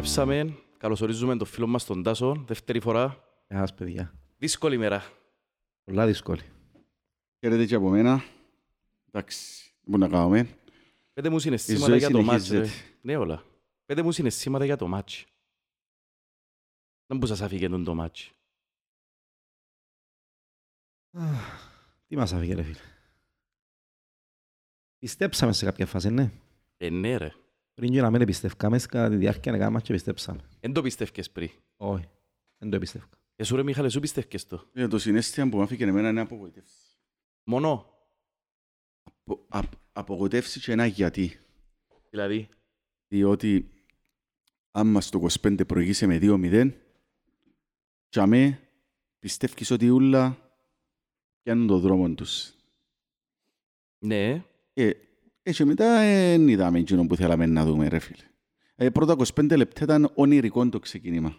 Επιστρέψαμε. Καλωσορίζουμε τον φίλο μας τον Τάσο. Δεύτερη φορά. Γεια σας παιδιά. Δύσκολη μέρα. Πολλά δύσκολη. Χαίρετε και από μένα. Εντάξει, τι μπορούμε να κάνουμε. Πέντε μου Η συναισθήματα ζωή για το μάτς. ρε. συνεχίζεται. Ναι όλα. Πέντε μου συναισθήματα για το μάτς. Δεν που σας αφήγε τον το μάτς. Τι μας άφηγε ρε φίλε. Πιστέψαμε σε κάποια φάση, ναι. Ε, ναι ρε. Πριν και να μην πιστευκάμε, κατά τη διάρκεια να κάνουμε και πιστέψαμε. Εν το πιστεύκες πριν; Όχι, δεν το πιστεύκα. Εσύ ρε Μιχάλε, σου πιστεύκες το; Ε, Το συνέστημα που μου άφηκε εμένα είναι απογοητεύση. Μόνο; Απο- απ- Απογοητεύση και ένα γιατί. Δηλαδή; Διότι άμα στο 25 προηγείσαι με 2-0 και αμέ πιστεύεις ότι ούλα πιάνουν τον δρόμο τους. Ναι. Ε, ε, και μετά δεν είδαμε εκείνο που θέλαμε να δούμε ρε φίλε. Ε, πρώτα 25 λεπτά ήταν ονειρικό το ξεκίνημα.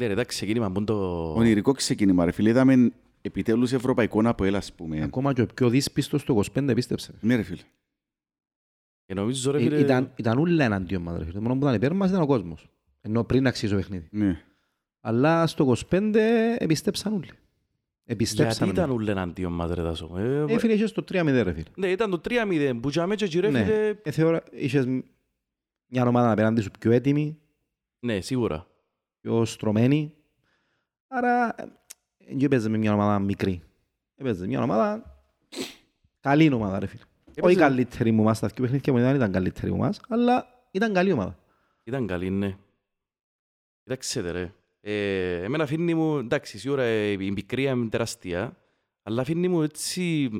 Ναι ρε, εντάξει, ξεκίνημα που είναι το... Ονειρικό ξεκίνημα ρε φίλε. Είδαμε επιτέλους ευρωπαϊκό από έλα ας πούμε. Ακόμα και ο πιο δύσπιστος στο 25 πίστεψε. Ναι ρε φίλε. Και νομίζω ρε Ε, φίλε... Ήταν, ήταν ούλα εναντίον μας ρε φίλε. Μόνο που ήταν υπέρ μας ήταν ο κόσμος. Ενώ πριν αξίζει το παιχνίδι. Ναι. Αλλά στο 25 επιστέψαν όλοι. Γιατί Επιστέψαν. ήταν ούλε εναντίον μας ρε Τάσο. Ε, Ε, φίλε, είχες το 3-0 ρε φίλε. Ναι, ήταν το 3-0 που τζάμε και εκεί, ρε Ναι. φίλε... Ε, θεωρώ, είχες μια ομάδα απέναντι σου πιο έτοιμη, Ναι, σίγουρα. πιο στρωμένη. Άρα, δεν έπαιζε με μια ομάδα μικρή. Έπαιζε μια ομάδα καλή ομάδα, ρε φίλε. Όχι Έπαιζε- καλύτερη μου μας, τα δύο παιχνίδια μου δεν ήταν καλύτερη μου μας, αλλά ήταν καλή ομάδα. Ήταν καλή, ναι. Κοιτάξτε ρε. Ε, εμένα αφήνει μου, εντάξει, σίγουρα ε, η πικρία είναι τεράστια, αλλά αφήνει μου έτσι...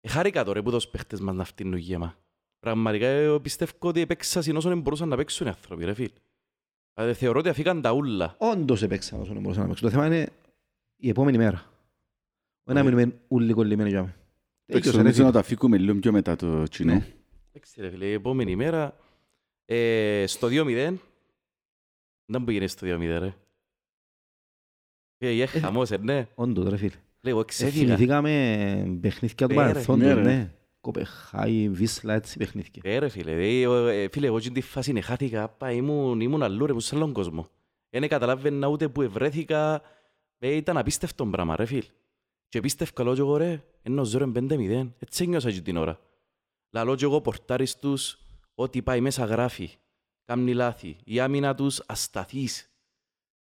Ε, χάρηκα τώρα που τους παίχτες μας να φτύνουν γέμα. Πραγματικά ε, πιστεύω ότι επέξασαν όσο δεν μπορούσαν να παίξουν οι άνθρωποι, ρε φίλ. Δηλαδή, θεωρώ ότι αφήκαν τα ούλα. Όντως έπαιξαν όσο δεν μπορούσαν να παίξουν. Το θέμα είναι η επόμενη μέρα. Όχι να μείνουμε όλοι κολλημένοι για μένα. Εντάξει, Τέλειωσε, ρε νομίζω φίλε. να το αφήκουμε λίγο πιο μετά το κοινό. Ναι. Εντάξει ρε φίλε, η επόμενη μέρα, ε, στο 2-0, δεν που γίνει στο 2-0 ρε. Ε, ε, χαμός, ε, ναι. Όντως, ρε φίλε. Λέει, εγώ Ε, ξέφυγα. Θυμηθήκαμε παιχνίδια του Ναι, ρε. παρελθόντος, Ναι, ρε. ναι. Κοπεχάη, Βίσλα, έτσι παιχνίδια. Ε, ρε φίλε, δε, ο- ε, φίλε, εγώ στην τη φάση είναι χάθηκα, πά, ήμουν, ήμουν αλλού ρε, ήμουν σε άλλον κόσμο. Δεν καταλάβαινα ούτε που ευρέθηκα, ε, ήταν απίστευτο πράγμα ρε φίλ. Και πίστευκα λόγω εγώ ρε, ενώ ζω ρε 5-0, έτσι ένιωσα και την ώρα. Λαλό και εγώ πορτάρεις τους, ό,τι πάει μέσα γράφει, κάμνει λάθη, η άμυνα τους ασταθής.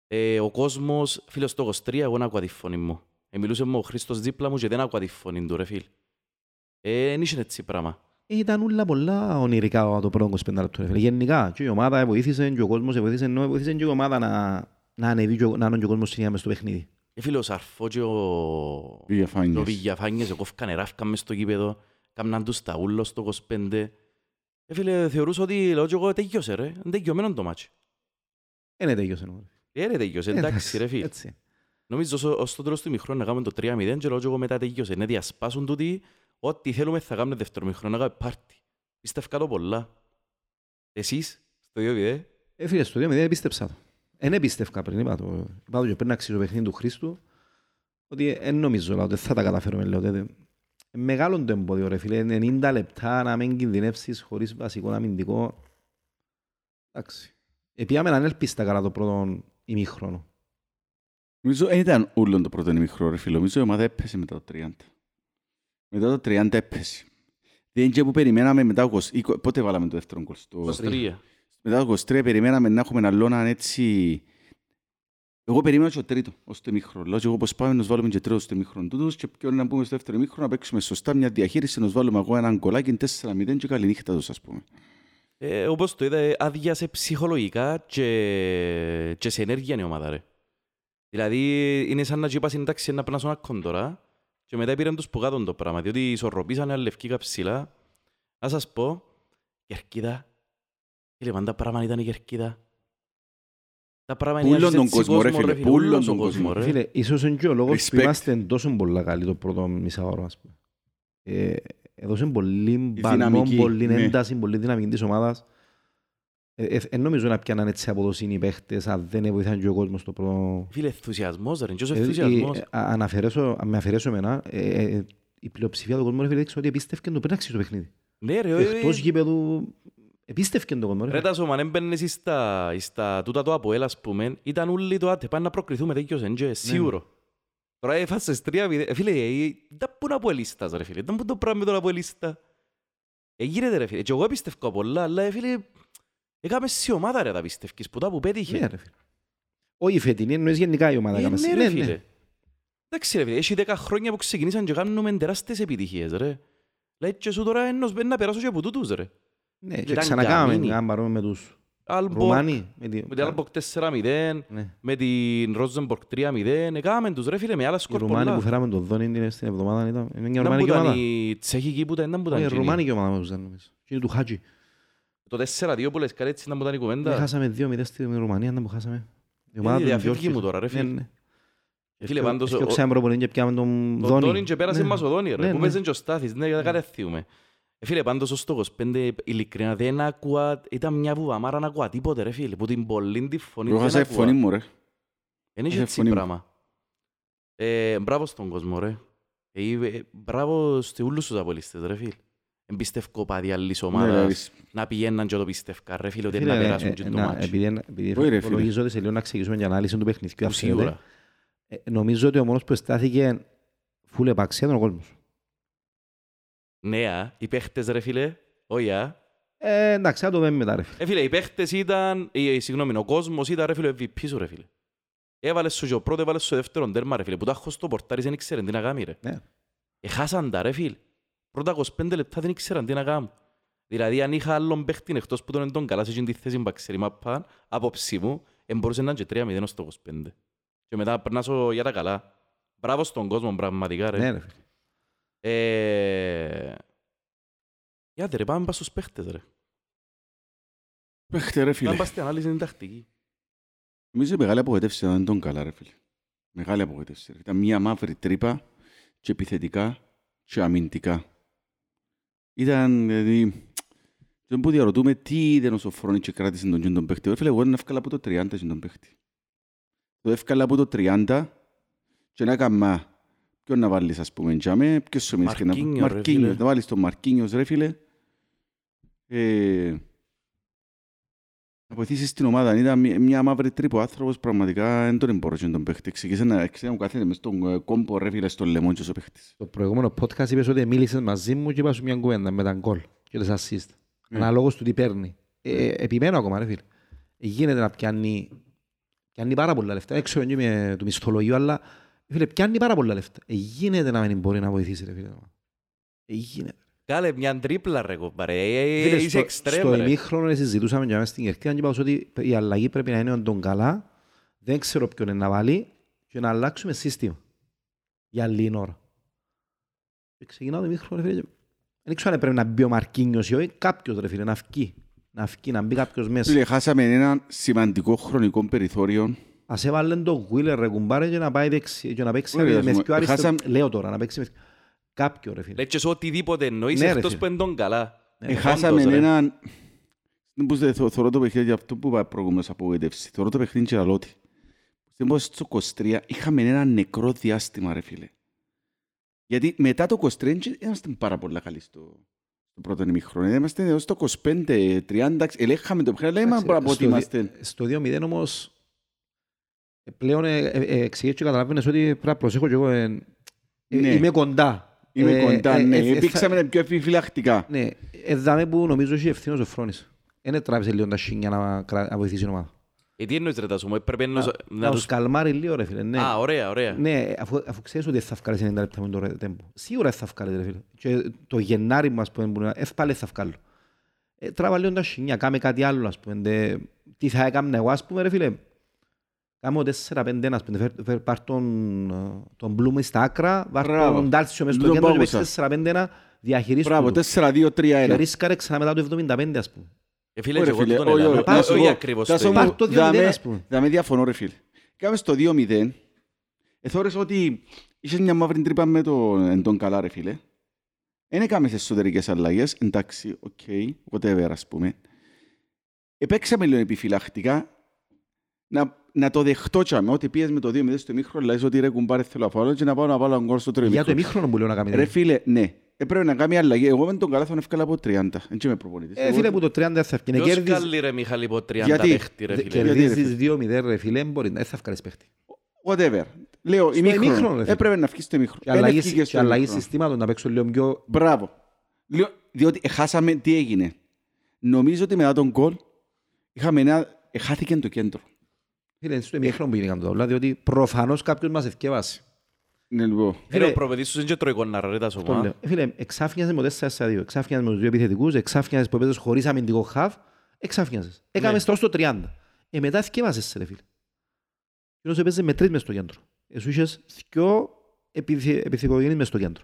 Ε, ο κόσμος, φίλος το 23, εγώ δεν άκουα τη φωνή μου. Ε, μιλούσε μου ο Χρήστος δίπλα μου και δεν άκουα τη φωνή του ρε φίλ. Ε, δεν είχε έτσι πράγμα. Ήταν όλα πολλά ονειρικά το πρώτο 25 λεπτό. ρε φίλε. Γενικά, και η ομάδα βοήθησε, και ο κόσμος βοήθησε, ενώ βοήθησε και η ομάδα να, να ανεβεί, και ο- να είναι και ο κόσμος συνέχεια μες στο παιχνίδι. Ε, φίλε, ο Σαρφό και ο... Βηγιαφάνιες. ο Βηγιαφάνιες, εγώ φκανε ράφκαν μες στο γήπεδο, κάμναν τους τα ούλο στο 25. Ε, φίλε, θεωρούσα ότι, λέω και εγώ, τέλειωσε ρε, είναι τελειωμένο το μάτσι. Είναι τέλειος εννοώ. ρε. Ε, ρε, τελειωσε, εντάξει ρε φίλε. Έτσι. Νομίζω ως- ως το τέλος του ημιχρόνου να κάνουμε το 3-0 και λέω και εγώ μετά τελειωσε. Ναι, διασπάσουν τούτοι, ό,τι θέλουμε θα κάνουμε δεύτερο ημίχρονο, να κάνουμε πάρτι. Πίστευκα το πολλά. Εσείς, στο 2-0, Ε, φίλε, στο 2-0 πίστεψα το. Δεν επίστευκα πριν, είπα το. Είπα το και πριν να αξίζει το παιχνίδι του Χρήστου, ότι δεν νομίζω λέω, ότι θα τα καταφέρουμε. Λέω, ότι, ε, μεγάλο το εμπόδιο, ρε φίλε. 90 λεπτά να μην κινδυνεύσεις χωρίς βασικό αμυντικό. Εντάξει. Επίαμε να ανέλπιστα καλά το πρώτο ημίχρονο. Νομίζω δεν ήταν όλο το πρώτο ημίχρονο ρε φίλο. Νομίζω η ομάδα έπεσε μετά το 30. Μετά το 30 έπεσε. Δεν είναι και που περιμέναμε μετά το 20. είκο- Πότε βάλαμε το δεύτερο γκολ στο... 23. Μετά το 23 περιμέναμε να έχουμε ένα λόνα έτσι... Εγώ περίμενα και το τρίτο ως το ημίχρονο. Λέω και εγώ πως πάμε να τους βάλουμε και τρίτο στο ημίχρονο τούτος και πιο να μπούμε στο δεύτερο ημίχρονο να παίξουμε σωστά μια διαχείριση να τους βάλουμε εγώ έναν γκολάκι 4-0 και καλή νύχτα τους ας πούμε. Ε, όπως το είδα, ε, άδειασε ψυχολογικά και, και σε ενέργεια η ομάδα, ρε. Δηλαδή, είναι σαν να είπα εντάξει να περνάσω ένα κόντορα και μετά πήραν τους που κάτω το πράγμα, διότι ισορροπήσανε αλευκή ψηλά. Να σας πω, Κερκίδα, φίλε, πάντα πράγμα ήταν η Κερκίδα. Τα πράγματα Πούλον είναι τον κόσμο, ρε φίλε, πούλον τον κόσμο. ρε. Φίλε, ίσως είναι και ο λόγος που Respect. είμαστε τόσο πολλά καλοί το πρώτο μισάωρο, ας πούμε. Ε, έδωσε πολύ μπανό, δυναμική, πολύ ναι. ένταση, πολύ δυναμική της ομάδας. Ε, ε, ε, νομίζω να πιάναν έτσι αποδοσύνη οι παίχτες, αν δεν βοηθάνε και ο κόσμος το πρώτο. Φίλε, ενθουσιασμός, ρε, και Ε, ενθουσιασμός; ε, α- αν αφαιρέσω, αν με αφαιρέσω εμένα, ε, ε, η πλειοψηφία του κόσμου ρε φίλε, δείξε ότι επίστευκε το πριν αξίζει το παιχνίδι. Ναι, ρε, ε, Εκτός γήπεδου, Επίστευκε το κομμάτι. Ρε Τάσο, αν έμπαινες εις τα, εις τα τούτα το Αποέλ, ας πούμε, ήταν όλοι το άτε, πάνε να προκριθούμε τέτοιος εντζέ, σίγουρο. Τώρα έφασες τρία μηδέ, ε, φίλε, ε, ήταν πού να Αποέλιστας ρε φίλε, ήταν πού το πράγμα με τον Αποέλιστα. Ε, γίνεται ρε φίλε, και εγώ πίστευκα πολλά, αλλά ε, φίλε, έκαμε σε ομάδα ρε τα πίστευκες, που τα που Ναι, πέτυχε. ρε φίλε. Όχι η φετινή, εννοείς γενικά η ομάδα. Ε, έκαμες. ναι ρε φίλε. Εντάξει ρε φίλε, έχει δέκα χρόνια που ξεκινήσαν και κάνουμε τεράστιες επιτυχίες ρε. Λέει και σου τώρα ενός να περάσω και από τούτους ρε. Ναι, και Ήταν ξανακάμε, καμίνη. αν πάρουμε με τους Άλμπορκ, Ρουμάνοι. με τη- με την Άλμπορκ 4-0, Ναι. με την Ρόζενμπορκ 3-0, έκαμε τους ρε φίλε με άλλα Οι σκορ Ρουμάνοι πολλά. που φέραμε τον Δόνιν την- στην εβδομάδα ήταν είναι μια Ήταν που ρουμάνικη ήταν ομάδα. η Τσέχικη που ήταν, ήταν που ήταν Όχι, εκείνη. ρουμάνικη ομάδα που ήταν νομίζω. Και είναι του Χάτζη. Το 4-2 που λες κάτι έτσι ήταν που ήταν η Ναι, κουβέντα. Χάσαμε 2-0 στη Ρουμανία, ήταν που χάσαμε. Η ομάδα Ε, του διαφεύγει Γιώργης. μου τώρα, ρε Ναι, φίλε. ναι. Φίλε, πάντως, ο- Έφτιαξαμε προπονητή και πιάμε τον Το Δόνι. Τόνιν και πέρασε Ναι. μας ο Δόνι, Ναι, ρε, που ναι. παίζαν και ο Στάθης, ναι, δεν κατευθύουμε. Ε, Φίλε, πάντως ως το 25, ειλικρινά δεν άκουα, ήταν μια βουβαμάρα να ακούα τίποτε ρε φίλε, που την πολύ τη φωνή Εγώ δεν χάσα τη φωνή ακούα. μου ρε. Εν είχε Είχε έτσι φωνή μου. πράγμα. Ε, Μπράβο στον κόσμο ρε. Ε, ε, Μπράβο σε όλους τους απολύστες ρε φίλε. Εμπιστεύω πάδι άλλης Ναι, ομάδας δηλαδή, να πηγαίναν και το πιστεύκα ρε φίλε ότι Φίλε, να ε, περάσουν ε, και το να- μάτσι. επειδή είναι- επειδή Όχι, ρε, φίλε. υπολογίζω ότι σε λίγο να ξεκινήσουμε την ανάλυση του παιχνιδιού. αν θέλετε. Σίγουρα. Ε, Νομίζω ότι ο μόνος που αισθάθηκε φουλ επαξία ήταν ο κόσμος. Ναι, α, οι παίχτες ρε φίλε. Όχι, α. Ε, εντάξει, θα το δούμε μετά ρε φίλε. Ε, φίλε, οι παίχτες ήταν, ε, ε, συγγνώμη, ο κόσμος ήταν ρε φίλε ο MVP σου ρε φίλε. Έβαλες σου και ο πρώτος, έβαλες σου το δεύτερο τέρμα ρε φίλε, που τα έχω στο πορτάρι δεν ήξεραν τι να κάνει ρε. Ναι. Εχάσαν τα ρε φίλε. Πρώτα 25 λεπτά δεν ήξεραν τι να κάνουν. Δηλαδή αν είχα άλλον παίχτη εκτός που τον είναι τον καλά σε εκείνη τη θέση που ξέρει μάπα, απόψη μου, εν μπορούσε να είναι και 3-0 στο 25. Και μετά περνάσω για τα καλά. Μπράβο στον κόσμο πραγματικά ρε. Ναι, ρε φίλε. Ε... Γιάτε ρε, πάμε πας στους παίχτες ρε. Παίχτε ρε φίλε. Πάμε πας στην ανάλυση την τακτική. Νομίζω η μεγάλη απογοητεύση ήταν τον καλά ρε φίλε. Μεγάλη απογοητεύση. ρε. Ήταν μια μαύρη τρύπα και επιθετικά και αμυντικά. Ήταν δηλαδή... Δεν που διαρωτούμε τι είδε ο Σοφρόνης και κράτησε τον τον παίχτη. Ρε φίλε, εγώ δεν εύκολα από το 30 και τον παίχτη. Το εύκολα από το 30 και να έκανα ποιον να βάλεις ας πούμε τζάμε, ποιος σου μείνεις και να Μαρκίνιος, ρε Μαρκίνιος, φίλε. να βάλεις τον Μαρκίνιος ρε φίλε. Ε, να βοηθήσεις την ομάδα. Ήταν μια- μια μαύρη τρύπο. Ο άνθρωπος πραγματικά δεν τον εμπόρωσε τον παίχτη. Ξεκίνησε να ξέρει να μου κάθεται μες στον ε, κόμπο ρε φίλε στον λαιμό και ο παίχτης. Το προηγούμενο podcast είπες ότι μίλησες μαζί μου και είπα σου μια κουβέντα με τα γκολ και τις assist. Ναι. Αναλόγως του τι παίρνει. Ε, επιμένω ακόμα ρε φίλε. Ε, Γίνεται να πιάνει, πιάνει πάρα πολλά λεφτά. Έξω είναι με το μισθολογείο, αλλά φίλε, πιάνει πάρα πολλά λεφτά. Ε, Γίνεται να μην μπορεί να βοηθήσει ρε φίλε. Ε, Γίνεται. Κάλε μια τρίπλα ρε κομπάρε. Ε, Φίλε, Είσαι στο- εξτρέμ Στο ρε. ημίχρονο συζητούσαμε για μέσα στην Κερκίδα και είπα σου ότι η αλλαγή πρέπει να είναι τον καλά. Δεν ξέρω ποιον είναι να βάλει και να αλλάξουμε σύστημα για άλλη ώρα. Και ξεκινάω το ημίχρονο ρε φίλε. και Δεν ξέρω αν πρέπει να μπει ο Μαρκίνιος ή όχι. Κάποιος ρε φίλε να βγει. Να βγει, να μπει κάποιος μέσα. Φίλε, χάσαμε ένα σημαντικό χρονικό περιθώριο. Ας έβαλε το Wheeler ρε κουμπάρε και να πάει δεξι, και να παίξει Ωραία, με ας πούμε, πιο αριστερό. χάσαμε- Λέω τώρα, να παίξει με κάποιο ρε φίλε. Λέει και σε οτιδήποτε εννοείς Ναι, ρε, εκτός φίλε. που είναι τον καλά. Ναι, Ε, Χάσαμε όντως, ρε. έναν... Δεν μπορούσα, θω- θεωρώ το παιχνίδι για αυτό που είπα προηγούμενος απογοήτευση. Θεωρώ το παιχνίδι και αλότι. Δεν μπορούσα στο 23 είχαμε ένα νεκρό διάστημα ρε φίλε. Γιατί μετά το 23 είμαστε πάρα πολλά καλοί στο, στο πρώτο ημίχρονο. Είμαστε έως το 25-30, ελέγχαμε το παιχνίδι, αλλά Εντάξει, είμαστε από ότι στο είμαστε... Στο 2-0 όμως ε, πλέον ε, ε, ε, εξηγείς και καταλαβαίνεις ότι πρέπει να προσέχω και εγώ. ε, ε, Ναι. Είμαι κοντά. Είμαι Ε, κοντά, ε, ναι. ε, ε, Επίξαμε πιο επιφυλακτικά. Ναι, εδάμε που νομίζω έχει ευθύνος ο Φρόνης. Δεν τράβησε λίγο τα σύνια να, κρα- να βοηθήσει την ομάδα. Ε, τι εννοείς ρε Τάσο μου, έπρεπε να, Να, να να τους... τους καλμάρει λίγο ρε φίλε. Ναι, Α, ωραία, ωραία. ναι αφού, αφού ξέρεις ότι θα βγάλεις 90 λεπτά με το ρε- τέμπο. Σίγουρα θα βγάλεις ρε φίλε. Και το Γενάρη μας που είναι εύπαλε θα βγάλω. Ε, τράβα λίγο τα σύνια, κάμε κάτι άλλο ας πούμε. Δε, τι θα έκανα εγώ ας πούμε ρε φίλε. Κάμω 4-5-1 ας πούμε. Φέρ- φέρ- Πάρ' τον, ε, τον Μπλουμ στα άκρα, βάρ' Μπράβο. τον Ντάλσιο μες στο Τον κέντρο και πάγωσα. παίξεις 4-5-1 διαχειρίστου Μπράβο, του. 4-2-3-1. Και ρίσκαρε ξανά μετά το 75 ας πούμε. Ε, φίλε, Ωραία, και εγώ φίλε, τον όχι, έλαβα. όχι, Όχι, να σου όχι πω, ακριβώς να το σου ίδιο. πω, Πάρ' το 2-0 δάμε- ας πούμε. δάμε διαφωνώ ρε φίλε. Κάμε στο 2-0. Εθώρες ότι είσαι μια μαύρη τρύπα με τον, εν Ντονγκαλά ρε φίλε. Δεν έκαμες σε εσωτερικές αλλαγές. Εντάξει, ok, whatever ας πούμε. Επαίξαμε λίγο επιφυλακτικά να, να το δεχτώ τσάμε, ότι πήγες με το 2-0 στο ημίχρονο, λες ότι ρε κουμπάρε θέλω να φάω και να πάω να βάλω γκολ στο τρίτο Για το ημίχρονο. ημίχρονο που λέω να κάνει. Ρε φίλε, ναι. έπρεπε να κάνει αλλαγή. Εγώ με Ντονγκαλά θα τον έφκαλα από 30. Δεν είμαι προπονητής. Ε, Εγώ- φίλε, που το 30 θα ευκαινε. Ποιος Κέρδεις- καλεί ρε Μιχάλη από 30 Γιατί; παίχτη ρε δε- φίλε; Γιατί, Κερδίζεις ρε, 2-0 ρε φίλε, μπορεί να δεν θα βγάλεις παίχτη. Whatever. Λέω, Στο ημίχρονο, ημίχρονο. ρε φίλε. Έπρεπε να βγει στο ημίχρονο. Και Δεν αλλαγή, ευκήκε στο και αλλαγή ημίχρονο. συστήματος να παίξω λίγο πιο... Μπράβο. Λέω, διότι χάσαμε τι έγινε. Νομίζω ότι μετά τον γκολ είχαμε ένα... Χάθηκε το κέντρο. Φίλε, στο ημίχρονο που γίνηκαν το ταυλά, διότι προφανώς κάποιος μας ευκαιβάσει. Ναι, λοιπόν. Φίλε, ο Ρε, προπαιδής σου είναι και τροϊκόναρα ρε τα Το σωμά. λέω. Ε, Φίλε, εξάφνιαζε με 4-4-2, εξάφνιαζε με τους δύο επιθετικούς, εξάφνιαζε που έπαιζες χωρίς αμυντικό χαβ, εξάφνιαζες. Έκαμες Ναι. στο στο 30. Ε, μετά ευκαιβάσες σε ρε φίλε. Και όσο έπαιζε με τρεις μες στο κέντρο. Εσύ είχες δυο επιθυ- επιθετικογενείς μες στο κέντρο.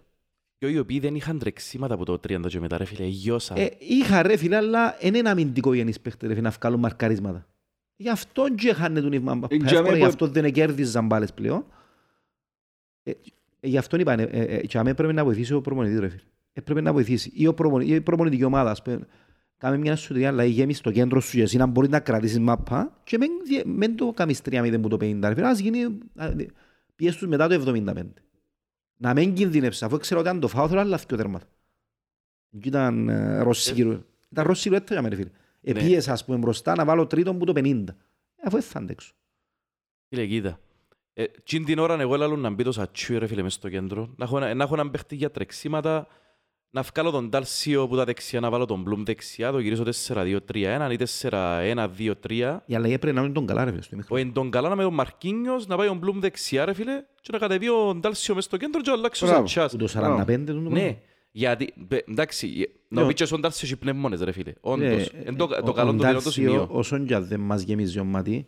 Και οι οποίοι δεν είχαν τρεξίματα από το 30 και μετά ρε φίλε, γιώσαν. Ε, είχα ρε φίλε, αλλά δεν είναι αμυντικό γενής παίχτε ρε φίλε, να βγάλουν μαρκαρίσματα. Γι' αυτό και χάνε τον Ιβμαν Ε, για μέ γι' που- αυτό δεν κέρδιζαν μπάλες πλέον. Ε, ε, γι' αυτό είπα, ε, ε, ε, και αμέ πρέπει να βοηθήσει ο προπονητής ρε φίλε. Ε, πρέπει να βοηθήσει. Ή, ο προπονη, ή η προπονητική ομάδα, ας πούμε, κάμε μια εσωτερική αλλά γέμει στο κέντρο σου και εσύ να μπορείς να κρατήσεις μάπα και μεν, διε- μεν το κάνεις 3-0 που το 50 ρε φίλε, ας γίνει, α, δι- πιες τους μετά το 75. Να μην κινδυνεύσεις, αφού ξέρω ότι αν το φάω θέλω άλλα δύο τέρματα. Και ήταν ε, ρωσίγυρο. Ήταν ρωσίγυρο έτσι για μένα, φίλε. Ναι. Επίεσα, ας πούμε, μπροστά να βάλω τρίτον που το 50. Ε, Αφού δεν θα αντέξω. Φίλε, κοίτα. Ε, τσιν την ώρα εγώ έλαλουν να μπει το σατσούι ρε φίλε μες στο κέντρο. Να έχω, ένα- να έχω έναν παίχτη για τρεξίματα. Να βγάλω τον Τάλσιο που τα δεξιά, να βάλω τον Μπλουμ δεξιά, το γυρίσω 4-2-3-1 ή 4-1-2-3. Η αλλαγή πρέπει να είναι τον καλά, ρε φίλε, στο Ο ημίχρονο. Εντογκαλά να με τον Μαρκίνιος, να πάει ο Μπλουμ δεξιά ρε φίλε και να κατεβεί ο Τάλσιο μες στο κέντρο και να αλλάξει ο Μπράβο. Σατσάς. Που το 45 του το Ναι, γιατί, μπε- εντάξει, να Ναι. πεις και στον Τάλσιο έχει πνεύμονες ρε φίλε. πράγμα. Όντως, Ε, εν το, ε, το ο- καλό ο το δυνατό Ντάρσιο, σημείο. Όσον και αν δεν μας γεμίζει ο μάτι,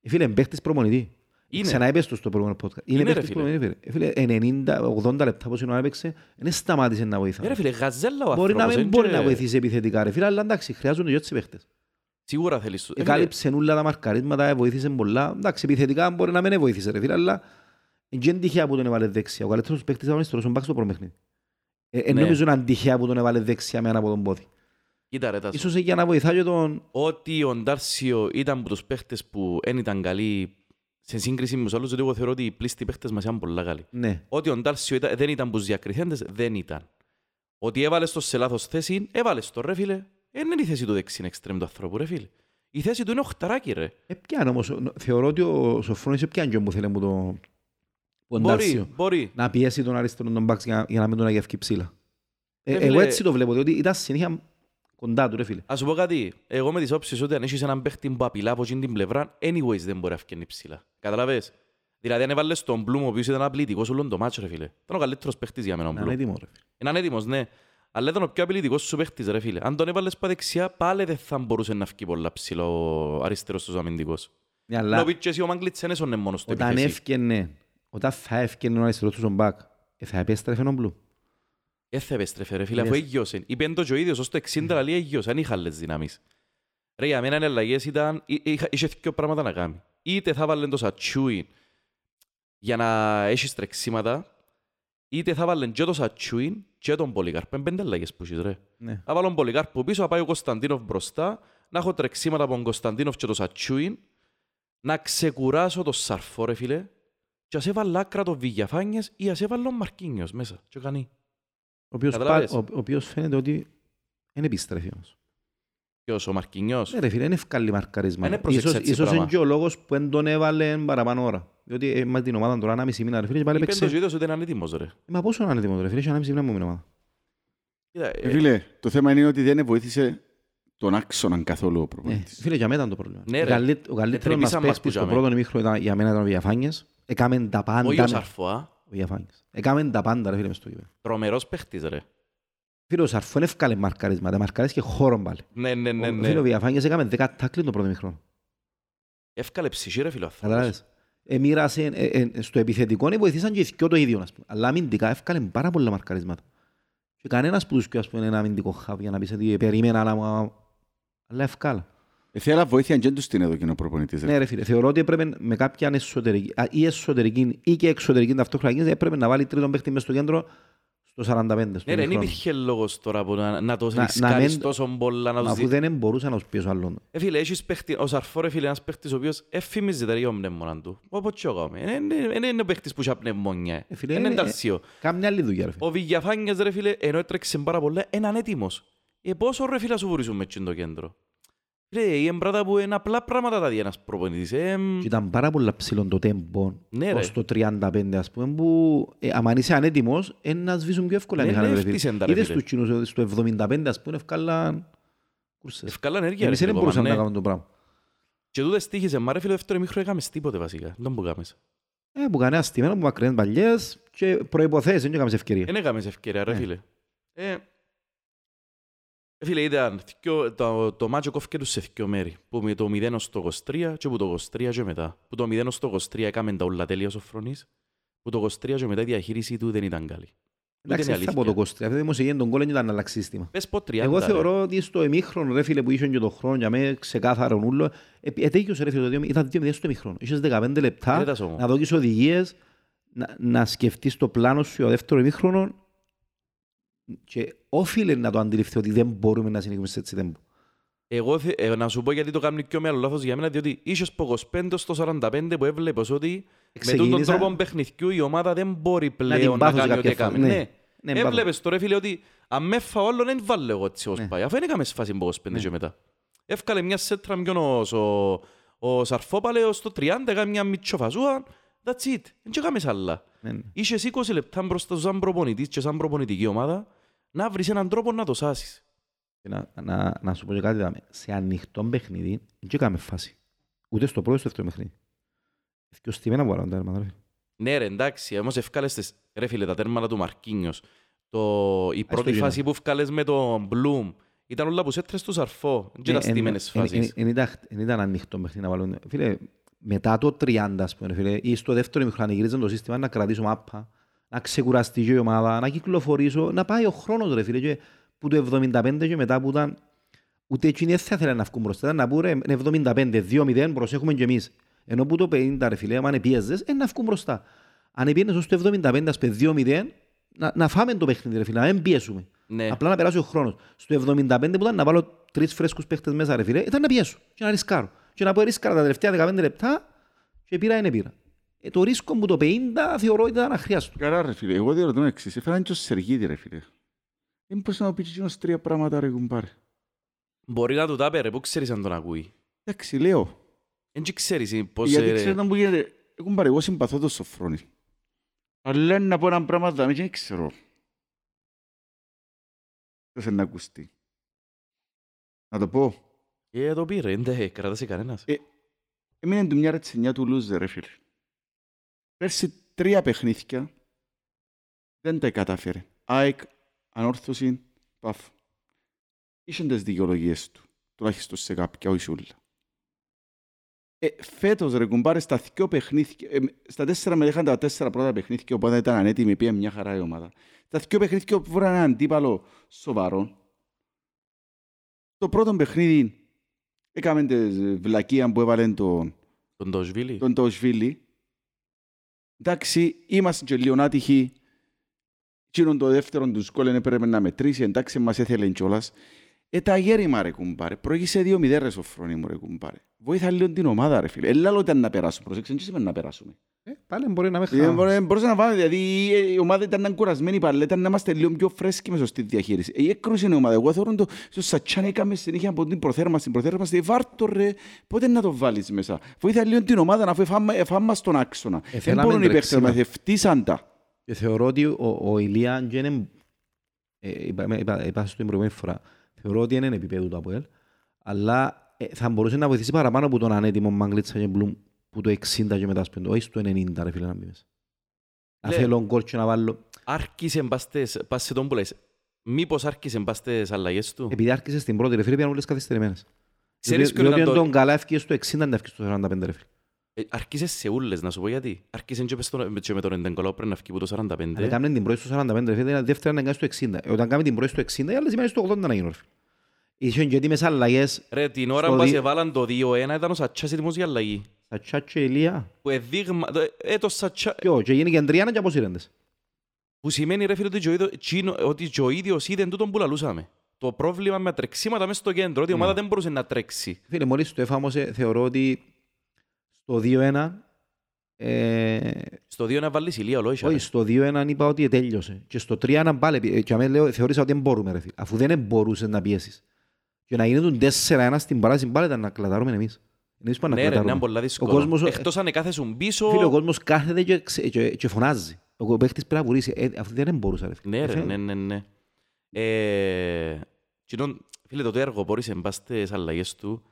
ε, φίλε, είναι παίχτης προπονητή. Είναι. Ξαναείπες το στο προηγούμενο podcast. Είναι Είναι, ρε, παίχτης φίλε. προπονητή, φίλε. Ε, Φίλε, 90-80 λεπτά πόσο ώρα έπαιξε, δεν σταμάτησε να Ε, ρε βοηθά. φίλε, γαζέλα ο Μπορεί να άνθρωπος. μην εν μπορεί και- να βοηθήσει επιθετικά, ρε φίλε, αλλά εντάξει, χρειάζονται και έτσι παίχτες. Σίγουρα θέλεις. Ε, φίλε, Εκάλυψε όλα τα μαρκαρίσματα, ε, βοήθησε πολλά. Εντάξει, επιθετικά μπορεί να μην βοήθησε ρε φίλε, αλλά δεν τυχαία που τον έβαλε δεξιά. Ο καλύτερος παίκτης αγωνιστικός, ο Μπάξ στο πρώτο παιχνίδι. Ε, ε, Ναι. νομίζω να είναι τυχαία που τον έβαλε δεξιά με ένα από τον πόδι. Κοίτα ρε Τάσο. Ίσως για να βοηθάει και τον... Ότι ο Ντάρσιο ήταν από τους παίχτες που δεν ήταν καλοί σε σύγκριση με τους άλλους, γιατί εγώ θεωρώ ότι οι πλήστοι παίχτες μας ήταν πολλά καλοί. Ναι. Ότι ο Ντάρσιο ήταν, δεν ήταν από τους διακριθέντες, δεν ήταν. Ότι έβαλες το σε λάθος θέση, έβαλες το ρε φίλε. Δεν είναι η θέση του δεξιν εξτρέμ του ανθρώπου ρε φίλε. Η θέση του είναι οχταράκι ρε. Ε, πιάνε όμως, ο- θεωρώ ότι ο Σοφρόνης πιάνε και όπου θέλει μου το... τον Μπορεί, Ντάρσιο. μπορεί. Να πιέσει τον αριστερό τον Μπάξ για, για να μην τον αγευκεί ψήλα. Ε, Ε, εγώ φίλε- έτσι το βλέπω, διότι ήταν συνέχεια κοντά του ρε φίλε. Ας σου πω κάτι, εγώ με τις όψεις ότι αν έχεις έναν παίχτη που απειλά από εκείνη την πλευρά, anyways δεν μπορεί να φκένει ψηλά. Καταλαβες. Δηλαδή αν έβαλες τον Μπλουμ, ο οποίος ήταν απειλητικός όλον το μάτσο ρε φίλε. Ήταν ο καλύτερος παίχτης για μένα ο Να είναι Μπλουμ. έτοιμος ρε φίλε. Είναι έτοιμος, ναι. Αλλά ήταν ο πιο απειλητικός σου παίχτης ρε φίλε. Αν τον έβαλες πά δεξιά, πάλι δεν θα μπορούσε να φκεί πολλά ψηλά ο αριστερός τους αμυντικός. Ναι, Να αλλά πεις και εσύ ο Μάγκλητς δεν έσωνε μόνος στο όταν επιθέσης. Έφκαινε, όταν θα έφκαινε ο αριστερός του τον Μπακ, ε, θα επέστρεφε ο Μπλου. Ε, θα επέστρεφε ρε φίλε, Ναι. αφού έγιωσε. Είπε το και ο ίδιος, ως το 60 λαλή έγιωσε, αν είχα άλλες δυνάμεις. Ρε, για μένα οι αλλαγές ήταν, εί- είχα- είχε δύο πράγματα να κάνει. Είτε θα βάλουν το σατσούιν για να έχεις τρεξίματα, είτε θα βάλουν και το σατσούιν και τον Πολυκάρπο. Είναι πέντε αλλαγές που έχεις ρε. Ναι. Θα βάλω τον Πολυκάρπο πίσω, θα πάει ο Κωνσταντίνοφ μπροστά, να έχω τρεξίματα από τον Κωνσταντίνοφ και το Σατσούιν, να ξεκουράσω το Σαρφό ρε φίλε, και ας έβαλα άκρα το Βηγιαφάνιες ή ας έβαλα ο Μαρκίνιος μέσα. Και κάνει. Ο οποίος, πα, Καταλάβες; ο, ο οποίος φαίνεται ότι δεν επιστρέφει όμως. Ποιος, ο Μαρκίνιος; Ναι ρε φίλε, είναι ευκάλλη μαρκαρίσματα. Δεν έπροσεξε Ίσως, έτσι ίσως είναι πράγμα. και ο λόγος που δεν τον έβαλε παραπάνω ώρα. Διότι ε, με την ομάδα τώρα ένα μισή μήνα ρε φίλε και πάλι Είπε το παίξε. και ο ίδιος ότι είναι έτοιμος ρε. Ε, Μα πόσο να είναι έτοιμο ρε φίλε, έχει ένα μισή μήνα μου την ομάδα. Κοίτα, Ε, ε, Φίλε, το θέμα είναι ότι δεν βοήθησε τον άξονα καθόλου ο Ναι, προπονητής. φίλε, για μένα ήταν το πρόβλημα. Ναι, Ο ρε. καλύ- Ο καλύτερος μας τρεπήσαν μας παίκτης που στο τζάμε. πρώτο ημίχρονο ήταν- για μένα ήταν ο Βιαφάνιες. Έκαμε τα πάντα. όχι ο με- Σαρφό, α. Ο Βιαφάνιες. Έκαμε τα πάντα ρε φίλε μες στο κήπεδο. Τρομερός παίχτης ρε. Φίλε, ο Σαρφό είναι ευκάλε μαρκαρίσματα. Μαρκαρίες και χώρο πάλι. Ναι, ναι, ναι, Ο- Φίλε, ο ναι. Βιαφάνιες έκαμε 10 τάκλιν το πρώτο ημίχρονο. Εύκαλε ψυχή ρε φίλε ο άνθρωπος. Καταλάβες. Ε, μοίρασε, ε, ε, στο επιθετικό ε, βοηθήσαν και οι δυο το ίδιο. ας πούμε. Αλλά αμυντικά εύκαλε πάρα πολλά μαρκαρίσματα. Και κανένας που τους πιο, ας πούμε, ένα αμυντικό χαβ για να πεις ότι περίμενα, αλλά, μα- αλλά ευκάλα. Ε, Θέλα βοήθεια και τους την έδωκε ο προπονητής. ρε. Ναι, ρε φίλε, θεωρώ ότι έπρεπε με κάποια εσωτερική, α, ή εσωτερική ή και εξωτερική ταυτόχρονα κίνηση, έπρεπε να βάλει τρίτον παίχτη μες στο κέντρο Στο 45. στο Ναι ρε, δεν ημίχρονο. υπήρχε λόγος τώρα που να, να το Να- να ρισκάρεις μην- τόσο πολλά να τους Αφού δει. δεν μπορούσε να τους πιέσω άλλον. Ε, φίλε, έχεις παίχτη, ο Σαρφό ρε φίλε, ένας παίχτης ο οποίος εφημίζει τα δύο πνεύμονα του. Όπως και εγώ είμαι. Ε, ε, ε, Είναι είναι παίχτης που είχε πνευμόνια. Ε, φίλε, Είναι είναι- ενταρσίο. Κάμια άλλη δουλειά, ρε φίλε. Ο Βηγιαφάνιας ρε φίλε, ενώ έτρεξε πάρα πολλά, είναι ανέτοιμος. Ε, πόσο ρε φίλε σου βουρήσουν με το κέντρο. Φίλε, είναι πράγματα που είναι απλά πράγματα τα δει ένας προπονητής. Ε, μ, Και ήταν πάρα πολλά ψηλό το τέμπο Ναι, ρε. ως το 35 ας πούμε που ε, άμα είσαι ανέτοιμος ε, να σβήσουν πιο εύκολα Ναι, αν είχαν, ναι, ρε φίλε. έφτυσεν τα, ρε Είδες φίλε. τους κοινούς στο 75 ας πούμε ευκάλαν κούρσες. Ευκάλα ενέργεια ρε Εμείς φίλε. δεν μπορούσαμε να κόμμα, ναι. κάνουμε το πράγμα. Και τούτες τύχησε, μα ρε φίλε, δεύτερο μήχρο έκαμες τίποτε βασικά. Δεν που κάμες. Ε, που κανένα στημένο, που μακρινές παλιές και προϋποθέσεις, δεν έκαμες ευκαιρία. Δεν έκαμες ευκαιρία ρε Ναι. φίλε. Ε, ε, φίλε, ήταν θκυο- το, το μάτσο κόφηκε τους σε δυο μέρη. Που με το 0 στο 23 και που το 23 και μετά. Που το 0 στο 23 έκαμε τα όλα τέλεια ο Σοφρονής. Που το 23 και μετά η διαχείριση του δεν ήταν καλή. Ούτε Εντάξει, είναι δεν θα πω αλήθεια. το 23. Αυτό δημοσιογένει τον κόλλο και ήταν να αλλάξει σύστημα. Πες πω 30 Εγώ ρε. θεωρώ ότι στο εμίχρονο, ρε φίλε, που είσαι και το χρόνο για μένα ξεκάθαρο ούλο, ετέγιωσε ρε φίλε, το δύο- ήταν δύο μηδέν στο εμίχρονο. Είχες 15 λεπτά Κοίτας όμως. να δώσεις οδηγίες, να, να σκεφτείς το πλάνο σου για το δεύτερο εμίχρονο και όφιλε να το αντιληφθεί ότι δεν μπορούμε να συνεχίσουμε σε έτσι τέμπο. Εγώ θε- ε, να σου πω γιατί το κάνει πιο μεγάλο λάθος για μένα, διότι είχες από 25 στο 45 που έβλεπες ότι με τον Ξεκίνησα- τρόπο παιχνιδιού η ομάδα δεν μπορεί την πλέον να, πάθω σε κάνει ό,τι κάποια έκαμε. φάση. Ναι. Ναι. Ναι, μπράβο. Έβλεπες τώρα φίλε ότι αν με φάω άλλο δεν βάλω εγώ έτσι ως Ναι. πάει. Αφού δεν έκαμε φάση από 25 Ναι. και μετά. Εύκαλε μια σέτρα μιονός ο, ο Σαρφόπαλε στο 30, έκανε μια μητσοφασούα. That's it. Δεν έκαμες άλλα. Ναι, ναι. Είχες 20 λεπτά μπροστά σου σαν προπονητής και σαν προπονητική ομάδα να βρεις έναν τρόπο να το σάσεις. Και Να, να, να σου πω και κάτι, δάμε. σε ανοιχτό παιχνίδι δεν έκαμε φάση. Ούτε στο πρώτο, στο δεύτερο παιχνίδι. Και ο Στιμένα που βάλαμε τα έρματα, ρε φίλε. Ναι ρε εντάξει, όμως ευκάλες τις, ρε φίλε τα τέρματα του Μαρκίνιος. Το, η πρώτη γίνα. φάση που ευκάλες με τον Μπλουμ ήταν όλα που σέτρες του Σαρφό. Δεν ήταν Ναι, εν- στημένες εν- φάσεις. εν- εν ήταν- εν ήταν ανοιχτό παιχνίδι να βάλουν. Φίλε, μετά το 30, ας πούμε, φίλε, ή στο δεύτερο ημιχρόνο γυρίζαν το σύστημα να κρατήσω μάπα, να ξεκουραστεί και η ομάδα, να κυκλοφορήσω, να πάει ο χρόνος, ρε φίλε, και που το 75 και μετά που ήταν ούτε εκείνοι δεν θα ήθελαν να βγουν μπροστά, ήταν να πούν ρε, είναι 75, 2-0, προσέχουμε και εμείς. Ενώ που το 50, ρε φίλε, αν πιέζες, ε, να βγουν μπροστά. Αν πιένες ως το 75, ας πούμε, 2-0, να, να φάμε το παιχνίδι, ρε φίλε, να μην πιέσουμε. Ναι. Απλά να περάσει ο χρόνος. Στο 75 που ήταν να βάλω τρεις φρέσκους παίχτες μέσα, ρε φίλε, ήταν να πιέσω και να ρισκάρω. Και να πω ρίσκαρα τα τελευταία 15 λεπτά και πήρα είναι πήρα. Ε, το ρίσκο μου το 50 θεωρώ ότι ήταν αχρίαστο. Καλά ρε φίλε, εγώ διαρωτώ με εξής. Έφεραν και ο Σεργίδη ρε φίλε. Δεν μπορείς να μου πεις εκείνος τρία πράγματα ρε κουμπάρε. Μπορεί να του τα πέρε, πού ξέρεις αν τον ακούει. Εντάξει, λέω. Δεν και ξέρεις πώς... Γιατί ε, ξέρετε να μου γίνεται. Ε, Κουμπάρε, εγώ συμπαθώ το Σοφρόνη. Αλλά να πω ένα πράγμα δάμε και δεν ξέρω. Δεν θέλει να ακουστεί. Να το πω. Ε, το πήρε, δεν κρατάσει κανένας. Ε, Έμεινε του μια ρετσινιά του λούζε ρε φίλε. Πέρσι τρία παιχνίδια δεν τα κατάφερε. ΑΕΚ, ανόρθωση, παφ. Είχαν τις δικαιολογίες του. Τουλάχιστον σε κάποια, όχι σε όλα. Ε, φέτος ρε κουμπάρε στα δυο παιχνίδια, ε, στα τέσσερα με είχαν τα τέσσερα πρώτα παιχνίδια, οπότε ήταν ανέτοιμη, πήγε μια χαρά η ομάδα. Τα δυο παιχνίδια που βρήκαν έναν αντίπαλο σοβαρό. Το πρώτο παιχνίδι έκαμε τη βλακία που έβαλε τον, Τον Τοσβίλη. τον Τοσβίλη. Εντάξει, είμαστε και λίγο άτυχοι. Εκείνον το δεύτερο του γκολ δεν έπρεπε να μετρήσει. Εντάξει, μας έθελε κιόλας. Ε, τα γέρημα ρε κουμπάρε. Προήγησε δύο μηδέν ρε σοφρόνι μου ρε κουμπάρε. Βοήθα λίγο την ομάδα ρε φίλε. Έλα ήταν να περάσουμε. Προσέξτε, δεν σημαίνει να περάσουμε. Ε, πάλι μπορεί να με Ε, μπορώ- Μπορούσα να πάμε, δηλαδή ε, η ομάδα ήταν κουρασμένη πάλι, ήταν να είμαστε λίγο πιο φρέσκοι μες σωστή διαχείριση. Ε, Η έκρουση είναι η ομάδα. Εγώ θεωρώ το στο Σατσάν έκαμε συνέχεια από την προθέρμανση, την προθέρμανση. Βάρτο ρε, πότε να το βάλεις μέσα; Βοήθα λίγο την ομάδα αφού εφάμε- εφάμε στον άξονα. Δεν θέλαμε μπορούν οι παίκτες τρεξίμα. μας, ευτύσαν τα. Και θεωρώ ότι ο, ο Ηλία και είναι, ε, είπα, είπα, είπα στην προηγούμενη φορά, θεωρώ ότι είναι επίπεδο του ΑΠΟΕΛ, αλλά ε, θα μπορούσε να βοηθήσει παραπάνω από τον ανέτοιμο Μαγκλίτσα και Μπλουμ που το 60 και μετά σπέντο, όχι στο 90 ρε φίλε να μπει μέσα. Να Ναι. θέλω γκολ και να βάλω, Άρχισε μπαστές, πας σε τον που λες. Μήπως άρχισε μπαστές αλλαγές του; επειδή άρχισε στην πρώτη ρε φίλε πήγαν όλες καθυστερημένες. Ξέρεις Διότι ποιο διότι ήταν αν το... τον καλά έφυγε στο 60 να έφυγε στο 45 ρε φίλε. Ε, Άρχισε σε ούλες, να σου πω γιατί. Άρχισε και, πες στον- και με τον Εντεγκολάου πρέπει να φύγει που το 45. Αλλά έκαμε την πρώτη στο 45 ρε φίλε, ήταν δεύτερα να κάνει στο 60. Ε, Όταν κάνει την πρώτη στο 60, οι άλλες σημαίνει στο 80 να γίνουν ρε φίλε. Είχαν και έτοιμες αλλαγές, Ρε, την ώρα Στο που δι- σε βάλαν το 2-1 ήταν ο Σατσάς έτοιμος για αλλαγή. Σατσά και Ηλία. Που εδείγμα... το- Ε, το Σατσά... Ποιο, και γίνει και τρία και αποσύρεντες. Που σημαίνει ρε φίλε ότι και ο ίδιος- τσίνο- ότι και ο ίδιος είδε τούτον που λαλούσαμε. Το πρόβλημα με τα τρεξίματα μέσα στο κέντρο, ότι η ομάδα δεν μπορούσε να τρέξει. Φίλε, μόλις το έφαμε, θεωρώ ότι στο 2-1, ε, Στο 2 να βάλεις ηλία ολόισα. όχι, στο 2-1 είπα ότι τέλειωσε. Και στο 3-1 πάλι, ε, και αμέ λέω, θεώρησα ότι δεν μπορούμε, ρε φίλε. Αφού δεν μπορούσες να πιέσεις. Και να γίνουν 4-1 στην παράση πάλι ήταν να κλατάρουμε εμείς. Εμείς πάμε να Ναι ρε, κλατάρουμε. είναι πολλά δύσκολο. κόσμος- Εκτός αν εκάθεσουν πίσω... Φίλε, ο κόσμος κάθεται και, ξε- και, και φωνάζει. Ο παίχτης πρέπει να βουρήσει. Ε, αφού δεν μπορούσε, ρε φίλε. Ναι Ε, ρε, φαίνεται. ναι, ναι, ναι. Ε, κοινόν- Φίλε, το έργο μπορείς εν πας στις αλλαγές του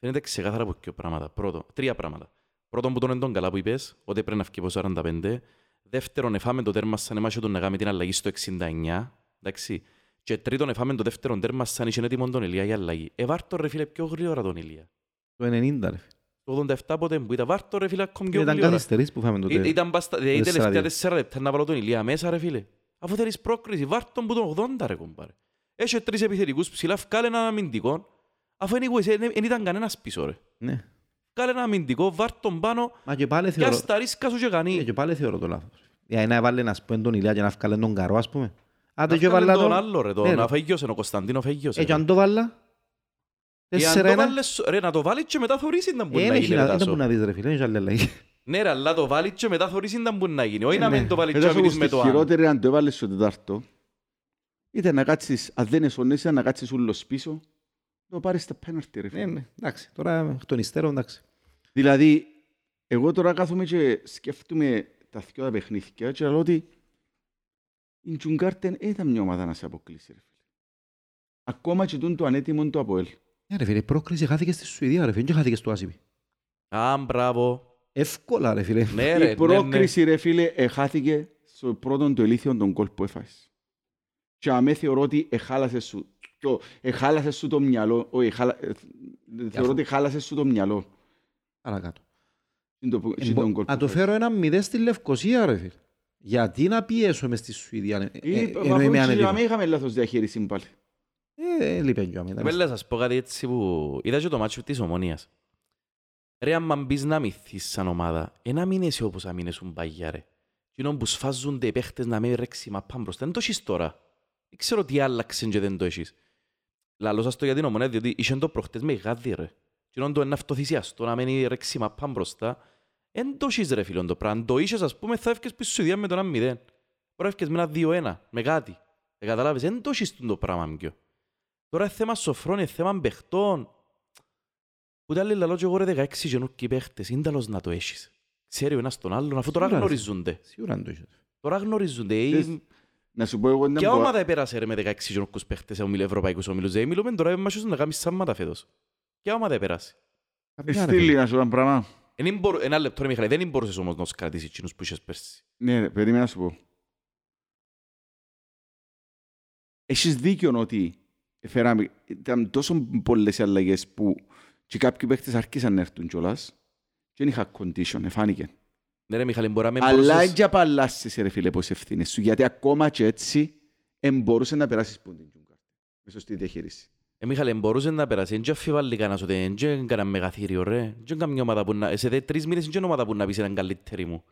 φαίνεται ξεκάθαρα από δύο πράγματα. Πρώτο, τρία πράγματα. Πρώτον που τον είναι τον καλά που είπες, ότι πρέπει να φύγει από 45. Δεύτερον, εφάμε το τέρμα σαν εμάς τον να κάνει την αλλαγή στο 69. Εντάξει. Και τρίτον, εφάμε το δεύτερο τέρμα σαν είχε έτοιμο τον Ηλία για αλλαγή. Ε, βάρ' το ρε φίλε πιο γρήγορα τον Ηλία. Το 90, ρε φίλε. Το 87 ποτέ που ήταν, βάρ' το ρε φίλε ακόμη πιο Ήταν γρήγορα. καθυστερής που φάμε τότε. Ή- Ήταν πας στα- δηλαδή, τέσσερα τελευταία δύο. τέσσερα λεπτά να βάλω τον Ηλία μέσα ρε φίλε. Αφού θέλεις πρόκριση, βάρ' τον που τον 80 ρε κομπάρε. Έχει τρεις επιθετικούς ψηλά, βγάλε έναν αμυντικό. Αφού anyways, δεν ήταν κανένας πίσω ρε. Ναι. Βγάλε έναν αμυντικό, βάρ' τον πάνω Μα και πάλι και θεωρώ... ας τα ρίσκα σου και Ε, κανεί. και πάλι θεωρώ το λάθος. Για να έβαλε να σπούν τον Ηλιά και να βγάλε τον Καρό, ας πούμε. Άντε Να και βγάλε βάλα τον τον... άλλο ρε, Ναι, τον ρε. Αφαγιώσεν, ο Κωνσταντίνο Αφαγιώσεν. Ε, και αν το βάλα... Ή αν το Τέσσερα ένα... βάλεις, ρε, να το βάλεις και μετά θωρείς ήταν που Ε, να δεν γίνει έχει να- ρε, δεν Τάσο. μπορεί να δεις ρε φίλε, είναι και άλλη αλλαγή. Ναι ρε, αλλά το βάλεις και μετά θωρείς ήταν που να γίνει. Όχι Ε, να ναι. μην το βάλεις και Μετά να μιλείς όμως με τη το άλλο. χειρότερη αν το έβαλες στο τετάρτο, ήταν να κάτσεις, αν δεν εσωνέσαι, να κάτσεις ούλος πίσω, το πάρεις τα πέναρτη ρε φίλε. Ναι, ναι, εντάξει. Τώρα εκ των υστέρων, εντάξει. Δηλαδή, εγώ τώρα κάθομαι και σκέφτομαι τα δυο τα παιχνίδια και λέω ότι η Τζουγκάρτεν δεν ήταν μια ομάδα να σε αποκλείσει. Ρε. φίλε. Ακόμα και τούν το ανέτοιμο του Αποέλ. Ναι, ρε φίλε, η πρόκριση χάθηκε στη Σουηδία, ρε φίλε, και χάθηκε στο Άσιπι. Α, μπράβο. Εύκολα, ρε φίλε. Ναι ρε, η ναι, ναι. πρόκριση, ρε φίλε, εχάθηκε στο πρώτο το ηλίθιο των κόλ που έφαγες. Και αμέ θεωρώ ότι εχάλασες σου το, εχάλασες σου το μυαλό. Όχι, εχάλα, ε, θεωρώ ότι εχάλασες σου το μυαλό. Παρακάτω. Είναι το, Ε, είναι μπο- τον κόλ Να που το έφαγες. φέρω ένα μηδέν στη Λευκοσία, ρε φίλε. Γιατί να πιέσω μες στη Σουηδία, ε, Ή, ε, αφού ενώ είμαι και ανέτοιμο. αμέ είχαμε λάθος διαχείριση πάλι. Ε, λείπεν και ο αμέ. Πρέπει να σας πω κάτι έτσι που είδα και το μάτσο της Ομόνιας. Ρε, άμα μπεις να μυθείς σαν ομάδα, ε, να μην είσαι όπως αμήνεσουν παγιά, ρε. Κοινό που σφάζονται οι παίχτες να μην ρέξει μα πάμε μπροστά. Δεν το έχεις τώρα. Δεν ξέρω τι άλλαξε και δεν το έχεις. Λαλώ σας το για την Ομόνια, διότι είχαν το προχτές με γάδι, ρε. Κοινό το είναι αυτοθυσιαστό να μην ρέξει μα πάμε μπροστά. Εν το έχεις, ρε φίλον το πράγμα. Αν το είχες, ας πούμε, θα έφυγες πίσω στη Σουηδία με το 1-0. Τώρα έφυγες με ένα 2-1, με κάτι. Ε, καταλάβεις, εν το έχεις το πράγμα, πιο. Τώρα είναι θέμα σοφρών, είναι θέμα παιχτών. Ούτε άλλοι λαλό και εγώ ρε 16 γενούκοι παίχτες, είναι τέλος να το έχεις. Ξέρει ο ένας τον άλλον, αφού τώρα Σίγουρα, ρε. γνωρίζονται. Σίγουρα δεν το έχεις. Τώρα γνωρίζονται. Θες Ε, Να σου πω εγώ ήταν Ποια που- ομάδα επέρασε ρε με 16 γενούκους παίχτες σε ομίλου- ευρωπαϊκούς ομίλους; Δηλαδή μιλούμε τώρα με μάσους να κάνεις σάμματα φέτος. Ποια ομάδα επέρασε; Ε, Καμιά, ρε Στείλει φίλε. να σου πω ένα πράγμα. Εν μπορώ- Ένα λεπτό ρε Μιχαλή, δεν μπορούσες όμως να τους κρατήσεις εκείνους που είχες πέρσι. Ναι, ρε, περίμενα να σου πω. Έχεις δίκιο ότι φέραμε, ήταν τόσο πολλές οι αλλαγές που και κάποιοι παίχτες άρχισαν να έρθουν κιόλας και δεν είχα condition, εφάνηκε. Ναι ρε Μιχαλή, μπορεί να μην Αλλά μπορούσες... δεν απαλλάσσεις ρε φίλε πως ευθύνες σου, γιατί ακόμα και έτσι δεν μπορούσε να περάσεις που την Τζούγκαρ. Με σωστή διαχείριση. Ε, Μιχαλή, μπορούσε να περάσει. Δεν αφιβάλλει κανένας ότι δεν είναι κανένα μεγαθύριο, ρε. Δεν καμιά ομάδα που να... Σε δε- τρεις μήνες δεν είναι ομάδα που να πεις έναν καλύτερη μου.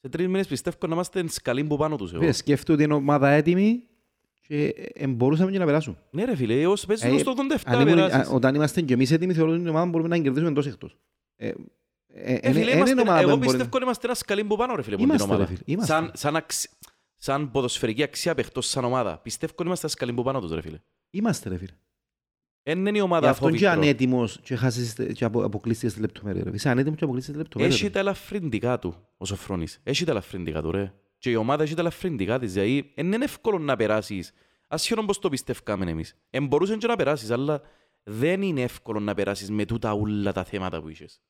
Σε τρεις μήνες πιστεύω να είμαστε σκαλοί που πάνω τους. εγώ. Φίλε, σκέφτομαι ότι είναι ομάδα έτοιμη και ε, μπορούσαμε και να περάσουμε. Ναι ρε φίλε, ως παίζεις Ε, ως το 87 Αν ήμουν- περάσεις. α- Όταν είμαστε και εμείς έτοιμοι, θεωρώ ότι την ομάδα μπορούμε να την κερδίσουμε εντός εκτός. Ε, ε, Ε, ε, φίλε, ε, είμαστε- είναι ομάδα που εγώ μπορεί πιστεύω να- ότι είμαστε ένας σκαλί που πάνω ρε φίλε. από Είμαστε, την ομάδα. ρε φίλε, είμαστε. Σαν, σαν, αξι... σαν ποδοσφαιρική αξία παιχτός σαν ομάδα. Πιστεύω ότι είμαστε ένας σκαλί που πάνω τους ρε φίλε. Είμαστε ρε φίλε. Εν είναι η Γι' ομάδα αυτό και φόβητρο. ανέτοιμος και χάσεις και απο- αποκλείστηκες στη λεπτομέρεια. ρε. Είσαι ανέτοιμος και αποκλείστηκες στη λεπτομέρεια. Έχει ρε. τα ελαφρυντικά του ο Σοφρόνης. Έχει τα ελαφρυντικά του ρε. Και η ομάδα έχει τα ελαφρυντικά της. Δηλαδή, εν είναι εύκολο να περάσεις. Ασχερόν πως το πιστεύκαμε εμείς. Εν μπορούσαν και να περάσεις, αλλά δεν είναι εύκολο να περάσεις με τούτα ούλα τα θέματα που είχες.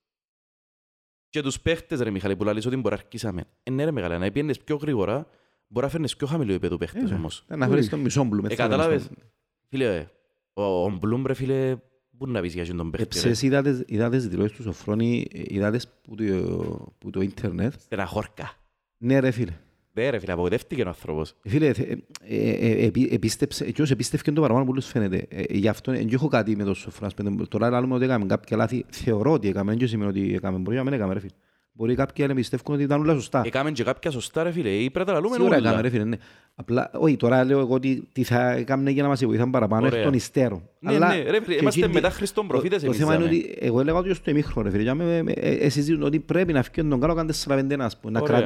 Και τους παίχτες ρε Μιχαλή που λαλείς ότι μπορεί να αρχίσαμε. Ε, ναι ρε μεγάλα, να πιένες πιο γρήγορα, μπορεί να φέρνεις πιο χαμηλό επίπεδο παίχτες Ε, όμως. Να φέρεις τον μισό μπλουμ. Ε, έτσι θα κατάλαβες. κάνεις. Φίλε, ε, ο, ο Μπλουμ ρε φίλε, πού να πεις για αυτόν τον παίχτη ρε; Εψες είδατε είδατε δηλώσεις του Σοφρόνη, ε, είδατε που το- που το ίντερνετ. Στεναχώρκα. Ναι ρε φίλε. Ναι ρε φίλε, απογοητεύτηκε ο άνθρωπος. Φίλε, θε- ε, ε, επί- επίστεψε, εκείνος επίστευκε το παραπάνω που τους φαίνεται. Ε, Γι' αυτό δεν έχω κάτι με το Σοφρόνας. Τώρα λέμε ότι έκαμε κάποια λάθη. Θεωρώ ότι έκαμε, δεν σημαίνει ότι έκαμε. Μπορεί να μην έκαμε ρε φίλε. Μπορεί κάποιοι να πιστεύουν ότι ήταν όλα σωστά. Έκαμε και κάποια σωστά ρε φίλε, ή πρέπει να τα λούμε Σίγουρα έκαμε όλα. ρε φίλε, ναι. Απλά, όχι, τώρα λέω εγώ ότι τι θα έκαμε για να μας βοηθάν παραπάνω εκ Ωραία. των υστέρων. Ναι, Αλλά ναι, ρε φίλε, και είμαστε εκείνη- μετά Χριστόν προφήτες το, το εμείς θέμα είναι δάμε. ότι εγώ έλεγα ότι στο εμίχρονο, ρε φίλε, για με- με- ε, ε, συζητούν ότι πρέπει να φύγει τον καλό καν 4-5 ας πούμε, να Ωραία.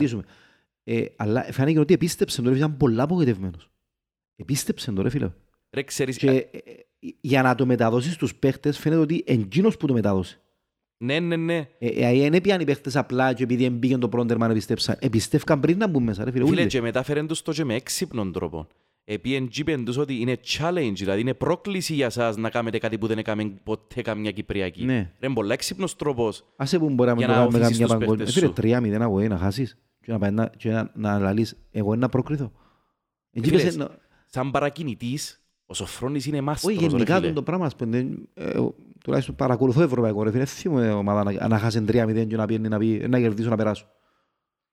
Κρατήσουμε. Ε, αλλά φάνηκε ότι επίστεψε το ρε φίλε, ήταν πολλά απογοητευμένος. Επίστεψε το ρε φίλε. Ρε ξέρεις, Και ε, ε, για να το μεταδώσεις στους παίχτες φαίνεται ότι εκείνος που το μετάδωσε. ναι, ναι, ναι. Ε, ε, δεν πήγαν οι παίχτες απλά και επειδή μπήκαν το πρώτο τέρμα να πιστέψαν. Επιστεύκαν πριν να μπουν μέσα ρε φίλε. Φίλε, ούλοι. και μετάφερεν τους το και με έξυπνον τρόπο. Επίεν και είπεν τους ότι είναι challenge, δηλαδή είναι πρόκληση για σας να κάνετε κάτι που δεν έκαμε ποτέ καμιά Κυπριακή. Ναι. Ρε, είναι πολλά έξυπνος τρόπος. Άσε που μπορεί να Για μην το να κάνουμε οθήσεις καμιά τους παγκόσμια. παίχτες Φίλε, σου. τρία μηδέν αγωγή να χάσεις και να, πάει να, και να, να λαλείς εγώ να προκριθώ. Εκεί Φίλες, πες, να- Σαν παρακινητής, ο Σοφρόνης είναι Όχι, μάστρος, ρε γενικά φίλε. το πράγμα, ας πούμε, δεν- ε, ε, τουλάχιστον παρακολουθώ ευρωπαϊκό ρε φίλε, θυμούμαι ομάδα να, να χάσει 3-0 και να πει να, πει, να κερδίσω να περάσω.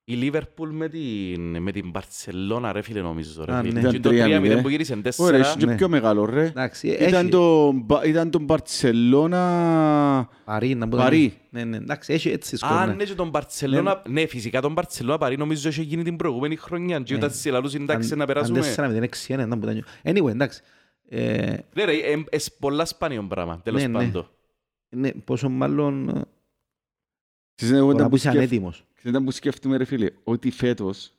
Η Λίβερπουλ με την, με την Μπαρτσελώνα, ρε φίλε, νομίζω. Ρε, Α, φίλε. ναι. Και Ήταν το 3-0. 3-0 που γύρισε Ωραία, 4. είσαι και ναι. πιο μεγάλο ρε. Εντάξει, Ήταν έχει το, Μπα- ήταν το Μπαρτσελώνα Παρί, να πούμε. Παρί. Ναι, ναι, εντάξει, έχει έτσι σκορ, Α, ναι. ναι, και τον Μπαρτσελώνα. Ναι, φυσικά τον Μπαρτσελώνα Παρί νομίζω είχε γίνει την προηγούμενη χρονιά. Και όταν σε λαλούς εντάξει να περάσουμε. Αν 4-0, 6-1, να που ήταν. Anyway, εντάξει. Ε, Ναι, ρε, ε, ε, πολλά σπάνιο πράγμα, τέλος Ναι, ναι. πάντων. ναι, πόσο μάλλον ε, Ξέρεις, εγώ τώρα ήταν που που είσαι σκέφ- ανέτοιμος. Ξέρεις, ήταν που σκέφτομαι ρε φίλε, ότι φέτος,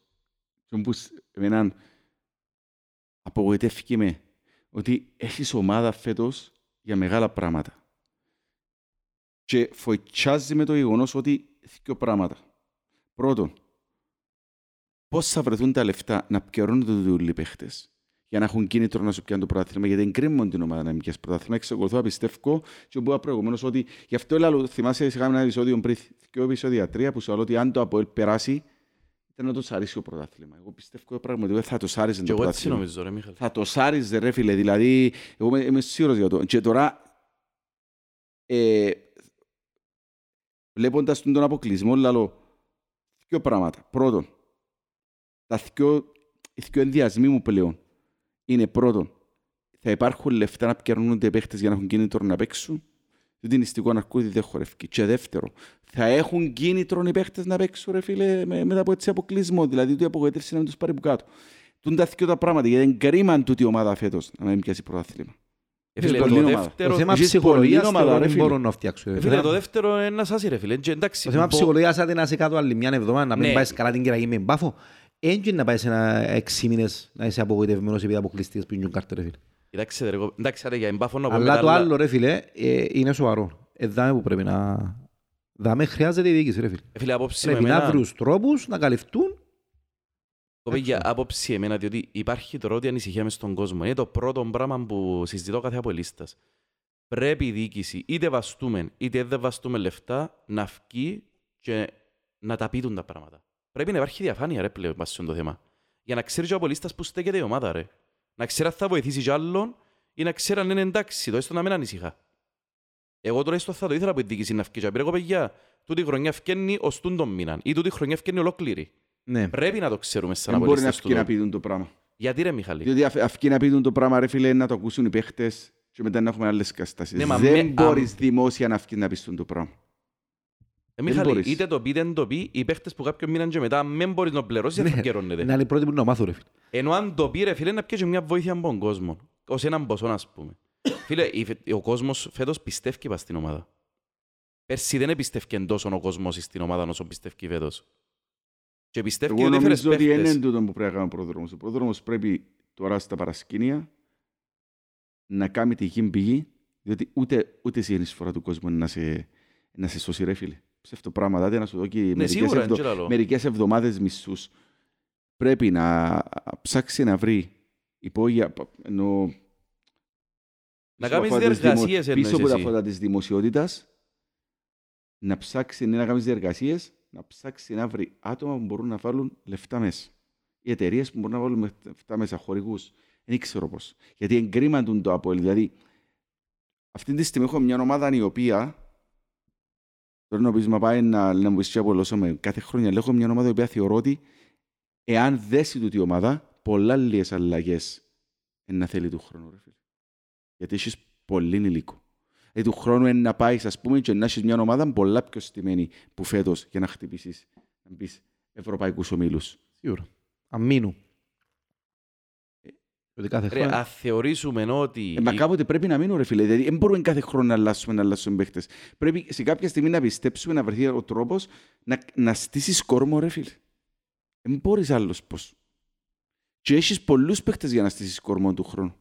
και που σ- εμένα απογοητεύτηκε με, ότι έχεις ομάδα φέτος για μεγάλα πράγματα. Και φοητσάζει με το γεγονός ότι δύο πράγματα. Πρώτον, πώς θα βρεθούν τα λεφτά να πιερώνονται όλοι οι παίχτες για να έχουν κίνητρο να σου πιάνουν το πρωτάθλημα, γιατί δεν κρίνουμε την ομάδα να μην πιάσει πρωτάθλημα. Εξακολουθώ να πιστεύω και που είπα προηγουμένως ότι γι' αυτό λέω, θυμάσαι, είχαμε ένα επεισόδιο πριν, δύο επεισόδια τρία, που σου λέω ότι αν το ΑΠΟΕΛ περάσει, ήταν να το σαρίσει το πρωτάθλημα. Εγώ πιστεύω πραγματικά θα το σάριζε Και το εγώ έτσι πρωτάθλημα. νομίζω, ρε Μιχαλή. Θα το σάριζε ρε φίλε, δηλαδή, εγώ είμαι, είμαι σίγουρος για το. Και τώρα, ε, βλέποντας τον αποκλεισμό, λέω δύο πράγματα. Πρώτον, τα δυο, οι δυο ενδιασμοί μου πλέον είναι πρώτον, θα υπάρχουν λεφτά να πιερνούνται οι παίχτες για να έχουν κίνητρο να παίξουν. Δεν είναι ιστικό αρκούδι, δεν χορεύει. Και δεύτερο, θα έχουν κίνητρο οι παίχτες να παίξουν, ρε φίλε, με, μετά από έτσι αποκλεισμό. Δηλαδή, ότι η απογοήτευση να μην τους πάρει που κάτω. Τούν τα δυο τα πράγματα, γιατί είναι κρίμα τούτη η ομάδα φέτος να μην πιάσει πρωτάθλημα. Ε, φίλε, Πολύ το ομάδα. δεύτερο- Το θέμα έχεις ψυχολογίας πολλή ομάδα, θεωρώ ρε δεν φίλε. μπορώ να φτιάξω. Ε, Φίλε, το δεύτερο είναι να σας ρε φίλε. Και εντάξει, Το θέμα μπο- ψυχολογίας άντε να είσαι κάτω άλλη μια εβδομάδα, να μην Ναι. πάεις καλά την κυραγή με μπάφο. Έτσι να πάεις ένα έξι μήνες να είσαι απογοητευμένος επειδή αποκλειστείς πριν κάρτε ρε φίλε. Κοιτάξτε, ρε, εγώ- εντάξει, ρε, για εμπάφο να πω Αλλά μετά, το αλλά- άλλο ρε φίλε ε, είναι σοβαρό. Ε, δάμε που πρέπει να... Δάμε χρειάζεται η διοίκηση ρε φίλε. Ε, Φίλε, απόψη με Πρέπει να εμένα, βρουν τρόπους να καλυφθούν. κοπέγια, άποψη εμένα, διότι υπάρχει τώρα ότι ανησυχία μες στον κόσμο. Είναι το πρώτο πράγμα που συζητώ κάθε αποελίστας. Πρέπει η διοίκηση, είτε βαστούμε είτε δεν βαστούμε λεφτά, να βγει και να τα πείτουν τα πράγματα. Πρέπει να υπάρχει διαφάνεια ρε πλέον πάνω στο θέμα. Για να ξέρει και ο απολύστας που στέκεται η ομάδα ρε. Να ξέρει αν θα βοηθήσει κι άλλον ή να ξέρει αν είναι εντάξει, το έστω να μην ανησυχά. Εγώ τουλάχιστον θα το ήθελα από η διοίκηση να βγει και να πει, «Ρε παιδιά, τούτη χρονιά φκένει ως τούν τον μήνα ή τούτη χρονιά φκένει ολόκληρη. Ναι. Πρέπει να το ξέρουμε σαν Δεν μπορεί να απολύστες του βγει να τόπου. πείτουν το πράγμα. Γιατί ρε Μιχαλή; Διότι αυ- αυκεί να πείτουν το πράγμα, ρε φίλε, να το ακούσουν οι παίχτες και μετά να έχουμε άλλες καταστάσεις. Ναι, μα δεν με- μπορείς αμ- δημόσια να βγει να πεις το πράγμα. Ε, δεν Μιχαλή, μπορείς. είτε το πει, είτε δεν το πει, οι παίχτες που κάποιον μήναν και μετά δεν μπορείς να πληρώσεις, δεν θα Ναι. καιρώνεται. Είναι άλλοι πρώτοι που να μάθουν ρε φίλε. Ενώ αν το πει ρε φίλε, να πιέσει μια βοήθεια από τον κόσμο. Ως έναν ποσό, ας πούμε. Φίλε, η φε- ο κόσμος φέτος πιστεύει πας στην ομάδα. Πέρσι δεν πιστεύει τόσο ο κόσμος στην ομάδα όσο πιστεύει φέτος. Και πιστεύει Εγώ ότι έφερες νομίζω ότι παίχτες. είναι τούτο που πρέπει να κάνει ο πρόδρομος. Ο πρόδρομος πρέπει τώρα στα παρασκήνια να κάνει τη γη πηγή, διότι ούτε, ούτε η συνεισφορά του κόσμου είναι να σε, να σε σώσει ρε φίλε. Ψεύτο πράγμα, δηλαδή να σου δω και Ναι, μερικές, σίγουρα, εβδο- είναι και λαλό. μερικές εβδομάδες μισούς. Πρέπει να ψάξει να βρει υπόγεια, ενώ Να πίσω από κάνεις αυτά τις δημο- διεργασίες Πίσω από εννοείς τα εσύ. φώτα της δημοσιότητας, να ψάξει ναι, να κάνεις διεργασίες, να ψάξει να βρει άτομα που μπορούν να βάλουν λεφτά μέσα. Οι εταιρείες που μπορούν να βάλουν λεφτά μέσα, χορηγούς. Δεν ξέρω πώς. Γιατί εγκρίμαντουν το Apple. Δηλαδή, αυτή τη στιγμή έχω μια ομάδα η οποία Τώρα νομίζω να πάει να, να μου πεις απολώσω κάθε χρόνια. αλλά Έχω μια ομάδα η οποία θεωρώ ότι εάν δέσει τούτη η ομάδα, πολλά λίγες αλλαγές να θέλει του χρόνου. Ρε, φίλε. Γιατί έχεις πολύ υλικό. Ε, του χρόνου είναι να πάεις, ας πούμε, και να έχεις μια ομάδα πολλά πιο στημένη που φέτος για να χτυπήσεις, να μπεις ευρωπαϊκούς ομίλους. Σίγουρα. Αμήνου. Ότι κάθε Ρε, χρόνο... αν θεωρήσουμε ότι... Ε, μα κάποτε πρέπει να μείνουν, ρε φίλε. Δηλαδή, δεν μπορούμε κάθε χρόνο να αλλάσουμε, να αλλάσουμε παίχτες. Πρέπει σε κάποια στιγμή να πιστέψουμε, να βρεθεί ο τρόπος να, να στήσεις κόρμο, ρε φίλε. Δεν μπορείς άλλος πώς. Και έχεις πολλούς παίχτες για να στήσεις κόρμο του χρόνου.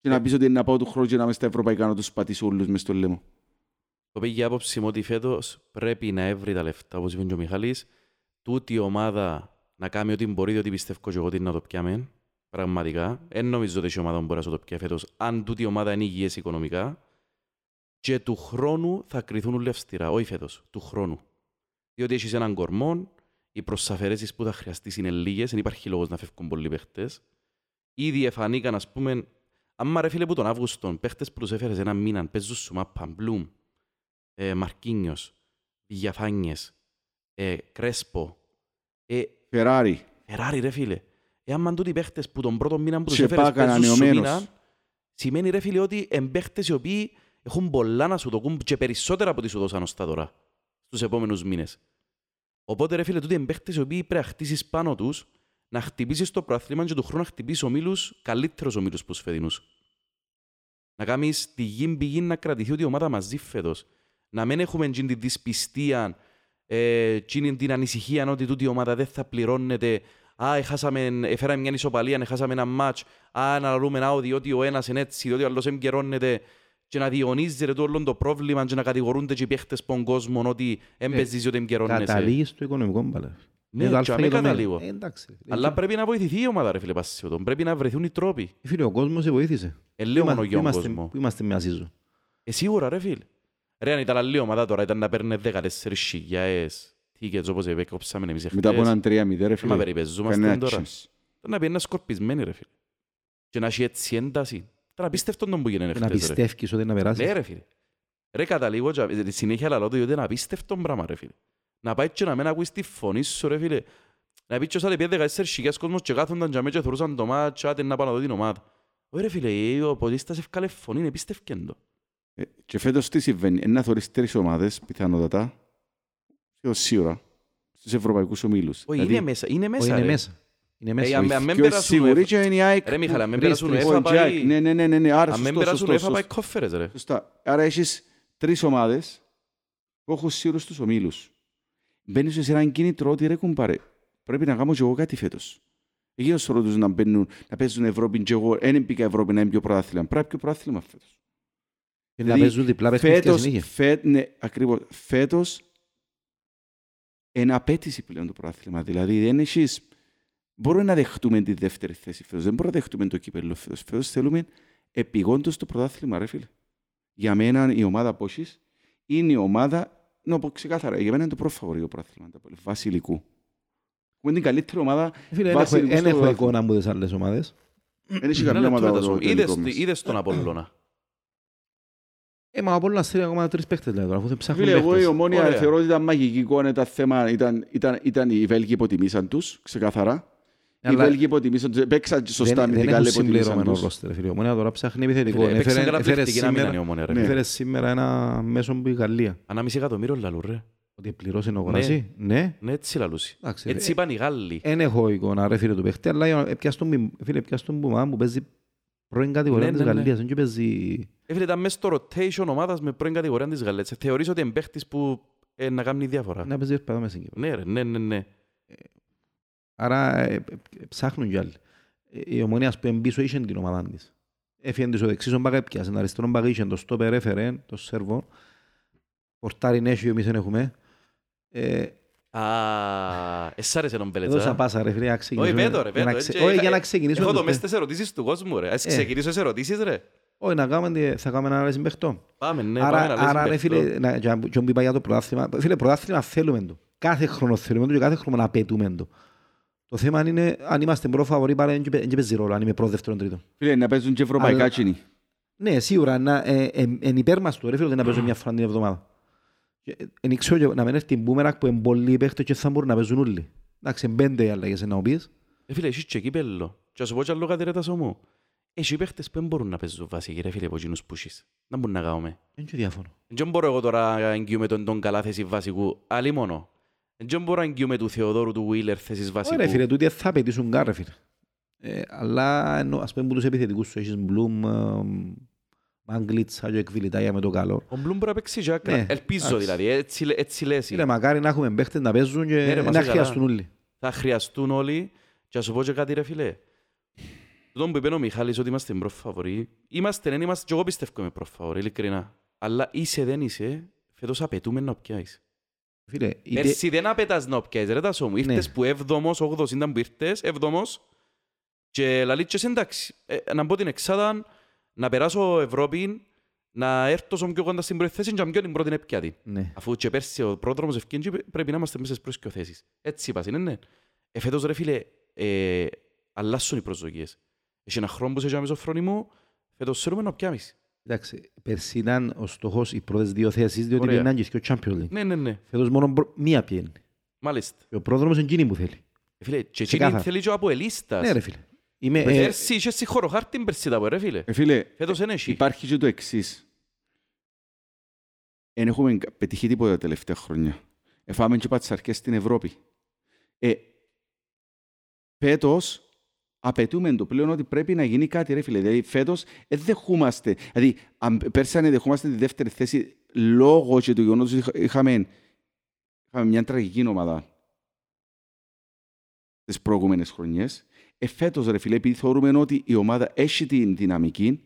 Και να πεις ότι να πάω του χρόνου και να είμαι στα ευρωπαϊκά να τους πατήσω όλους μες στο λαιμό. Το πήγε η άποψη μου ότι φέτος πρέπει να έβρει τα λεφτά, όπως είπε και ο Μιχάλης, τούτη η ομάδα να κάνει ό,τι μπορεί, διότι πιστεύω και εγώ ότι να το πιάμε. Πραγματικά. Δεν νομίζω ότι η ομάδα μπορεί να σου το πιάει φέτος, αν τούτη η ομάδα είναι υγιές οικονομικά. Και του χρόνου θα κρυθούν όλοι αυστηρά, όχι φέτος, του χρόνου. Διότι έχεις έναν κορμό, οι προσαφαιρέσεις που θα χρειαστείς είναι λίγες, δεν υπάρχει λόγος να φεύγουν πολλοί παίχτες. Ήδη εφανήκαν, ας πούμε, άμα ρε φίλε που τον Αύγουστον, παίχτες που τους έφερες ένα μήνα, παίζουν σου μάπα, Μπλουμ, ε, Μαρκίνιος, Βηγιαφάνιες, ε, Κρέσπο, ε, Φεράρι. Φεράρι ρε φίλε. Ε, άμα τούτοι οι παίχτες που τον πρώτο μήνα που τους Σε έφερες πάκα παίζουν σου ανανεωμένος. μήνα, σημαίνει ρε φίλε ότι εν παίχτες οι οποίοι έχουν πολλά να σου δοκούν και περισσότερα από ό,τι σου δώσαν ως τα τώρα, στους επόμενους μήνες. Οπότε ρε φίλε, τούτοι εν παίχτες οι οποίοι πρέπει να χτίσεις πάνω τους, να χτυπήσεις το προαθλήμα και του χρόνου να χτυπήσεις ομίλους, καλύτερους ομίλους προς φετινούς. Να κάνεις τη γη πηγή να κρατηθεί ότι η ομάδα μαζί φέτος. Να μην έχουμε τζιν τη δυσπιστία, ε, τζιν την ανησυχία ότι τούτη η ομάδα δεν θα πληρώνεται. Α, έχασαμε, έφεραμε μια ισοπαλία, έχασαμε ένα μάτς. Α, να λούμε να διότι ο ένας είναι έτσι, διότι ο άλλος εμπειρώνεται και να διονύζεται το όλο το πρόβλημα και να κατηγορούνται και οι παίχτες από τον κόσμο ότι έμπαιζεις ότι εμπειρώνεσαι. Καταλήγεις στο οικονομικό μπαλέ. Ναι, Ε, το και αλφα αμέ για το μέλλον. καταλήγω. Ε, εντάξει. Αλλά πρέπει να βοηθηθεί η ομάδα, ρε φίλε Πασιωτών. Πρέπει να βρεθούν οι τρόποι. Ε, Φίλε, ο κόσμος σε βοήθησε. Ε, λέω μόνο Είμαστε- για τον είμαστε- κόσμο. Που είμαστε μια season. Ε, σίγουρα ρε φίλε. Ρε αν ήταν άλλη ομάδα τώρα ήταν να παίρνει 14.000 tickets όπως έκοψαμε εμείς Μετά από εχθές. έναν 3-0, ρε Μα φίλε. περιπεζόμαστε Κανένα τώρα. chance. Ήταν να πιένει σκορπισμένοι ρε φίλε. Και να έχει έτσι ένταση. Ήταν απίστευτο τον που γίνεται Να χτες ρε. πιστεύεις ότι να περάσεις. Ναι ρε φίλε. Ρε καταλήγω και ε, συνέχεια λαλώ το ότι είναι απίστευτο πράγμα ρε φίλε. Να πάει και να μην ακούεις τη φωνή σου ρε φίλε. Να πει ποιος άλλη πιέδε 14.000 κόσμος και κάθονταν και αμέ και θεωρούσαν το μάτς άτε να πάνε να δω την ομάδα. Όχι ρε φίλε, ε, ο ποδίστας ευκάλε φωνή, είναι πίστευκεν Ε, Και φέτος τι συμβαίνει, είναι να θωρείς τρεις ομάδες, πιθανότατα, σχεδόν σίγουρα, στους ευρωπαϊκούς ομίλους. Όχι, είναι μέσα, είναι Όχι, μέσα είναι ρε. μέσα. Είναι Ε, μέσα. αν- οι αν μην πιο περάσουν σίγουροι UEFA. και είναι η ΑΕΚ Ρε που- Μιχάλη, αν μην τρεις, περάσουν τρεις. UEFA Ο Τζάικ, πάει... Ναι, ναι, ναι, ναι, ναι, άρα Αν μην σωστό, περάσουν σωστό, UEFA πάει σωστό. Conference ρε. Σωστά. Άρα έχεις τρεις ομάδες που έχουν σίγουρους τους ομίλους. Μπαίνεις σε έναν κίνητρο ότι ρε κουμπάρε, πρέπει να κάνω και εγώ κάτι φέτος. Εκεί ως τους να, μπαίνουν, να παίζουν Ευρώπη και εγώ δεν μπήκα Ευρώπη να είναι πιο πρωτάθλημα. Πρέπει πιο πρωτάθλημα φέτος. Και να δηλαδή, παίζουν διπλά παιχνίδια Φέτος, συνέχεια. φέ, ναι, ακριβώς, φέτος είναι απέτηση πλέον το πρωτάθλημα. Δηλαδή δεν έχεις... Μπορούμε να δεχτούμε τη δεύτερη θέση φέτος. Δεν μπορούμε να δεχτούμε το κύπελλο φέτος. Φέτος θέλουμε επιγόντως το πρωτάθλημα, ρε φίλε. Για μένα η ομάδα που έχεις είναι η ομάδα, να πω ξεκάθαρα, για μένα είναι το πρώτο φαβορή το πρωτάθλημα, το βασιλικού. Έχουμε την καλύτερη ομάδα, Ε, Φίλε, βάσει δεν έχω- του δεν στο έχω πρωτάθλημα. εικόνα από τις άλλες ομάδες. δεν έχει Ένα καμία λεπτό, ομάδα ρε, το τόσο. τελικό Είδες- μας. Είδες τον Απόλλωνα. Ε, μα από όλα στείλει ακόμα τρεις παίχτες, λέει, τώρα, αφού δεν ψάχνουν Φίλε, εγώ η παίχτες. ομόνια Ωραία. θεωρώ ότι ήταν μαγική εικόνα. Ήταν θέμα, ήταν, ήταν, ήταν οι Βέλγοι υποτιμήσαν τους, ξεκάθαρα. Οι Αλλά Βέλγοι υποτιμήσαν τους, παίξαν σωστά Δεν, δεν αμυντικά, έχουν αλλά υποτιμήσαν συμπληρωμένο τους. ρόστερ, φίλε. Η Ομόνια τώρα ψάχνει επιθετικό. Φίλε, έπαιξαν Έφερε- έφερε καταπληκτική να μην είναι η σήμερα- Ομόνια, ρε. Ναι. Έφερε σήμερα ένα μέσο που η Γαλλία. Ανάμιση εκατομμύριο λαλού ρε. Ότι πληρώσει να αγοράσει. Ναι. Ναι, έτσι λαλούσι. Εντάξει, Έτσι ρε. είπαν οι Γάλλοι. Εν έχω εικόνα ρε φίλε του παίχτη, αλλά ε, πιάστον μη- φίλε πιάστον που μάμα που παίζει πρώην κατηγορία Ναι, της ναι, ναι. Γαλλίας, δεν και παίζει... Ε, φίλε, ήταν μέσα στο rotation ομάδας με πρώην κατηγορία της Γαλλίας. Ε, Θεωρείς ότι είναι παίχτης που ε, να κάνει διαφορά. να παίζει πέρα μέσα στην Κύπρο. Ναι ρε, ναι, ναι, ναι. Άρα ε, ε, ε, ψάχνουν κι άλλοι. Ε, Η ομονία ας πούμε πίσω είχε την ομάδα της. Έφυγε της ο δεξής ο μπακ έπιασε, τον αριστερό μπακ είχε, το στόπερ έφερε, το σέρβο. Πορτάρι νέσιο εμείς δεν έχουμε. Ε, Α, εσ' άρεσε τον Έδωσα Πελετζά. πάσα ρε φίλε, να Όχι, ξεκινήσουμε. πέτω ρε, για να πέτω. ξε- έτσι, Όχι, είχα- για να ξεκινήσουμε. Έχω το το μες θε- στις ερωτήσεις του κόσμου ρε. Ας Ε. ξεκινήσω τις ερωτήσεις ρε. Όχι, να κάνουμε, τι- θα κάνουμε ένα άλλο συμπαιχτό. Πάμε, ναι, άρα, πάμε να άρα ρε λες φίλε, να- για να- και όπου είπα για το πρωτάθλημα, φίλε, πρωτάθλημα θέλουμε το. Κάθε χρόνο θέλουμε το και κάθε χρόνο απαιτούμε το. Το θέμα είναι αν είμαστε πρώτο φαβορή πάρε δεν και παίζει ρόλο, αν είμαι πρώτο, δεύτερο, τρίτο. Φίλε, να παίζουν και ευρωπαϊκά Αλλά- τσινή. Ναι, σίγουρα, να, ε, ε, εν υπέρ μας το ρε φίλε, ότι να παίζουν μια φορά την εβδομάδα. Και, ε, Εν ξέρω και να μην έρθει η μπούμερακ που είναι πολλοί παίχτες και θα μπορούν να παίζουν όλοι. Εντάξει, είναι πέντε οι αλλαγές να μου πεις. Ε, φίλε, έχεις και κύπελλο. Και να σου πω κι άλλο κάτι ρε τάσο μου. Έχει παίχτες που δεν μπορούν να παίζουν βασικοί ρε φίλε από εκείνους που έχεις. Να μπορούν να κάνουμε. Δεν και διαφωνώ. Δεν μπορώ εγώ τώρα να εγγυούμε τον, τον καλά θέση βασικού. Άλλη μόνο. Δεν μπορώ να εγγυούμε του Θεοδόρου του Βίλερ θέσης βασικού. Ωραία φίλε, τούτοι θα απαιτήσουν καν ρε φίλε. Ε, αλλά ενώ, ας πούμε που τους επιθετικούς σου έχεις Μπλουμ, Μάγκλιτσα και Εκβιλιτάγια με το καλό. Ο Μπλουμ μπορεί να παίξει και άκρα. Ναι, Ελπίζω εντάξει. δηλαδή, έτσι, λέ- έτσι λες. Φίλε, μακάρι να έχουμε παίχτες να παίζουν Ναι, ρε, και μας να καλά. χρειαστούν όλοι. Θα χρειαστούν όλοι και να σου πω και κάτι ρε φίλε. Τον που είπε ο Μιχάλης ότι είμαστε προφαβοροί, είμαστε, δεν είμαστε, και εγώ πιστεύω είμαι προφαβοροί, ειλικρινά. Αλλά είσαι δεν είσαι, φέτος απαιτούμε να πιάσεις. Φίλε, είτε- Πέρσι δεν απαιτάς να πιάσεις ρε τάσο μου. Ήρθες Ναι. που έβδομος, όγδος ήταν που ήρθες, έβδομος και λαλίτσες εντάξει. Ε, να μπω την εξάδα, να περάσω Ευρώπη, να έρθω όσο πιο κοντά στην πρώτη θέση και να πιάω την πρώτη έπιατη. Ναι. Αφού και πέρσι ο Πρόδρομος ευκαιρία πρέπει να είμαστε μέσα στις πρώτες δύο θέσεις. Έτσι είπας, είναι, ναι. Ε, φέτος ρε φίλε, ε, αλλάσουν οι προσδοκίες. Έχει ένα χρόνο που σε έκαμε στο φρόνιμο, φέτος θέλουμε να πιάμεις. Εντάξει, πέρσι ήταν ο στόχος οι πρώτες δύο θέσεις, διότι Ωραία. πήγαιναν και ο Champions League. Ναι, ναι, ναι. Φέτος μόνο μπρο- μία πιένει. Μάλιστα. Και ο Πρόδρομος είναι εκείνη που θέλει. Ε, φίλε, και εκείνη Ξεκάθαρα. θέλει και ο Αποελίστας. Ναι ρε φίλε. Είμαι, ε, Πέρσι είχες στη χωροχάρτη πέρσι τα πω, ρε φίλε. Ε, φίλε, Φέτος δεν έχει. υπάρχει και το εξής. Δεν έχουμε πετυχεί τίποτα τα τελευταία χρόνια. Εφάμε και πατσαρκές στην Ευρώπη. Ε, φέτος απαιτούμε το πλέον ότι πρέπει να γίνει κάτι, ρε φίλε. Δηλαδή, φέτος δεν δεχούμαστε. Δηλαδή, αν πέρσι αν δεχούμαστε τη δεύτερη θέση λόγω και του γεγονότος ότι είχα- είχαμε, είχαμε μια τραγική ομάδα τις προηγούμενες χρονιές. Ε, φέτος, ρε φίλε, επειδή θεωρούμε ότι η ομάδα έχει την δυναμική,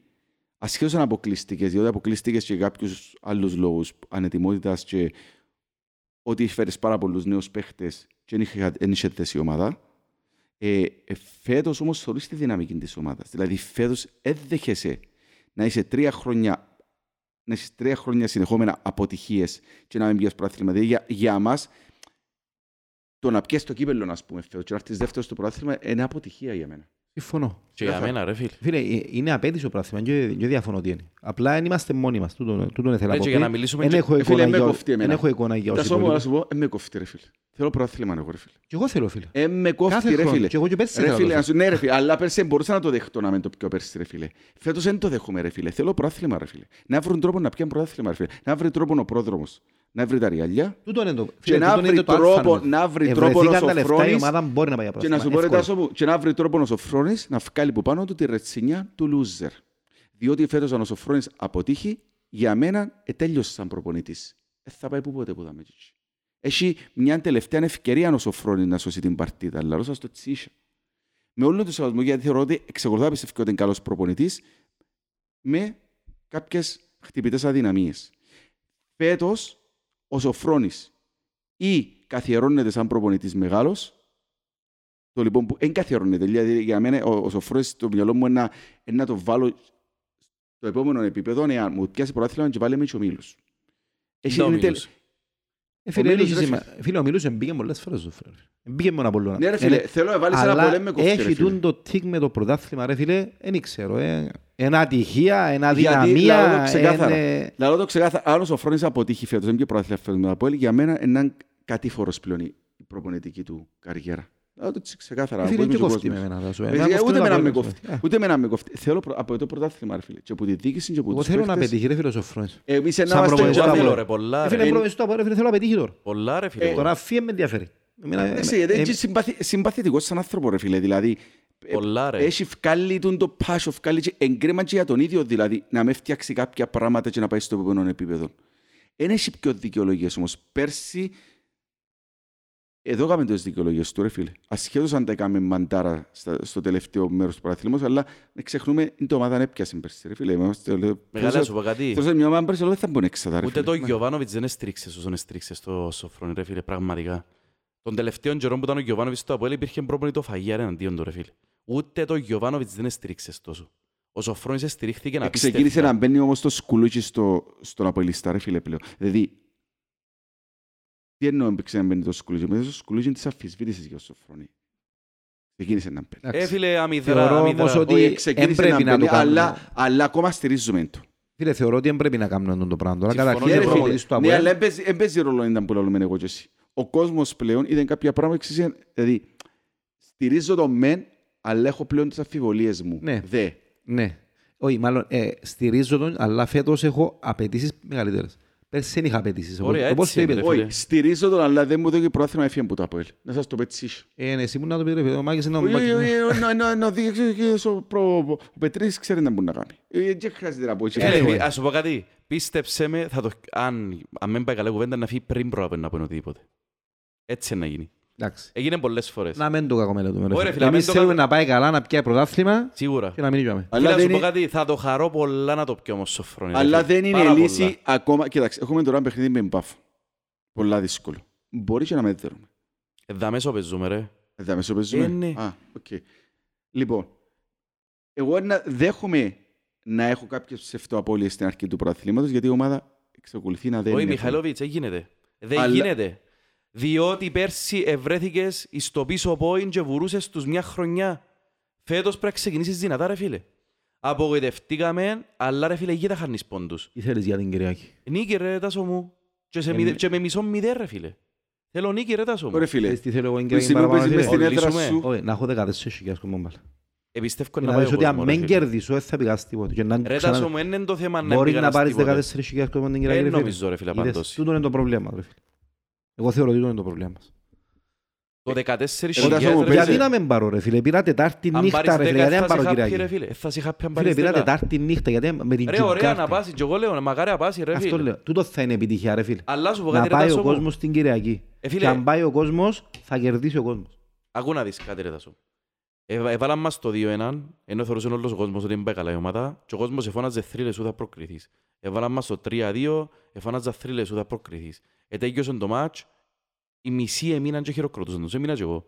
ασχέτως αν αποκλειστικές, διότι αποκλειστικές και για κάποιους άλλους λόγους ανετοιμότητας και ότι φέρεις πάρα πολλούς νέους παίχτες και δεν είχε- δεν είχε θέση η ομάδα, ε, ε, φέτος όμως θεωρείς τη δυναμική της ομάδας. Δηλαδή φέτος δεν δέχεσαι να είσαι τρία χρόνια να έχεις τρία χρόνια συνεχόμενα αποτυχίες και να μην πιάσεις πρωτάθλημα. Δηλαδή για, για μας το να πιέσεις το κύπελλο, ας πούμε, φέτος και να έρθεις δεύτερος στο πρωτάθλημα είναι αποτυχία για μένα. Συμφωνώ. Και για Ξεκάθαρα. μένα, ρε φίλε. Φίλε, ε, είναι απέτηση ο πράγμα και δεν διαφωνώ τι είναι. Απλά δεν είμαστε μόνοι μας. Τούτον τούτον ήθελα Ρε, να και πω. για να μιλήσουμε Δεν και- έχω Ε, φίλε, εικόνα με για- κοφτεί εμένα. δεν έχω εικόνα για Τα όσοι σώμα να μπορεί. σου πω, ε, με κόφτει ρε φίλε. Θέλω πρωτάθλημα εγώ ρε φίλε. Και εγώ θέλω φίλε. Ε, με κόφτει Κάθε ρε χρόνο. φίλε. Και εγώ και πέρσι Ρε θέλω φίλε, το να σου- ναι ρε φίλε, αλλά πέρσι μπορούσα να το δεχτώ να μην το πιω πέρσι ρε φίλε. Φέτος δεν το δέχομαι ρε φίλε. Θέλω πρωτάθλημα ρε φίλε. Να βρουν τρόπο να πιάνουν πρωτάθλημα ρε φίλε. Να βρει τρόπο ο πρόδρομος. Να βρει τα ριαλιά. Τούτον είναι το- Και φίλε, να τούτον βρει είναι το τρόπο- αλφα, να βρει Ε, τρόπο βρεθήκαν ο τα λεφτά, Σοφρόνης η ομάδα μπορεί να πάει για Και να σου πω πρωτάθλημα. ρε Εύκολα. Τάσο μου, και να βρει τρόπο ο Σοφρόνης να βγάλει που πάνω του τη ρετσινιά του λούζερ. Διότι φέτος αν ο Σοφρόνης αποτύχει, για μένα ε, τέλειωσε σαν προπονητής. Ε, θα πάει που ποτέ που θα με έτσι. Έχει μια τελευταία ευκαιρία ο Σοφρόνης να σώσει την παρτίδα, αλλά ρώσα στο τσίσια. Με όλο το σεβασμό, γιατί θεωρώ ότι εξακολουθώ να πιστεύω ότι είναι καλός προπονητής, με κάποιες χτυπητές αδυναμίες. Φέτος, ο Σοφρόνης ή καθιερώνεται σαν προπονητής μεγάλος, το λοιπόν που δεν καθιερώνεται. Δηλαδή για μένα ο, ο Σοφρόνης στο μυαλό μου είναι να, είναι να το βάλω στο επόμενο επίπεδο, εάν μου πιάσει πρωτάθλημα και βάλει με και ο Μίλος. Έχει- Δεν είναι τελ- ομιλούς. Ε, φίλε, Ο Μίλος, έχει ρε σημα- Φίλε, ο Μίλος εμπήκε πολλές φορές στο φρένο. Εμπήκε μόνο από όλο. Ναι ρε φίλε, θέλω να βάλεις ένα Αλλά πολέμ με κοφτή ρε έχει φίλε. τούν το τικ με το πρωτάθλημα, ρε φίλε, δεν ξέρω. Ε. Ένα ατυχία, ένα Γιατί, λαλώ το δυναμία. ξεκάθαρα. είναι- Λαλό το ξεκάθαρα, αν ο Σοφρόνης αποτύχει φέτος, δεν και πρωτάθλημα φέτος με το Αποέλ, για μένα είναι έναν κατήφορος πλέον η η προπονητική του καριέρα. Λαλώ το ξεκάθαρα. Ε, ο Φίλε, κόσμος και ο κοφτεί με κόσμος. εμένα. θα σου πω. Παιδιά, Εμένα Ούτε κοφτεί με το να με Αποέλ, κοφτεί. ε. Ούτε με να με κοφτεί. Θέλω προ- από το πρωτάθλημα, ρε φίλε. Και από τη διοίκηση και από Εγώ τους θέλω να παίχτες. πετύχει, ρε φίλε, ο Σοφρόνης. Εμείς να Σαν είμαστε προπονητής Πολλά θέλω, θέλω τζαβέλο. ρε, πολλά Ε, ρε. Φίλε, πρόβλημα στο Αποέλ, ρε φίλε, θέλω να πετύχει τώρα. Πολλά ρε φίλε. Τώρα φύγε με ενδιαφέρει. Εμένα- Εντάξει, ε, γιατί ε, είναι συμπαθη- συμπαθητικός σαν άνθρωπο, ρε φίλε. Δηλαδή, ε, Πολλά ρε. έχει βγάλει τον το πάσο, βγάλει και εγκρέμα και για τον ίδιο, δηλαδή, να με φτιάξει κάποια πράγματα και να πάει στο επόμενο επίπεδο. Δεν έχει πιο δικαιολογίες όμως. Πέρσι, εδώ έκαμε τις δικαιολογίες του, ρε φίλε. Ασχέτως αν τα έκαμε μαντάρα στα- στο τελευταίο μέρος του παραθλήματος, αλλά δεν ξεχνούμε, είναι το ομάδα να έπιασε πέρσι, ρε φίλε. Είμαστε- λέω, Μεγάλα θέλω- σου πω κάτι. θέλω σε μια ομάδα πέρσι, αλλά δεν θα μπουν έξατα, ρε Ούτε φίλε. το Γιωβάνοβιτς δεν έστριξε όσο έστριξε στο Σοφρόνι ρε φίλε, πραγματικά. Τον τελευταίο καιρό που ήταν ο Γιωβάνοβιτς στο Αποέλ υπήρχε προπονητοφαγία ρε εναντίον του ρε φίλε. Ούτε το Γιωβάνοβιτς δεν έστριξε τόσο. Ο Σοφρόνης εστηρίχθηκε να Ξεκίνησε να μπαίνει όμως το σκουλούτσι στο, στον Αποελιστά, ρε φίλε, πλέον. Δηλαδή, τι εννοώ έπαιξε να μπαίνει το σκουλούτσι. Μέσα στο σκουλούτσι της αφισβήτησης για το Σοφρόνη. Ξεκίνησε να μπαίνει. εντάξει. Ε, φίλε, αμυδρά, Θεωρώ αμυδρά. όμως ότι Όχι, εν ξεκίνησε πρέπει να το μπαίνει, αλλά, κάνουμε. αλλά ακόμα στηρίζουμε το. Φίλε, θεωρώ ότι δεν πρέπει να κάνουμε αυτό το πράγμα. Τώρα Συμφωνώ καταρχήν και ο εγώ. προπονητής του Ναι, Αποέλ- αλλά δεν παίζει- δεν παίζει ρόλο ήταν που λέμε εγώ και εσύ. Ο κόσμος πλέον είδε κάποια πράγματα εξής, δηλαδή στηρίζω το μεν, αλλά έχω πλέον τις αμφιβολίες μου. Ναι. Δε. Ναι. Όχι, μάλλον ε, στηρίζω τον, αλλά φέτος έχω απαιτήσεις μεγαλύτερες. Πέρσι δεν είχα απαιτήσεις. Ωραία, Όπως έτσι το είναι, είπες. ρε φίλε. Όχι, στηρίζω τον, αλλά δεν μου δίνει πρόθυμα έφυγε που το Αποέλ. Να σας το πετύχει. Ε, ναι, εσύ μου να το πεις ρε φίλε, ο Μάκης είναι ο Όχι, όχι, Μάκης. όχι, να- να- να δείξει και ο προ- ο Πετρής ξέρει να μπορεί να κάνει. Ε, Δεν χρειάζεται να πω έτσι. Ε, Φίλε, Anyway. Ας σου πω κάτι. Πίστεψέ με, θα το... αν, αν μην πάει καλά η κουβέντα, να φύγει πριν πρόλαβε να πει οτιδήποτε. Έτσι να γίνει. Εντάξει. Έγινε πολλές φορές. Να μην το κακομελετούμε. ρε Ωραία, φίλε. φίλε, να Εμείς μην το θέλουμε κακο- να πάει καλά, να πιάει πρωτάθλημα Σίγουρα. και να μην γιάμε. Αλλά Φίλε, να δεν σου πω είναι- κάτι, θα το χαρώ πολλά να το πιω όμως σοφρόνι. ρε Αλλά φίλε. δεν είναι Πάρα πολλά. λύση ακόμα. Κοίταξε, έχουμε τώρα ένα παιχνίδι με μπάφ. Πολλά δύσκολο. Μπορείς και να με δέρουμε. Εδα μέσο παίζουμε ρε. Δεν θα με σοπεζούμε. Ε, ναι. Α, οκ. Λοιπόν, εγώ να δέχομαι να έχω κάποιες ψευτοαπόλυες στην αρχή του πρωταθλήματος, γιατί η ομάδα εξακολουθεί να δεν Όχι, είναι. Μιχαηλόβιτς, δεν γίνεται. Δεν Αλλά- γίνεται. Διότι πέρσι ευρέθηκες στο πίσω πόιν και βουρούσες τους μια χρονιά. Φέτος πρέπει να ξεκινήσεις δυνατά ρε φίλε. Απογοητευτήκαμε, αλλά ρε φίλε γη τα χάνεις πόντους. Τι θέλεις για την Κυριακή. Νίκη ρε τάσο μου. Και, σε Ε, μηδε- ναι. και με μισό μηδέν ρε φίλε. Θέλω νίκη ρε τάσο μου. Ωραία φίλε, Ξέρεις τι θέλω εγώ την τη Κυριακή στιγμή που παραπάνω. παίζεις μες φίλε. στην έδρα Ολίσουμε. σου, Όχι, να έχω 14 χιλιάδες κομμάμπαλ. Εμπιστεύω Και να να πάει δεις ο ότι αν κόσμος, ρε δεν φίλε. κερδίσω, δεν θα πηγάς τίποτα. Και να Ρε ξανα- τάσο μου, είναι το θέμα να Μπορείς μην να πάρεις τίποτε. 14 χιλιάδες κομμάμπαλ την Κυριακή. Ε, ρε φίλε. νομίζω ρε φίλε Είδες, απαντώσει. Τούτο είναι το πρόβλημα. ρε φίλε. Εγώ θεωρώ ότι τούτο είναι το πρόβλημα μας. Το 14 Ρε, τάσο μου, χιλιάδες, ρε παίζει- Γιατί φίλε. να μην πάρω ρε φίλε, πήρα Τετάρτη Αν νύχτα πάρεις ρε φίλε, δέκα, γιατί θα δεν πάρω σε χάπει, ρε Κυριακή. φίλε. Θα σε χάπει αν Φίλε, πάρεις πήρα δέκα. Τετάρτη νύχτα, γιατί με την Ρε, ωραία Τζιγκάρτα. να πάσει. Και εγώ λέω, μακάρι να πάσει, ρε Αυτό φίλε. λέω. Τούτο θα είναι επιτυχία ρε φίλε. Αλλά σου πω Να κάτι, ρε πάει Τάσο ο μου. κόσμος στην Κυριακή. Ε, Και φίλε, αν πάει ο κόσμος, θα κερδίσει ο κόσμος. Ακού να δεις κάτι ρε Τάσο. Ε, Έβαλαν μας το 2-1, ενώ θεωρούσε όλος ο κόσμος ότι δεν πάει καλά η ομάδα και ο κόσμος εφώναζε θρύλες σου θα προκριθείς. Έβαλαν μας το 3-2, εφώναζε θρύλες σου θα προκριθείς. Ετέγιωσε το μάτς, οι μισοί έμειναν και χειροκροτούσαν τους, έμεινα και εγώ.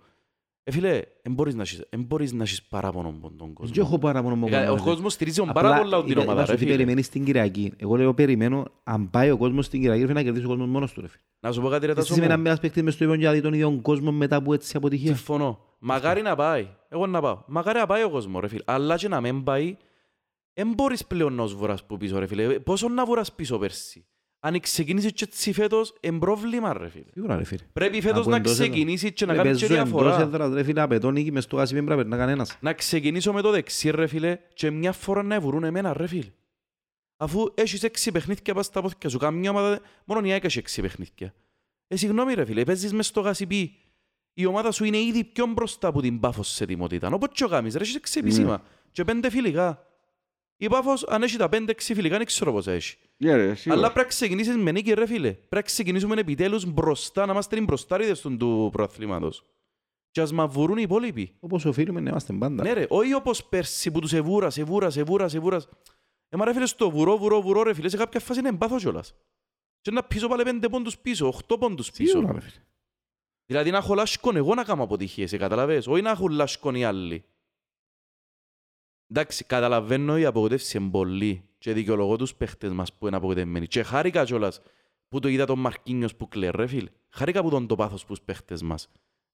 Ε, φίλε, εν μπορείς να έχεις- εν μπορείς να έχεις παράπονο από τον Δεν κόσμο. έχω παράπονο με Ε, κόσμο, Ο ρε φίλε. κόσμος στηρίζει τον Απλά, πάρα πολλά την είδα- ομάδα, είδα ρε ότι φίλε. περιμένεις την Κυριακή. Εγώ λέω περιμένω, αν πάει ο κόσμος στην Κυριακή, πρέπει να κερδίσει ο κόσμος μόνος του. Ρε. φίλε. Να σου πω κάτι ρε Τι Τάσο σημαίνει μου. να μην παίχτης μες στο ίδιο για τον ίδιο κόσμο μετά από έτσι αποτυχία. Συμφωνώ. Μακάρι να πάει. Εγώ να πάω. Μακάρι να πάει ο κόσμος, ρε φίλε. Αλλά και να μην πάει, δεν μπορείς πλέον να σβουράς που πίσω, ρε φίλε. Πόσο να βουράς πίσω πέρσι. Αν ξεκινήσεις και έτσι φέτος, είναι πρόβλημα, ρε φίλε. Σίγουρα ρε φίλε. Πρέπει φέτος Από να εντός έδρας. ξεκινήσεις και να Ε, κάνεις και παίζω εντός διαφορά. έδρας, ρε φίλε, απαιτώ νίκη μες στο γάσι, δεν πρέπει να περνά κανένας. Να ξεκινήσω με το δεξί, ρε φίλε, και μια φορά να βουρούν εμένα, ρε φίλε. Αφού έχεις έξι παιχνίδια πας στα πόθηκια σου, καμιά ομάδα, μόνο η ΑΕΚ έχει έξι παιχνίδια. Ε, συγγνώμη ρε φίλε, παίζεις μες στο γασιπί. Η ομάδα σου είναι ήδη πιο μπροστά από την Πάφος σε ετοιμότητα. Οπότε και ο γάμις, ρε, έχεις έξι επίσημα. Και πέντε φιλικά. Η Πάφος, αν έχει τα πέντε έξι φιλικά, δεν ξέρω πώς έχει. Ναι, ρε, σίγουρα. Αλλά πρέπει να ξεκινήσεις με νίκη, ρε φίλε. Πρέπει να ξεκινήσουμε επιτέλους μπροστά, να είμαστε οι μπροστάριδες του- του προαθλήματος. Και ας μαβουρούν οι υπόλοιποι. Όπως οφείλουμε να είμαστε πάντα. Ναι ρε, όχι όπως πέρσι που τους εβούρας, εβούρας, εβούρας, εβούρας. Ε, μα ρε φίλε, στο βουρό, βουρό, βουρό, ρε φίλε, σε κάποια φάση είναι εμπάθος κιόλας. Και να πίσω πάλι πέντε πόντους πίσω, οχτώ πόντους πίσω. Σίγουρα ρε φίλε. Δηλαδή να έχω λάσκον εγώ να κάνω αποτυχίες, ε, καταλαβες, όχι να έχουν λάσκον οι άλλοι. Εντάξει, καταλαβαίνω η απογοητεύση είναι πολύ και δικαιολογώ τους παίχτες μας που είναι απογοητευμένοι. Και χάρηκα κιόλας που το είδα τον Μαρκίνιος που κλαίει, ρε φίλε. Χάρηκα που τον το πάθος τους παίχτες μας.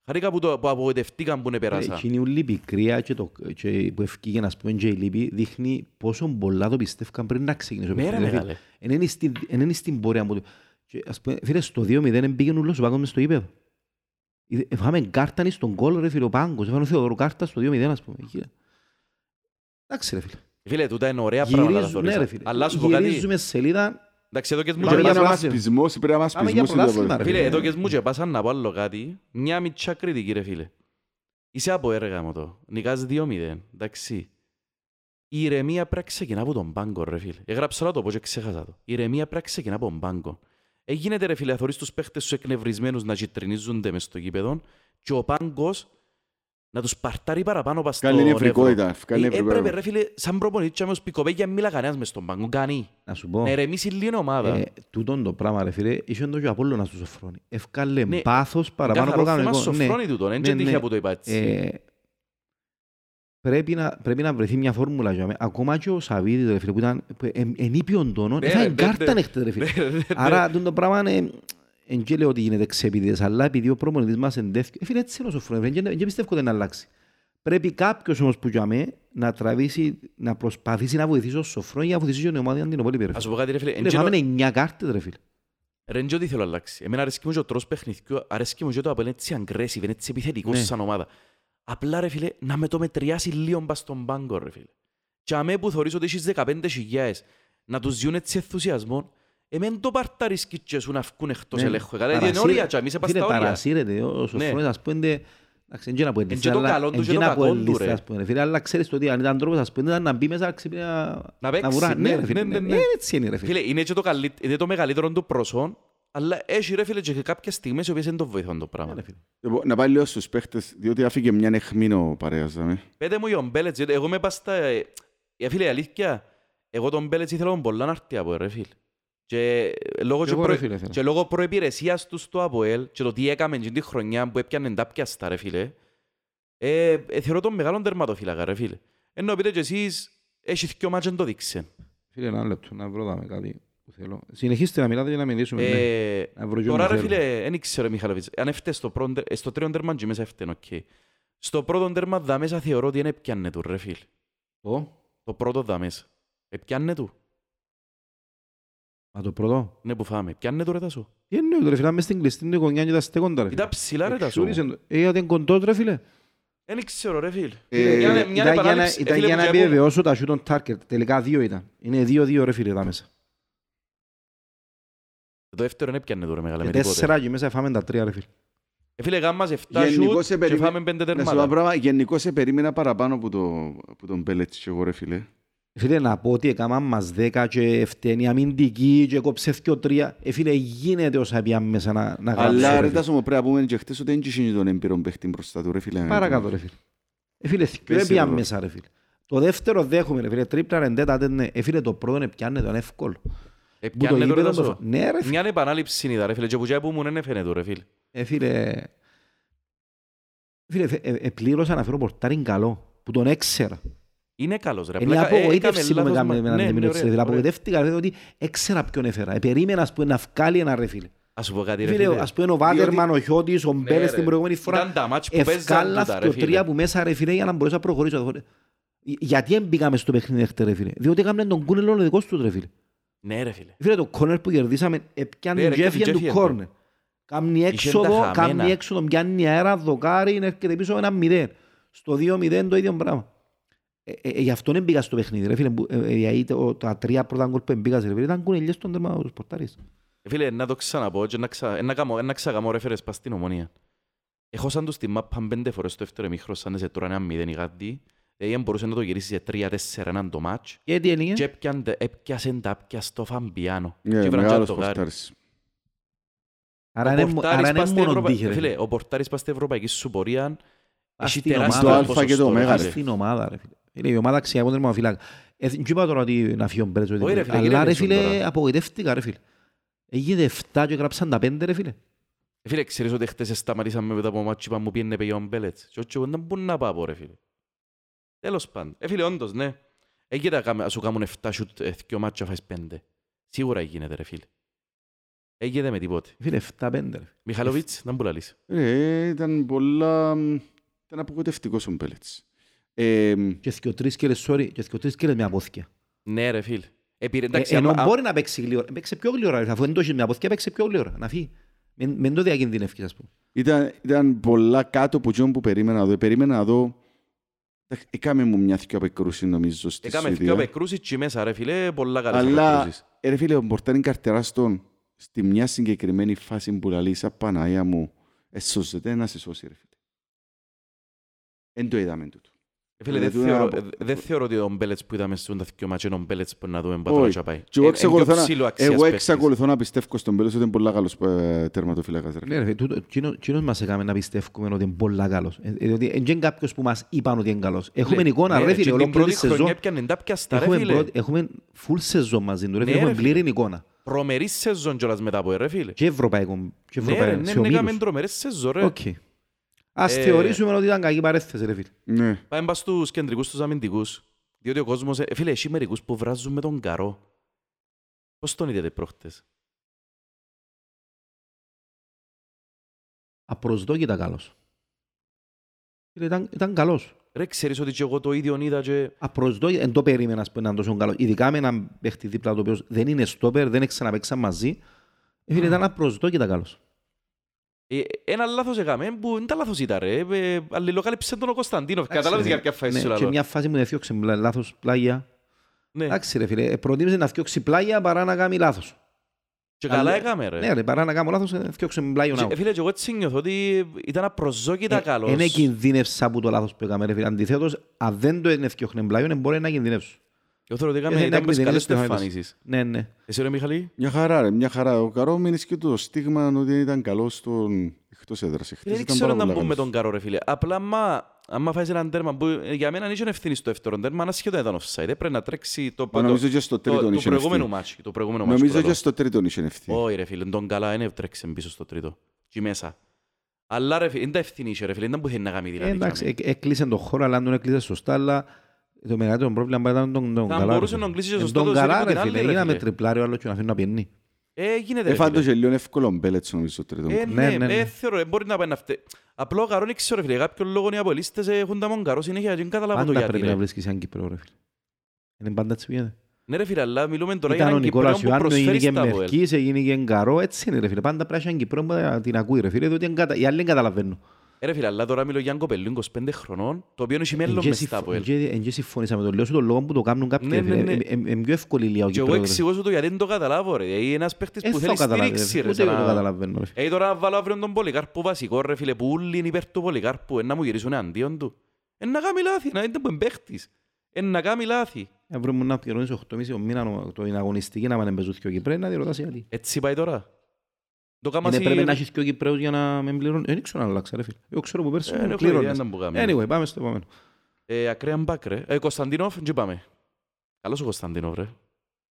Χάρηκα που, το, που απογοητευτήκαν που είναι περάσα. Εκείνη η λύπη κρύα και, το, και που ευκήγε να πούμε και η λύπη δείχνει πόσο πολλά το πιστεύκαν πριν να ξεκινήσει ο Ναι, ρε, παιχνίδι. μεγάλε. Εν είναι στην- εν είναι στην πορεία μου. Και, ας πούμε, φίλε, στο 2-0 πήγαινε ούλος ο Πάγκος μες στο γήπεδο. Είδε- Έφαμε κάρτα στον κόλ ρε φίλε ο Πάγκος. Έφαμε ο Θεοδωρό κάρτα στο 2-0 ας πούμε. Εκεί. Εντάξει ρε φίλε. Φίλε, τούτα είναι ωραία πράγματα. τα Γυρίζουμε, ναι, θεωρήσα. ρε, φίλε. Αλλά σου πω κάτι. Γυρίζουμε σελίδα. Εντάξει, εδώ και μου Πάμε Πρέπει και να για μας πάσαν- πρωτάθλημα. πεισμός, πρέπει να μας Πάμε για πεισμός είναι το πρωτάθλημα, ρε. Φίλε, φίλε. εδώ και μου και πάσαν να πω άλλο κάτι. Μια μητσά κριτική, ρε φίλε. Είσαι από έργα μου το. Νικάς 2-0. Εντάξει. Η ηρεμία πρέπει να ξεκινά από τον πάγκο, ρε φίλε. Έγραψα να το πω και ξέχασα το. Η ηρεμία πρέπει να ξεκινά από τον πάγκο. Έγινεται ρε φίλε, θωρείς τους παίχτες σου εκνευρισμένους να κυτρινίζονται μες στο γήπεδο και ο πάγκος να τους παρτάρει παραπάνω πας στο Καλή νεύρο. νευρικότητα, καλή Ε, Έπρεπε νευρικότητα. ρε φίλε, σαν προπονητή και με σπικοπέγια μιλά κανένας μες στον πάγκο. Κανεί. Να σου πω. Να ηρεμήσει λίγο η ομάδα. Ε, τούτον το πράγμα ρε φίλε, είχε το και ο Απόλλωνας του Σοφρόνη. Ευκάλε Ναι, πάθος παραπάνω από Καθαρό θέμα κανονικό. Ναι. σοφρόνι τούτο, δεν Ναι, είναι τυχαία ναι. που το είπα έτσι. Ε, πρέπει, να, πρέπει να βρεθεί μια φόρμουλα για μένα. Ακόμα και ο Σαββίδης ρε φίλε που ήταν που εν, εν ήπιον τόνων, Ναι, έφαγε ρε, ναι, κάρτα ναι. νέχτε ρε φίλε. Ναι, ναι, ναι. Άρα τούτο το πράγμα είναι εν και λέω ότι γίνεται ξεπίδες, αλλά επειδή ο προπονητής μας εντεύχει, ε, φίλε έτσι είναι ο Σοφρόνης, δεν δεν πιστεύω ότι να αλλάξει. Πρέπει κάποιος όμως που για μέ να τραβήσει, να προσπαθήσει να βοηθήσει ο Σοφρόνη για να βοηθήσει την ομάδα την υπόλοιπη ρε Ας σου φίλε. πω κάτι ρε φίλε, εν Φίλε, τζέλο- Φάμε εννιά κάρτες ρε φίλε. ρε εν τζ' ό,τι θέλω να αλλάξει. Εμένα αρέσκει μου και ο τρόπος παιχνιδιού, αρέσκει μου και το από είναι έτσι aggressive, είναι έτσι επιθετικός Ναι. σαν ομάδα. Απλά ρε φίλε, να με το μετριάσει λίγο μπας στον πάγκο ρε φίλε. Και αμέ που θωρείς ότι έχεις 15.000 να τους ζουν έτσι ενθουσιασμό, εμέν το παρταρίσκεις και σου να βγουν εκτός Ναι. ελέγχου. Καλά, είναι Παρασύρε- όρια και εμείς είμαστε Φίλε, στα όρια. παρασύρεται ο Ναι. Σοφρόνης, ας πούμε, εντάξει, εν και να πω Εν ελίστα, και το αλλά- καλό του εν και και το να πω κακό του, ελίστα, ρε. ας πούμε, φίλε, αλλά ξέρεις το ότι αν ήταν τρόπος, ας πούμε, ήταν να μπει μέσα, να ξυπνεί να- Να να παίξει, βουρά. ναι, Ναι, ρε φίλε, ναι, ναι, ναι, ναι. έτσι είναι, ρε φίλε. Φίλε, είναι και το, καλύ... είναι το μεγαλύτερο του προσόν, αλλά έχει ρε φίλε και κάποιες στιγμές οι οποίες δεν το βοηθούν το Ναι, πράγμα. ρε φίλε. Λοιπόν, Να πάει λίγο στους παίχτες, διότι άφηκε μια εχμήνο παρέας. δάμε. Πέτε μου για τον Μπέλετς, γιατί εγώ με πας στα... ε, φίλε, η αλήθεια, εγώ τον Μπέλετς ήθελα τον πολλά να έρθει από ρε φίλε. Και λόγω, Και και εγώ, προ... ρε φίλε, θέλω. και λόγω προϋπηρεσίας τους στο ΑΠΟΕΛ και το τι έκαμε την χρονιά που έπιανε τα πιάστα ρε φίλε, ε, ε, θεωρώ τον μεγάλον τερματοφύλακα ρε φίλε. Ενώ πείτε και εσείς, έχει δυο μάτια να το δείξεν. Φίλε, ένα λεπτό, να βρω δάμε κάτι που θέλω. Συνεχίστε να μιλάτε για να μιλήσουμε. ναι. Ε, Να βρω και Τώρα όπου ρε θέλω. φίλε, δεν ξέρω Μιχαλοβίτς, αν έφτες στο, πρώτο, ε, στο τρίτο τέρμα και μέσα έφταιν, οκ. Στο πρώτο τέρμα δα μέσα θεωρώ ότι είναι πιάνε του ρε φίλε. Το, Το πρώτο δα μέσα. Επιάνε του. Μα το πρώτο. Ναι που φάμε. Πιάνε του ρε τάσο. Τι εννοεί, ρε φίλε, μες στην κλειστή είναι γωνιά και τα στέκοντα, ρε φίλε. Ήταν ψηλά ρε τάσο. Εξούρισε το. Ε, γιατί είναι κοντός, ρε φίλε. Δεν ξέρω ρε φίλε. Ε, Μια- μια Ήταν για να- επανάληψη, Ήταν φίλε για μου, να και εγώ- επιβεβαιώσω τα shoot on target. Τελικά δύο ήταν. Είναι δύο-δύο, ρε φίλε, εδώ μέσα. Το δεύτερο είναι πιάνε του ρε μεγάλα Και με τίποτε. τέσσερα και μέσα φάμε τα τρία, ρε φίλε. Ε, φίλε γάμμας 7 Γενικώς σούτ σε και περιμέ- φάμε πέντε Να σου πω ένα τερμάτα. πράγμα, γενικώς σε περίμενα παραπάνω από, το, από τον Μπέλετς και εγώ ρε φίλε. Φίλε, να πω ότι έκαναν μας δέκα και φταίνει αμυντική και κόψε δυο τρία. Ε, φίλε, γίνεται όσα πιάμε μέσα να, να γράψω, Αλλά ρε ρε φίλε. τάσο μου πρέπει να πούμε και χτες ότι δεν είχε τον έμπειρον παίχτη μπροστά του ρε φίλε. Παρακάτω, ρε φίλε. Ε, φίλε, δυο Πες έπιαν εδώ. μέσα, ρε φίλε. Το δεύτερο δέχομαι, ρε φίλε. Τρίπλα ρεντέτα, δεν είναι. Ε, φίλε, το πρώτο είναι πιάνε, το είναι εύκολο. Ε, Που το πιάνε του ρε γήπεδο τάσο. το- Ναι, ρε φίλε. Μια επανάληψη είδα ρε φίλε. Και που και που μου δεν έφαινε του ρε φίλε. Ε, φίλε, φίλε, ε, ε, πλήρωσα να φέρω πορτάριν καλό, που τον έξερα. Είναι καλός ρε. Είναι η Απλά, ε, απογοήτευση έκαμε που με λάθος κάμε μα- με Ναι, έναν ναι, μήνυμα. ωραία, Δηλαδή, ωραία. απογοητεύτηκα ρε, ότι έξερα ποιον έφερα. Ε, περίμενα, ας πούμε, να βγάλει ένα ρε φίλε. Ας σου πω κάτι ρε Φίλε, φίλε. ας πούμε, ο Βάτερμαν, ο Χιώτης, ο Ναι, Μπέλες ρε. την προηγούμενη φορά, Ήταν τα μάτς που παίζαν ευκάλα τούτα, ρε δυο φίλε. τρία που μέσα ρε φίλε για να μπορέσω να προχωρήσω. Γιατί δεν μπήκαμε στο παιχνίδι δέχτε ρε φίλε; Διότι έκαμε τον κούνελο ο δικός τους ρε φίλε. Ναι ρε φίλε. Φίλε το κόρνερ που κερδίσαμε έπιανε Ναι, ρε, και έφυγε και του έφυγε το. κόρνερ. Κάμνει τα έξοδο, χαμένα. κάμνει έξοδο, πιάνει αέρα, δοκάρι, έρχεται πίσω ένα μηδέν. Στο 2-0 το ίδιο πράγμα. Ε, ε, ε, γι' αυτό δεν μπήκα στο παιχνίδι ρε φίλε. που- ε, ε, γιατί το- Τα τρία πρώτα γκολ που μπήκα ρε φίλε ήταν κουνελιές στον τέρμα του πορτάρις. Ε, Φίλε, να το ξαναπώ και να, ξα... να, κάνω, να ξακαμώ ρεφερες πας στην ομονία. Έχω σαν τους τη μάπα πέντε φορές στο δεύτερο εμίχρος σαν σε τώρα ένα μηδέν ή κάτι. Δηλαδή μπορούσε να το γυρίσεις σε τρία-τέσσερα έναν το μάτς. Και τι έλεγε. Και έπιαν- έπιασεν τα πια στο Φαμπιάνο. Ναι, Και βραν μεγάλος το γάρι. πορτάρης. Άρα Ο είναι- Πορτάρης άρα είναι πας στην μόνο Ευρωπα- τύχη ρε Φίλε, φίλε. ο Πορτάρης πας στην ευρωπαϊκή σου πορεία Πας έχει στην τεράστιο ομάδα. Το Α και το ποσοστό, Ω, ρε ρε. φίλε. Στην ομάδα ρε φίλε. Είναι η ομάδα αξία από τον τερμαφυλάκα. Ε, Δεν είπα τώρα ότι να φύγει ο Μπέρετς. ότι- Όχι, ρε φίλε, Αλλά ρε γυρεύεσαι φίλε τώρα. απογοητεύτηκα ρε φίλε. Έγινε 7 και γράψαν τα 5 ρε φίλε. Ε, Φίλε, ξέρεις ότι χτες σταματήσαμε μετά από μάτσι είπα μου πιένε pe ο Μπέλετς. Και όχι, εγώ δεν μπορώ να πάω ρε φίλε. Τέλος πάντων. Ε, φίλε, όντως, ναι. Έγινε να σου κάνουν 7 σουτ, ε, δυο μάτια φάεις 5. Σίγουρα γίνεται ρε φίλε. Έγινε με τίποτε. Φίλε 7-5 ρε. Μιχαλοβίτς, να μου λαλείς. Ε, ήταν πολλά... Ήταν απογοητευτικός ο Μπέλετς. Ε, Και δυο τρεις κέρες, sorry, και δυο τρεις κέρες με απόθηκια. Ναι ρε φίλε. Ε, πήρε, Ε, εντάξει, Ενώ άμα- μπορεί να παίξει γλύωρα. Παίξει πιο γλύωρα. ρε. Αφού δεν το έχει με απόθηκια, παίξει πιο γλύωρα. Να φύγει. Μην μην το διακινδυνεύκεις, ας πούμε. ήταν, ήταν πολλά κάτω από εκείνο που περίμενα να δω. Περίμενα να δω... Εντάξει, Έκαμε μου μια θυκιά απεκρούση νομίζω στη Έκαμε δυο Σουηδία. πεκρούσεις και μέσα ρε φίλε, πολλά καλές Αλλά, απεκρούσεις. ε, ρε φίλε, ο Μπορτάριν καρτεράς τον στη μια συγκεκριμένη φάση που λαλείς σαν Παναγία μου εσώζεται να σε σώσει ρε φίλε. Εν το είδαμε τούτο. Ε, Φίλε, δεν Δηλαδή, θεωρώ, από- ε, δεν θεωρώ ότι ο Μπέλετς που είδαμε στον τα δυο μάτια είναι ο Μπέλετς που να δούμε Όχι. πατρό και πάει. Και εγώ Ε, εξακολουθώ είναι πιο να- ψηλό αξίας Εγώ παίκτης. εξακολουθώ να πιστεύω στον Πέλος ότι είναι πολύ καλός ε, τερματοφύλακας. ρε. Ναι, ρε, φίλε, τούτο- εκείνο- εκείνος μας έκαμε να πιστεύουμε ότι είναι πολλά καλός. Ε, ε, Διότι δεν είναι κάποιος που μας είπαν ότι είναι καλός. Έχουμε Φίλε, εικόνα, ναι, ρε και φίλε, την ολόκληρη πρώτη χρονιά σεζόν. έπιανε τα πιαστά, ρε Έχουμε, φίλε. πρώτη- έχουμε full σεζόν μαζί του, ρε Ναι, φίλε. Έχουμε ρε, φίλε. πλήρη εικόνα. Προμερή σεζόν κιόλας μετά από ρε φίλε. Και ευρωπαϊκό. Και Ναι, ρε, ευρωπαϊκό. ναι, σε ναι, έκαμε ομίλους. τρομερές σεζόν ρε. Οκ. Ας Ε, θεωρήσουμε ότι ήταν κακή παρένθεση, ρε φίλε. Ναι. Πάμε πας στους κεντρικούς τους αμυντικούς. Διότι ο κόσμος, ε, φίλε, έχει μερικούς που βράζουν με τον καρό. Πώς τον είδατε προχτές; Απροσδόκητα καλός. Φίλε, Ήταν, ήταν καλός. Ρε, ξέρεις ότι και εγώ το ίδιο είδα και... Απροσδόκητα, δεν το περίμενα ας πούμε, να είναι τόσο καλός. Ειδικά με έναν παίχτη δίπλα το οποίος δεν είναι στόπερ, δεν ξαναπαίξαν μαζί. Ε, Φίλε, ήταν απροσδόκητα καλός. Ε, Ένα λάθος έκαμε που δεν τα λάθος ήταν ρε. Ε, Αλληλοκάλυψε τον ο Κωνσταντίνοφ. Κατάλαβες για ποια φάση σου Ναι, και λαλό. μια φάση μου έφτιαξε λάθος πλάγια. Ναι. Εντάξει ρε φίλε, ε, προτίμησε να φτιάξει πλάγια παρά να κάνει λάθος. Και καλά Αλλά- έκαμε ρε. Ναι ρε, παρά να κάνω λάθος, ε, φτιάξε πλάγιο Και, out. ε, Φίλε, και εγώ έτσι νιώθω ότι ήταν απροσδόκητα καλός. Είναι κινδύνευσα από το λάθος που έκαμε ρε φίλε. Αντιθέτως, αν δεν το έφτιαχνε πλάγιο, μπορεί να κινδυνεύσω. Εγώ θέλω ότι Ε, έκαμε δεν ήταν τα πες καλές του εκμεταλλεύεται ο εμφανίσεις. Ναι, ναι. Εσύ ρε Μιχαλή; Μια χαρά, ρε, μια χαρά. Ο Καρό μείνεις και το στίγμα ότι δεν ήταν καλό στον εκτός έδρας. Εχθές Δεν ήταν ξέρω πάρα να πολύ μπούμε καλός. τον Καρό ρε φίλε. Απλά άμα, άμα φάεις έναν τέρμα που ε, για μένα είχε ευθύνης στο δεύτερο τέρμα, αν ασχεδόν ήταν offside. Έπρεπε να τρέξει το, Μα το, Νομίζω και στο το, τρίτο το είχε προηγούμενο ευθύνη. μάτσο. Το προηγούμενο μάτσο Νομίζω που και θα στο τρίτο είχε ευθύνη. Όχι ρε φίλε, τον καλά είναι τρέξε πίσω στο τρίτο. Και μέσα. Αλλά ρε φίλε, είναι τα ευθύνη είχε, ρε φίλε, δεν που θέλει να κάνει Ε, δηλαδή. Εντάξει, κάμε. ε- έκλεισε τον χώρο, αλλά αν τον έκλεισε σωστά, αλλά το μεγαλύτερο πρόβλημα ήταν τον, τον Θα καλά. μπορούσε ρε να φίλε. κλείσει και Ε, σωστά Τον το ζέρι καλά από ρε την άλλη, φίλε, ρε γίναμε φίλε. τριπλάριο άλλος και να αφήνει να πιένει. Ε, γίνεται Ε, ρε φάντος φίλε. και λίγο εύκολο μπέλετς νομίζω στο τρίτο. Ε, Ναι, ναι, ναι, ναι. ε, θεωρώ, ε, μπορεί να πάει να φταίει. Απλά ο Καρό δεν ξέρω ρε φίλε, για κάποιον λόγο οι απολύστες έχουν τα μον Καρό συνέχεια και δεν καταλάβω το Πάντα γιατί πρέπει να ρε. βρίσκεις έναν Κύπρο ρε φίλε. Είναι πάντα έτσι πήγαινε. Ναι ρε φίλε, αλλά μιλούμε τώρα για Ήταν ο έναν Κυπρέο Νικόλας που Ιωάννου, έγινε προσφέρει και στα ΑΠΟΕΛ. Μερκής, έγινε και Γκαρό, έτσι είναι ρε φίλε. Πάντα πρέπει να έχει έναν Κυπρό που να την ακούει ρε φίλε, διότι εν κατα- οι άλλοι δεν καταλαβαίνουν. Ε, ρε φίλε, αλλά τώρα μιλώ για έναν κοπελού 25 χρονών, το οποίο έχει μέλλον Εν και μες στα συμφ- ΑΠΟΕΛ. εν και- εν και συμφωνήσα με τον Λέω σου τον λόγο που το κάνουν κάποιοι Ναι, ρε φίλε. ναι, ναι. Ε, ε, ε, Είναι πιο εύκολη η Λία ο Και εγώ Κύπρος. ρε. εξηγώ σου το γιατί δεν το καταλάβω ρε. Είναι ένας παίχτης Ε, που θα θέλει το καταλάβει, στήριξη ρε. ρε. Ούτε σαν εγώ το να- καταλαβαίνω ρε φίλε. Ε, τώρα να βάλω αύριο τον Πολυκάρπο βασικό ρε φίλε, που όλοι είναι υπέρ του Πολυκάρπου, ε, να μου γυρίσουν αντίον του. Ε, να κάνει λάθη, να είναι που είναι παίχτης. Ε, να κάνει λάθη. Ε, βρε μου να πληρώνεις 8,5 ο μήνα ο- το είναι αγωνιστική να μην παίζουν δύο Κυπρέοι, να διερωτάς γιατί. Έτσι πάει τώρα. Το κάμα Είναι σι- πρέπει να έχεις δύο Κυπρέους για να μην πληρώνουν. Δεν ξέρω αν αλλάξα ρε φίλε. Εγώ ξέρω που πέρσι Ε, μου δεν έχω ιδέα πλήρωνες. να μου κάνει. Anyway, πάμε στο επόμενο. Ε, ακραία μπακ ρε. Ε, Κωνσταντίνοφ, τι πάμε. Καλός ο Κωνσταντίνοφ ρε.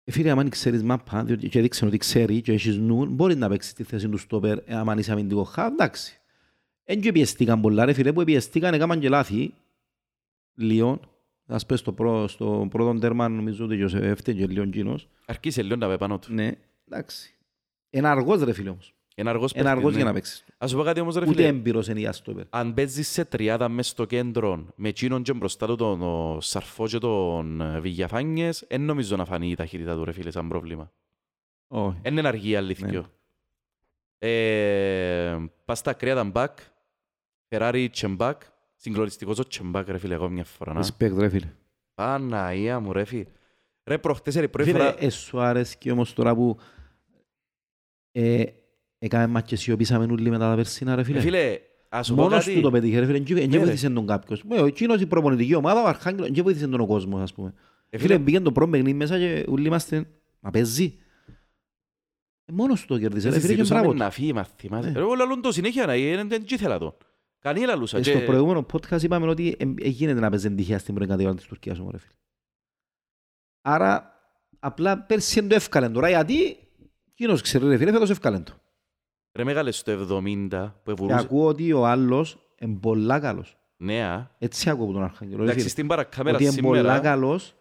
Ε, Φίλε, άμα ξέρεις μάπα διότι- και δείξαν ότι ξέρει και έχεις νου, μπορεί να παίξεις τη θέση του στόπερ ε, άμα είσαι αμυντικό χα, εντάξει. Εν και πιεστήκαν πολλά ρε φίλε, που πιεστήκαν έκαναν και λάθη. Λιόν, ας πες στο, πρω, στο πρώτο τέρμα νομίζω ότι και έφταιγε και Λιόν κοινός. Αρκίσε λίγο να πάει πάνω του. Ναι, εντάξει. Είναι αργός ρε φίλε όμως. Είναι αργός Είναι παίχτης, αργός ναι. για να παίξεις. Ας σου πω κάτι όμως ρε Ούτε φίλε. έμπειρος είναι για στόπερ. αν παίζεις σε τριάδα μες στο κέντρο με εκείνον και μπροστά του τον ο Σαρφό και τον ε, Βηγιαφάνιες, δεν νομίζω να φανεί η ταχύτητα του ρε φίλε σαν πρόβλημα. Όχι. Εν είναι αργή Ναι. αλήθικιο. Ε, πας στα ακραία τα μπακ, Φεράρι Τσεμπάκ, συγκλονιστικός ο Τσεμπάκ ρε φίλε εγώ μια φορά. να. Respect ρε φίλε. Παναία μου ρε φίλε. Ρε προχτές ρε πρώτη Φίλε, φορά... ε, σου αρέσκει όμως τώρα που ε, έκαμε μας και σιωπήσαμε όλοι μετά τα περσίνα ρε Ε, φίλε. Φίλε, ας σου πω Μόνος κάτι. του το πέτυχε ρε φίλε, δεν Ναι, ρε. βοήθησε τον κάποιος. Ε, Εκείνος η προπονητική ομάδα, ο Αρχάγγελος, δεν βοήθησε τον ο κόσμος ας πούμε. Ε, Φίλε, φίλε, μπήκε το πρώτο παιχνίδι μέσα και όλοι είμαστε, μα παίζει. Ε, Μόνος του το κέρδισε ρε φίλε και συζητούσαμε μπράβο του. να φύγει, μα θυμάσαι. Ναι. Εγώ λαλούν το συνέχεια, να είναι, δεν ήθελα το. Κανεί λαλούσα. Ε, και- Στο προηγούμενο podcast είπαμε ότι ε, ε, γίνεται να παίζει τυχαία στην πρώτη κατηγορία της Τουρκίας όμως ρε φίλε. Άρα, απλά πέρσι είναι το εύκαλεν τώρα, γιατί; Εκείνος ξέρει ρε φίλε, φέτος εύκαλεν το. Ρε μεγάλε στο 70 που Και ευουρούσε. ακούω ότι ο άλλος είναι πολλά καλός. Νέα. Έτσι ακούω από τον Αρχάγγελο. ρε Εντάξει, φίλε. στην παρακάμερα Ότι είναι πολλά σήμερα. καλός,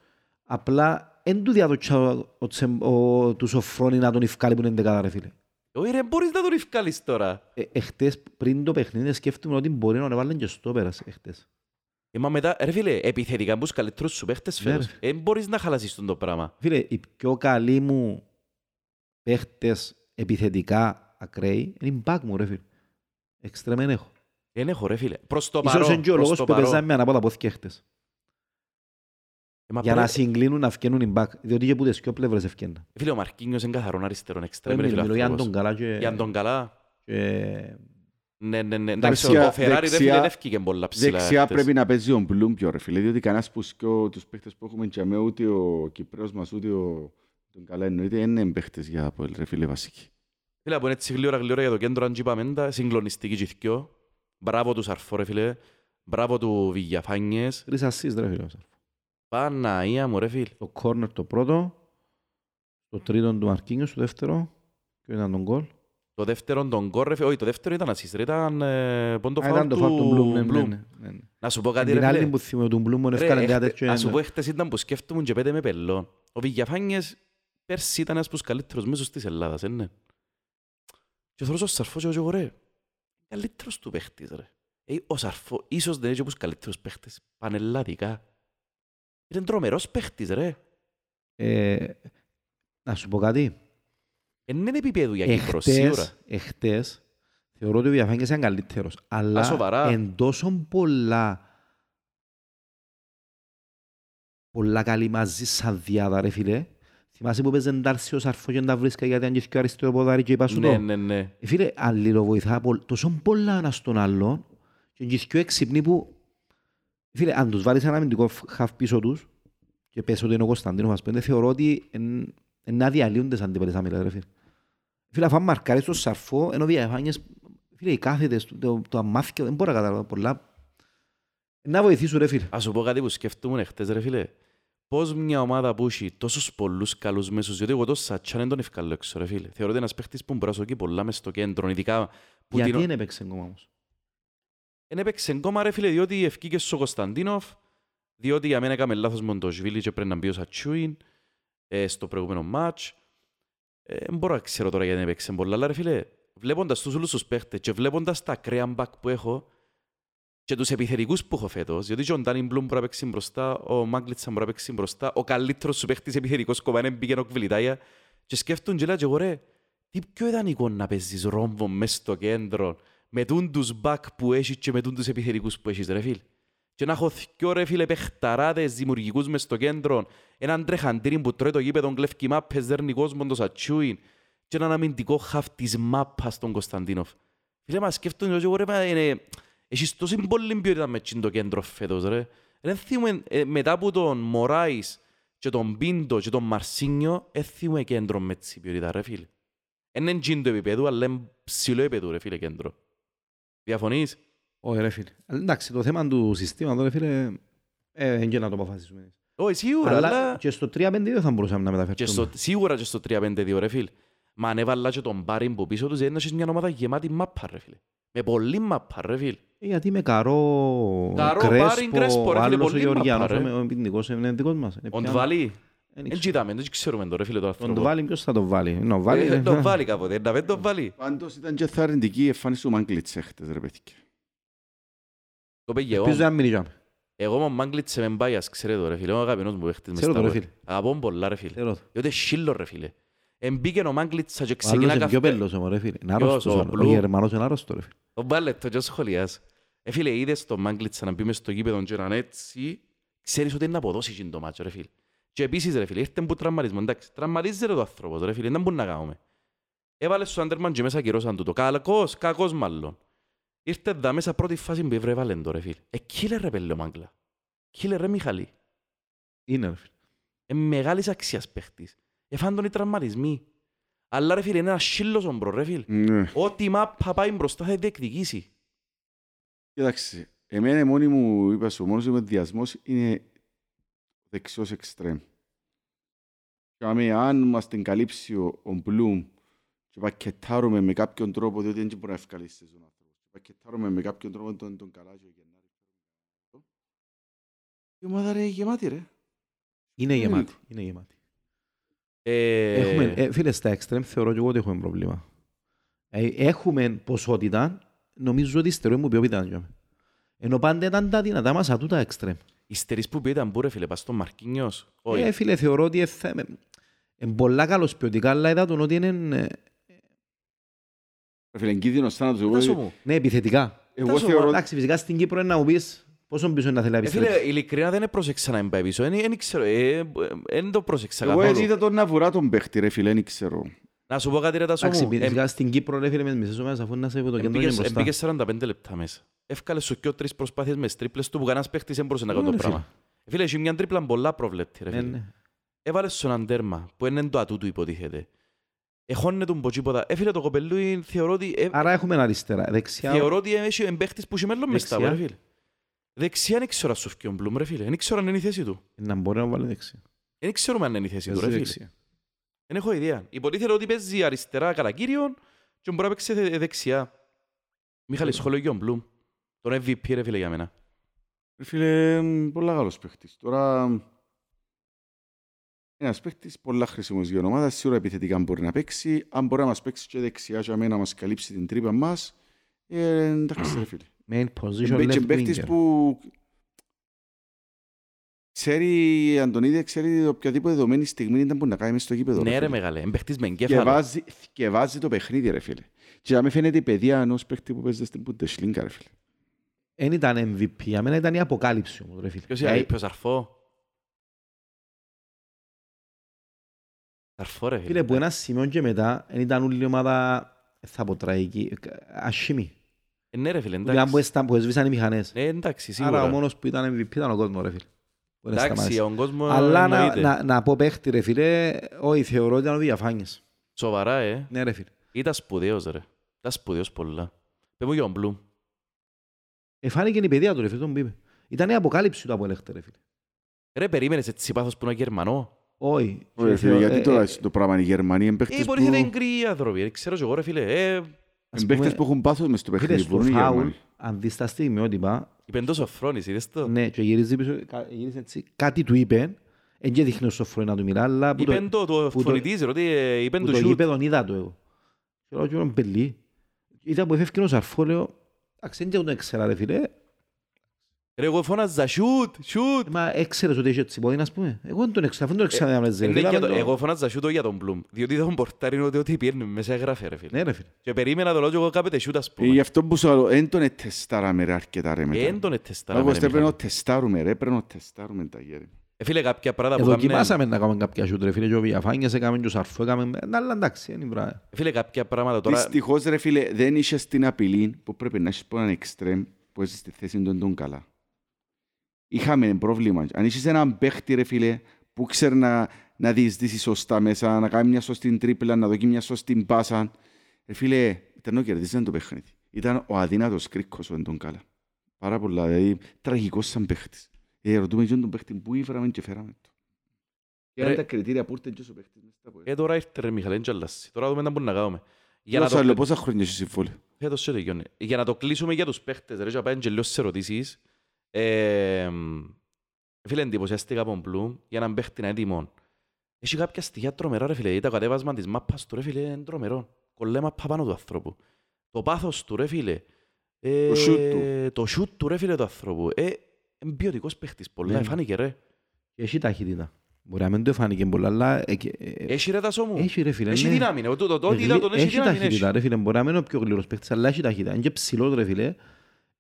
απλά δεν του διαδόξα ο, Τσεμ- ο, τους Σοφρόνη να τον ευκάλει που είναι δεκάδα ρε φίλε. Όχι ρε, μπορείς να τον ευκάλεις τώρα. Ε, εχθές πριν το παιχνίδι σκέφτομαι ότι μπορεί να έβαλε και στο πέρας εχθές. Ε, μα μετά, ρε φίλε, επιθετικά μπούς καλύτερους σου παίχτες Ναι, φέτος. ρε. Ε, μπορείς να χαλάσεις τον το πράγμα. Φίλε, οι πιο καλοί μου παίχτες επιθετικά ακραίοι είναι οι μπακ μου ρε φίλε. Εξτρέμεν έχω. Δεν έχω ρε φίλε. Προς το Ίσως παρόν. είναι και ο προς λόγος το που παρόν. παίζαμε ανάποδα από χτες. Ε, μα Για να πρέπει- συγκλίνουν να φκένουν οι μπακ. Διότι και που τις πιο πλευρές ευκέναν. Φίλε, ο Μαρκίνιος είναι καθαρόν αριστερόν εξτρέμ, ρε Μιλώ φίλε, για άνθρωπος. τον καλά και... Για τον καλά. και- Ναι, ναι, ναι. Εντάξει, Δεξιά- ο Φεράρι ρε δεξιά- φίλε, δεν έφυγε πολλά ψηλά. Δεξιά χτες. πρέπει να παίζει ο Μπλουμ πιο ρε φίλε, διότι κανένας που σκιο τους παίχτες που έχουμε και αμέ, ούτε ο Κυπρέος μας, ούτε ο τον καλά εννοείται, δεν είναι παίχτες για από ρε φίλε βασική. Φίλε, από έτσι γλύωρα γλύωρα για το κέντρο αν είπαμε τα, συγκλονιστική και οι δυο. Μπράβο τους Σαρφό ρε φίλε. Μπράβο του Βηγιαφάνιες. Τρεις assist ρε φίλε. Παναία μου ρε φίλε. Το corner το πρώτο, το τρίτο του Μαρκίνιος, το δεύτερο, και ήταν τον γκολ. Το δεύτερο τον γκολ ρε φίλε. Όχι, το δεύτερο ήταν assist ρε. Ήταν ε, πόντο Α, φάουλ ήταν το φάουλ του Μπλουμ, ναι, ναι, Bloom. ναι, ναι. Να σου πω κάτι Την ρε άλλη φίλε. που θυμώ του Μπλουμ, Ρε, έφκανε μια έχτε- τέτοια... Ας σου πω, χτες ήταν που σκέφτομαι και πέτε με πελών. Ο Βηγιαφάνιες πέρσι ήταν ένας από τους καλύτερους μέσους της Ελλάδας, ε, ναι. Και θέλω ο Σαρφός και εγώ ρε, καλύτερος του παίχτης ρε. Ε, ο Σαρφός ίσως δεν έχει από τους καλύτερους παίχτες πανελλαδικά. Είναι τρομερός παίχτης ρε. Ε, Να σου πω κάτι. Ε, Δεν είναι επίπεδο για Κύπρο, σίγουρα. Εχτες, εχτες, Θεωρώ ότι ο Διαφάνικας είναι καλύτερος. Αλλά σοβαρά. εν τόσο πολλά πολλά καλή μαζί σαν διάδα ρε φίλε. Θυμάσαι που παίζε εντάρσει ο Σαρφό και να τα βρίσκα γιατί αν και ο αριστερό ποδάρι και είπα σου Ναι, το. ναι, ναι. Ε, Φίλε, αλληλοβοηθά πολλ- τόσο πολλά ένας στον άλλον και είναι και πιο έξυπνοι που φίλε, αν τους βάλεις ένα αμυντικό φ- χαφ πίσω τους και πες ότι είναι ο Κωνσταντίνος ας πούμε, θεωρώ ότι εν- εν να διαλύονται σαν αντίπαλες άμυλες ρε φίλε. Φίλε, αφού αν μαρκάρεις τον Σαρφό, ενώ διαφάνειες, φίλε, οι κάθετες, το, το, το αμάθηκιο, δεν μπορώ να καταλάβω πολλά. Να βοηθήσουν ρε φίλε. Ας σου πω κάτι που σκεφτούμουν χτες ρε φίλε. Πώς μια ομάδα που έχει τόσους πολλούς καλούς μέσους, διότι εγώ το Σατσάν δεν τον ευκαλώ έξω ρε φίλε. Θεωρώ ότι ένας παίχτης που μπορεί να σωκεί πολλά μες στο κέντρο, ειδικά που Γιατί την... δεν έπαιξε ακόμα όμως; Εν έπαιξε ακόμα ρε φίλε, διότι ευκήκε στο Κωνσταντίνοφ, διότι για μένα έκαμε λάθος Μοντοσβίλη και πρέπει να μπει ο Σατσούιν ε, στο προηγούμενο μάτς. Ε, δεν μπορώ να ξέρω τώρα γιατί δεν έπαιξε πολλά, αλλά ρε φίλε, βλέποντας τους όλους τους παίχτες και βλέποντας τα ακραία μπακ που έχω και τους επιθετικούς που έχω φέτος, διότι και ο Ντάνι Μπλουμ μπορεί να παίξει μπροστά, ο Μάγκλιτσα μπορεί να παίξει μπροστά, ο καλύτερος σου παίχτης επιθετικός κομμάτι μπήκε ο Κβιλιτάια και σκέφτουν και λέω και εγώ ρε, τι πιο ιδανικό να παίζεις ρόμβο μες στο κέντρο με τούν τους μπακ που έχεις και με τούν τους επιθετικούς που έχεις ρε φίλ. Και να έχω δυο ρε φίλε παιχταράδες δημιουργικούς μες στο κέντρο, έναν τρεχαντήρι που τρώει το γήπεδο, κλέφκει μάπες, δέρνει κόσμο το σατσούιν και έναν αμυντικό χαφ της μάπας στον Κωνσταντίνοφ. Φίλε μας σκέφτομαι και εγώ ρε, μα είναι... Έχεις τόση πολύ ποιότητα μες τσιν το κέντρο φέτος ρε. Δεν θυμούμε, ε, μετά από τον Μωράης και τον Πίντο και τον Μαρσίνιο, δεν θυμούμε κέντρο μες τσι ποιότητα ρε φίλε. Είναι τσιν το επίπεδο, αλλά είναι ψηλό επίπεδο ρε φίλε κέντρο. Διαφωνείς; Όχι ρε φίλε. Αλλά Εντάξει, το θέμα του συστήματος ρε φίλε, ε, δεν και να το αποφασίσουμε. Όχι, σίγουρα, Αλλά αλλά... και στο 3-5-2 θα μπορούσαμε να Και μεταφερθούμε. στο, σίγουρα και στο 3-5-2 ρε φίλε. Μα αν έβαλα και τον Μπάριν που πίσω τους, είναι μια ομάδα γεμάτη μάπα ρε φίλε. Με πολύ μάπα ρε φίλε. Ε, Γιατί με καρό, Καρό, Πάριν, Κρέσπο, Κρέσπο, ρε φίλε, άλλος ο πολύ Γεωργιάνος, μαπά, ρε. ο επιντικός είναι δικός μας. Είναι Ο πια- Ντβάλι, δεν δεν ξέρω. κοιτάμε, δεν ξέρουμε το ρε φίλε το Τον άνθρωπο. το βάλει, ποιος θα το βάλει; Να το βάλει. Ε, ρε. Τον βάλει κάποτε, να μην τον βάλει. Πάντως ήταν και θαρρυντική η εμφάνιση του Μάγκλιτς έχτες ρε παιδιά. Το πήγε Ελπίζω εγώ. να μην νικάμε. Εγώ με Μάγκλιτσε με μπάιας, ξέρετε το ρε φίλε. Ο αγαπημένος μου παίχτης μες Ξέρω στα το, ρε γόρ. φίλε. Αγαπώ τον πολλά ρε φίλε. Ξέρω το. Διότι σύλλο ρε φίλε. Εμπήκε ο Μάγκλιτσα και Ο άλλος ξεκινά είναι πιο καυτέ. πέλος όμως, ρε φίλε. Είναι Ποιος, άρρωστος ο ο άλλος. Ο Μπλου; Γερμανός είναι άρρωστος, ρε φίλε. Ο Μπάλετο και ο σχολιάς. Ε, φίλε, είδες τον Μάγκλητσα να μπει μες στο γήπεδο και να είναι έτσι, ξέρεις ότι είναι να αποδώσει εκείνο το μάτσο, ρε φίλε. Και επίσης, ρε φίλε, ήρθε που τραυματισμό, εντάξει, τραυματίζεται το άνθρωπος, ρε φίλε, δεν μπορούμε να κάνουμε. Έβαλε στο Άντερμαν και μέσα κυρώσαν τούτο, κακός, κακός μάλλον. Ήρθε εδώ μέσα πρώτη φάση που έβρε το ρε φίλε. Ε, killer ρε πέλε ο Μάγκλα. Killer ρε Μιχαλή. Είναι, ρε φίλε. Ε, μεγάλης αξίας παίχτης. Εφάν τον οι τραυματισμοί. Αλλά ρε φίλε, είναι ένας σύλλος ομπρος, ρε φίλε. Ναι. Ό,τι μάπα πάει μπροστά θα διεκδικήσει. Κοίταξε, εμένα μόνη μου, είπα σου, ο μόνος μου ενδιασμός είναι δεξιός εξτρέμ. Και άμα αν μας την καλύψει ο, ο Μπλουμ και πακετάρουμε με κάποιον τρόπο, διότι δεν μπορεί να ευκαλύσει τον άνθρωπο, και πακετάρουμε με κάποιον τρόπο τον, τον Καλάζιο και να η ομάδα ρε γεμάτη ρε. Είναι Είναι γεμάτη. λίγο. Είναι γεμάτη. Ε, Έχουμε, ε, φίλες, στα εξτρέμ θεωρώ και εγώ ότι έχουμε πρόβλημα. Ε, έχουμε ποσότητα, νομίζω ότι στερούμε ποιότητα. νιώμαι. Ενώ πάντα ήταν τα δυνατά μας ατούτα εξτρέμ. Υστερείς που πήρε μπου ρε φίλε, πας στον Μαρκίνιος. Όχι. Ε, φίλε, θεωρώ ότι θα, είναι πολλά καλός ποιοτικά, αλλά είδα τον ότι είναι ε, Ρε φίλε, κίνδυνος θάνατος. Εγώ, Τάσο μου. ναι, επιθετικά. εγώ Τάσο, θεωρώ... Εντάξει, φυσικά στην Κύπρο είναι να μου πεις πόσο πίσω είναι να θέλει να Ε, φίλε, επιστρέψει. ειλικρινά δεν πρόσεξα να μην πάει πίσω. Δεν ξέρω, ε, ε, δεν το πρόσεξα Εγώ έτσι καθόλου. είδα τον να βουρά τον παίχτη ρε φίλε, δεν ξέρω. Να σου πω κάτι ρε Τάσο Εντάξει, μου. Ε, φυσικά στην Κύπρο, ρε φίλε, με τις μισές ομάδες, αφού να σε από το κέντρο και Εμπήκες μπροστά. εμπήκες 45 λεπτά μέσα. Εύκαλε σου και τρεις προσπάθειες μες τρίπλες του που κανένας παίχτης δεν μπορούσε να Ναι, κάνει το ρε, πράγμα. Ε, Φίλε, έχει μια τρίπλα πολλά προβλέπτη ρε Ναι, φίλε. ναι. Έβαλες στον αντέρμα που είναι το ατού του υποτίθεται. Εχώνε τον ποτσίποτα. Ε, φίλε, το κοπελούι θεωρώ ότι... ε, Άρα έχουμε αριστερά. Δεξιά, Θεωρώ ότι έχει εμπαίχτης που έχει μέλλον μες στα, Δεξιά. ρε φίλε. Δεξιά δεν ξέρω αν σου φκεί ο Μπλουμ, ρε φίλε. Δεν ξέρω αν είναι η θέση του. να μπορεί να βάλει δεξιά. Δεν ξέρουμε αν είναι η θέση του, ρε Παίζει φίλε. δεξιά. Δεν έχω ιδέα. Υποτίθεται ότι παίζει αριστερά κατά κύριον και μπορεί να παίξει δε- δεξιά. Μιχάλη, σχόλιο για τον Μπλουμ. Τον MVP, ρε φίλε, για μένα. Ρε φίλε, μ, πολλά καλός παίχτης. Τώρα, ένας παίχτης πολλά χρήσιμος για ομάδα, σίγουρα επιθετικά μπορεί να παίξει. Αν μπορεί να μας παίξει και δεξιά και αμένα να μας καλύψει την τρύπα μας, ε, εντάξει ρε φίλε. Main position Και left παίχτης winger. που Ξέρει, η Αντωνίδη ξέρει οποιαδήποτε δεδομένη στιγμή ήταν που να κάνει μες στο γήπεδο. Ναι ρε ρε φίλε. μεγάλε, εμπαιχτής με Και εγκέφαλο. βάζει, και βάζει το παιχνίδι ρε φίλε. Και να με φαίνεται η παιδεία ενός παίχτη που παίζει στην Bundesliga ρε φίλε. Δεν ήταν MVP, για μένα ήταν η αποκάλυψη όμως ρε φίλε. Ποιος Ε, είναι, ποιος αρφό. Αρφό ρε Φίλε, φίλε. που ένα σημείο και μετά, δεν ήταν όλη η ομάδα, ε, θα πω τραγική, ε, ασχημή. Ε, Ναι ρε φίλε, Μιλάμε που, εντάξει. έσταν, που έσβησαν οι μηχανές. Ναι, εντάξει, Άρα ο σίγουρα. μόνος που ήταν MVP ήταν ο κόσμος ρε φίλε. Που δεν Εντάξει, σταμάτησε. ο κόσμος Αλλά να, εννοείται. να, να πω παίχτη ρε φίλε, όχι θεωρώ ότι ήταν ο διαφάνειες. Σοβαρά, ε. Ναι ρε φίλε. Ήταν σπουδαίος ρε. Ήταν σπουδαίος πολλά. Πες μου για τον Μπλουμ. Εφάνηκε η παιδεία του ρε φίλε, τον που είπε. Ήταν η αποκάλυψη του από ελεύθερη ρε φίλε. Ρε, περίμενες έτσι πάθος που είναι Γερμανό. Όχι. Ρε φίλε, Θεω- γιατί ε, τώρα ε, είσαι το πράγμα είναι οι Γερμανοί, είναι Ε, παίχτες μπορεί να είναι που, γκρι άνθρωποι. ε, Ξέρω και εγώ ρε φίλε. Ε, ας είναι παίχτες πούμε, που έχουν πάθος μες στο Φίλε, παιχνίδι. στο Μπορούν οι φάουλ, Γερμανοί. αν δεις τα στιγμιότυπα, είπε εντός ο Φρόνης, είδες το; ναι, και γυρίζει πίσω, κα- γύρισε έτσι, κάτι του είπε, εν και δείχνει ο Σοφρόνη να του μιλά, αλλά που το, Είπεν το, το που το- φωνητής, ρε, ότι ε, είπεν που το το σιούτ. γήπεδο είδα το εγώ. Και λέω, «Κύριε Μπελή». Είδα που έφευκε ο Σαρφό, λέω, «Εντάξει, δεν το έξερα ρε φίλε, Ρε, εγώ φώναζα σιούτ, σιούτ. Ε, μα έξερες ότι είχε έτσι πόδι, ας πούμε. Εγώ δεν τον έξερα, αφού δεν τον έξερα να με Ε, ζέρε. ναι, Είδαμε για το- το- Εγώ φώναζα σιούτ όχι για τον Μπλουμ. Διότι ήταν πορτάρι ότι ό,τι πιέρνει μέσα έγραφε ρε φίλε. Ναι ρε φίλε. Και περίμενα το λόγο κάποτε σιούτ ας Ε, πούμε. Γι' αυτό που σου λέω, δεν τον ετεστάραμε ρε αρκετά ρε μετά. Εν τον ετεστάραμε, Εγώ ρε, πρέπει να Μιχάλη. τεστάρουμε ρε, πρέπει να τεστάρουμε τα γέρη. Ε, φίλε, κάποια πράγματα που Εδώ κάμνε- κοιμάσαμε να κάνουμε κάποια σούτ ρε φίλε, και ο Βιαφάνιας έκαμε και ο Σαρφό έκαμε, ε, αλλά εντάξει, είναι πράγμα. Ε, Φίλε, κάποια πράγματα τώρα... Δυστυχώς ρε φίλε, δεν είσαι την απειλή που πρέπει να έχεις από έναν εξτρέμ που είσαι στη θέση του τον καλά. Είχαμε πρόβλημα. Αν έχεις έναν παίχτη ρε φίλε που ξέρει να, να διεισδύσεις σωστά μέσα, να κάνει μια σωστή τρίπλα, να δοκεί μια σωστή πάσα. Ρε φίλε, ήταν ο κερδίζαν το παιχνίδι. Ήταν ο αδύνατος κρίκος ο τον καλά. Πάρα πολλά, δηλαδή τραγικός σαν παίχτης. Ε, ρωτούμε και τον παίχτη που ήφεραμε και φέραμε το. Και Ρε- είναι τα κριτήρια που ήρθε και ο παίχτης μες στα πόδια. Ε, τώρα ήρθε ρε Μιχαλέ, δεν αλλάσει. Τώρα δούμε να μπορούμε να κάνουμε. Για να Πόσα το... άλλο, Πόσα χρόνια έχει συμβόλαιο. Φέτος σε τελειώνει. Για να το κλείσουμε για τους παίχτες, ρε, και να πάμε και λίγο στις ερωτήσεις. Ε, φίλε, εντυπωσιάστηκα από τον Μπλουμ για έναν παίχτη να είναι έτοιμο. Έχει κάποια στοιχεία τρομερά, ρε φίλε. Το κατέβασμα της μάπας του, ρε φίλε, είναι τρομερό. Κολλέ μάπα πάνω του ανθρώπου. Το πάθος του, ρε φίλε. Ε, Το shoot του. Το shoot του, ρε φίλε, του ανθρώπου. Ε, είναι ποιοτικός παίχτης, πολλά. Ναι. Ε, φάνηκε, ρε. Και Έχει ταχύτητα. Μπορεί να μην το φάνηκε πολλά, αλλά ε, και- ε, Έχει ρε τάσο μου. έχει ρε φίλε. Έχει ναι. δύναμη. ναι. Το- το- το- Ε, Ό,τι είδα τον έχει Έχει δύναμη. ταχύτητα έχει. ρε φίλε, μπορεί να μην είναι ο πιο γλύρος παίχτης, αλλά έχει ταχύτητα. Είναι και ψηλός ρε φίλε.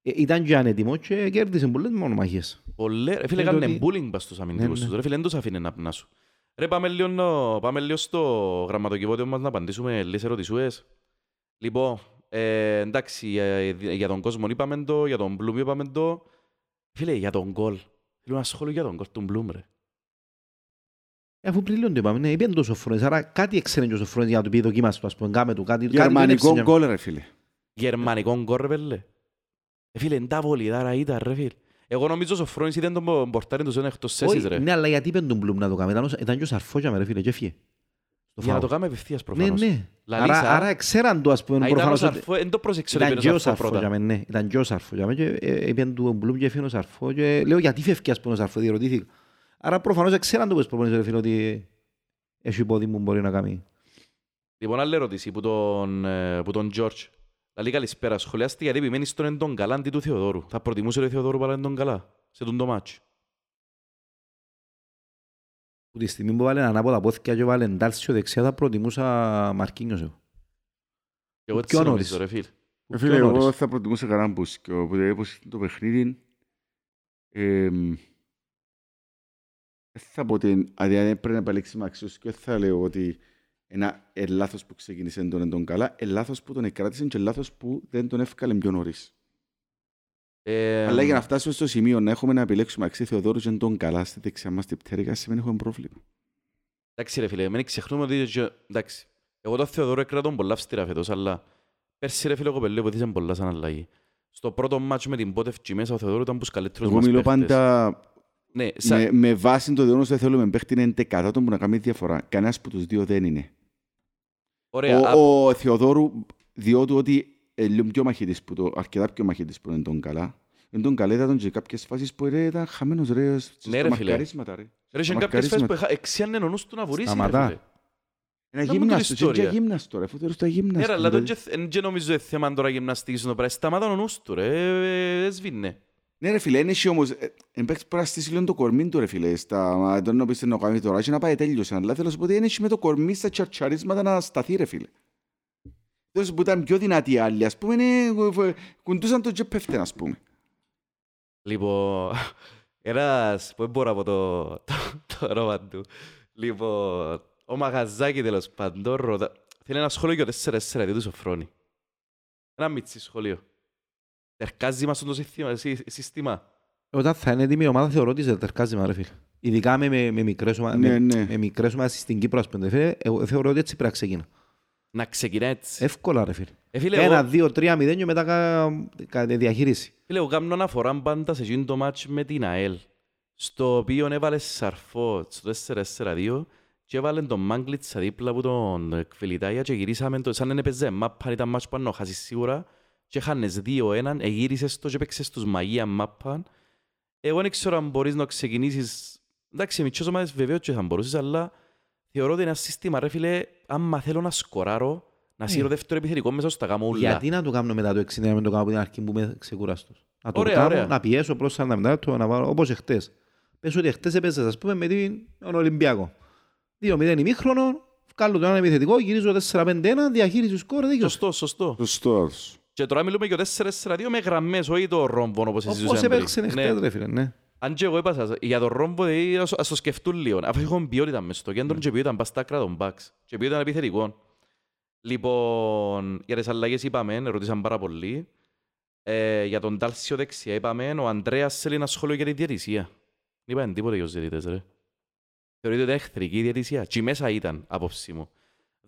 Ε, Ήταν και ανέτοιμος και κέρδισε πολλές μονομαχίες. Πολλέ, ρε φίλε, Είναι έκανε ότι- bullying πας στους αμυντικούς Ναι, τους. Ρε φίλε, δεν τους αφήνε να πνάσουν. Ρε, πάμε λίγο, νο- πάμε λίγο στο γραμματοκιβώτιο μας να απαντήσουμε λίγες ερωτησούες. Λοιπόν, ε, εντάξει, για, για τον κόσμο είπαμε το, για τον Μπλουμ είπαμε το. Φίλε, για τον γκολ. Θέλω να σχόλιο για τον γκολ του Μπλουμ, ρε. Ε, Αφού πριν λίγο το είπαμε, ναι, είπαν το Σοφρόνης, άρα κάτι έξερε και ο Σοφρόνης για να του πει δοκίμασε το, ας πούμε, κάμε του, κάτι, κάτι του Γερμανικό ένεψε. γκολ ρε φίλε. Γερμανικό γκολ, ρε πέλε. Ε, φίλε, εντά βολιδάρα ήταν, ρε φίλε. Εγώ νομίζω ο Σοφρόνης ήταν τον πορτάρι του σε ένα εκτός σέσης, Όχι, ρε. Ναι, αλλά γιατί είπαν τον Μπλουμ να το κάνει, ήταν ο- ήταν και ο Σαρφός για με, ρε φίλε, και έφυγε. Στο Για να το φάουλ. κάνουμε απευθείας Ναι, προφανώς. ναι. Λαλίσα. Άρα, άρα ξέραν το, ας πούμε, Α, ήταν ο προφανώς ότι- Σαρφό, δεν το πρόσεξε ότι Ήταν πήγαινε και ο ο Σαρφό Σαρφό πρώτα. για μένα, ναι. Ήταν και ο Σαρφό για μένα και ε, είπαν του Μπλουμ και έφυγε ο Σαρφό και λέω γιατί φεύγει ας πούμε ο Σαρφό, διερωτήθηκα. Άρα προφανώς ξέραν το πως προπονείς ρε φίλε ότι έχει πόδι μου μπορεί να κάνει. Λοιπόν, άλλη ερώτηση που τον, ε, που τον George. Λαλή καλησπέρα. Σχολιάστε γιατί επιμένει στον εντόν καλά αντί του Θεοδόρου. Θα προτιμούσε ο Θεοδόρου παρά εντόν καλά σε τον το μάτσο. Που τη στιγμή που βάλε ανάποδα πόθηκια και βάλε εντάλσιο δεξιά θα προτιμούσα Μαρκίνιος εγώ. Εγώ Ο έτσι πιο νομίζω νωρίς. ρε φίλ. Που Ε, πιο Φίλε, νωρίς. εγώ θα προτιμούσα κανέναν Μπούσκι. Οπότε όπως το παιχνίδι, εμ, δεν θα πω ότι αν πρέπει να επαλέξουμε αξίως και θα λέω ότι ένα ε, λάθος που ξεκίνησε τον τον καλά, ε, λάθος που τον εκράτησε και λάθος που δεν τον έφκαλε πιο νωρίς. Ε, Αλλά για να φτάσουμε στο σημείο να έχουμε να επιλέξουμε αξί Θεοδόρου και τον καλά στη δεξιά μας την πτέρυγα σημαίνει έχουμε πρόβλημα. Εντάξει ρε φίλε, μην ξεχνούμε ότι... και- Εντάξει, εγώ το Θεοδόρο έκρανα τον πολλά αυστηρά φέτος, αλλά πέρσι ρε φίλε ο κοπελίου βοηθήσε πολλά σαν αλλαγή. Στο πρώτο μάτσο με την Πότευκη μέσα ο Θεοδόρο ήταν τους καλύτερους Εγώ μας μιλώ παίχτες. πάντα Ναι, σαν... με, με βάση το γεγονός ότι θέλουμε παίχτη είναι εντεκατάτον που να κάνει διαφορά. Κανένας από τους δύο δεν είναι. Ωραία, α- Ο, ο Θεοδόρου, διότι ότι ε, λίγο πιο μαχητής που το, αρκετά πιο μαχητής που είναι τον καλά, είναι τον καλά ήταν και κάποιες φάσεις που ρε, ήταν χαμένος ρε, στο Ναι, ρε, φίλε. μαρκαρίσματα ρε. Ρε, στα είχε κάποιες φάσεις που μαρκαρίσματα. έχα- εξιάνε ο νους του να βουρήσει ρε Σταματά. φίλε. Ένα Να μου γύμναστο, την και για ιστορία. γύμναστο ρε, αφού θεωρείς τα Ναι γύμναστο. ρε, αλλά δηλαδή. δεν και- δεν και νομίζω είναι θέμα τώρα γυμναστικής στο πράγμα. Σταμάτα ο νους του ρε, ε, ε, δεν σβήνε. Ναι ρε φίλε, είναι εσύ όμως, ε, εν παίξεις πρέπει να στήσεις λίγο το κορμί του ρε φίλε, στα, μα, δεν νομίζω να κάνει τώρα, και να πάει τέλειος, αλλά θέλω να σου πω ότι είναι εσύ με το κορμί στα τσαρτσαρίσματα να σταθεί ρε φίλε. Τόσο που ήταν πιο δυνατοί οι άλλοι, ας πούμε, είναι, κουντούσαν το και πέφτεν, ας πούμε. Λοιπόν, ένας, που δεν μπορώ από το, το, το όνομα του. Λοιπόν, ο Μαγαζάκη τέλος πάντων ρωτά, θέλει ένα σχόλιο για 4-4 του Σοφρόνη. Ένα μίτσι σχόλιο. Τερκάζει μας το σύστημα, σύ- σύστημα. Όταν θα είναι έτοιμη η ομάδα θεωρώ ότι δεν τερκάζει μας ρε φίλε. Ειδικά με, με, με μικρές ομάδες, Ναι, με, ναι. με μικρές ομάδες στην Κύπρο ας πούμε. Φίλε, εγώ θεωρώ ότι έτσι πρέπει να ξεκινά. Να ξεκινά έτσι. Εύκολα ρε φίλε. Ε, φίλε, Ένα, εγώ, δύο, τρία, μηδέν και μετά κα, κα, διαχείριση. φίλε, εγώ κάνω αναφορά πάντα σε εκείνο το μάτς με την ΑΕΛ. Στο οποίο έβαλε Σαρφό στο 4-4-2 και έβαλε τον Μάγκλιτσα δίπλα από τον Κβιλιτάγια και γυρίσαμε το, σαν να έπαιζε μάπα, ήταν μάτς πάνω, χάσεις σίγουρα και χάνες 2-1, εγύρισες το και παίξες τους μαγεία μάπα. Εγώ δεν ξέρω αν μπορείς να ξεκινήσεις, εντάξει, μικρές ομάδες βεβαίως και θα μπορούσες, αλλά θεωρώ ότι είναι ένα σύστημα, ρε φίλε, άμα θέλω να σκοράρω, να σύρω δεύτερο επιθετικό μέσα στα γάμω ούλα. Γιατί να το κάνω μετά το 60 να μην το κάνω από την αρχή που είμαι ξεκουράστος. Να το Ωραία, κάνω, ωραία. να πιέσω προς 40 λεπτά, να βάλω όπως εχθές. Πες ότι εχθές έπαιζες ας πούμε με την- τον Ολυμπιακό. 2-0 ημίχρονο, βγάλω το ένα επιθετικό, γυρίζω 4-5-1, διαχείριση του σκόρ, δίκαιος. Σωστό, σωστό. Σωστός. Και τώρα μιλούμε για 4-4-2 με γραμμές, όχι το ρόμπο όπως Όπως συζητούσαμε έπαιξε πριν. εχθές Ναι. ρε φίλε, ναι. Αν και εγώ είπα σας, για τον ρόμπο δηλαδή, ας, ας το σκεφτούν λίγο. Αφού έχουν ποιότητα μες στο κέντρο και ποιότητα πας στα άκρα των μπακς. Και ποιότητα επιθετικών. Λοιπόν, για τις αλλαγές είπαμε, ρωτήσαν πάρα πολύ. Ε, για τον Τάλσιο δεξιά είπαμε, ο Ανδρέας θέλει ένα σχόλιο για τη διαιτησία. Δεν είπαν τίποτα για τους διαιτητές, ρε. Θεωρείτε ότι είναι εχθρική η διαιτησία. Και μέσα ήταν, απόψη μου.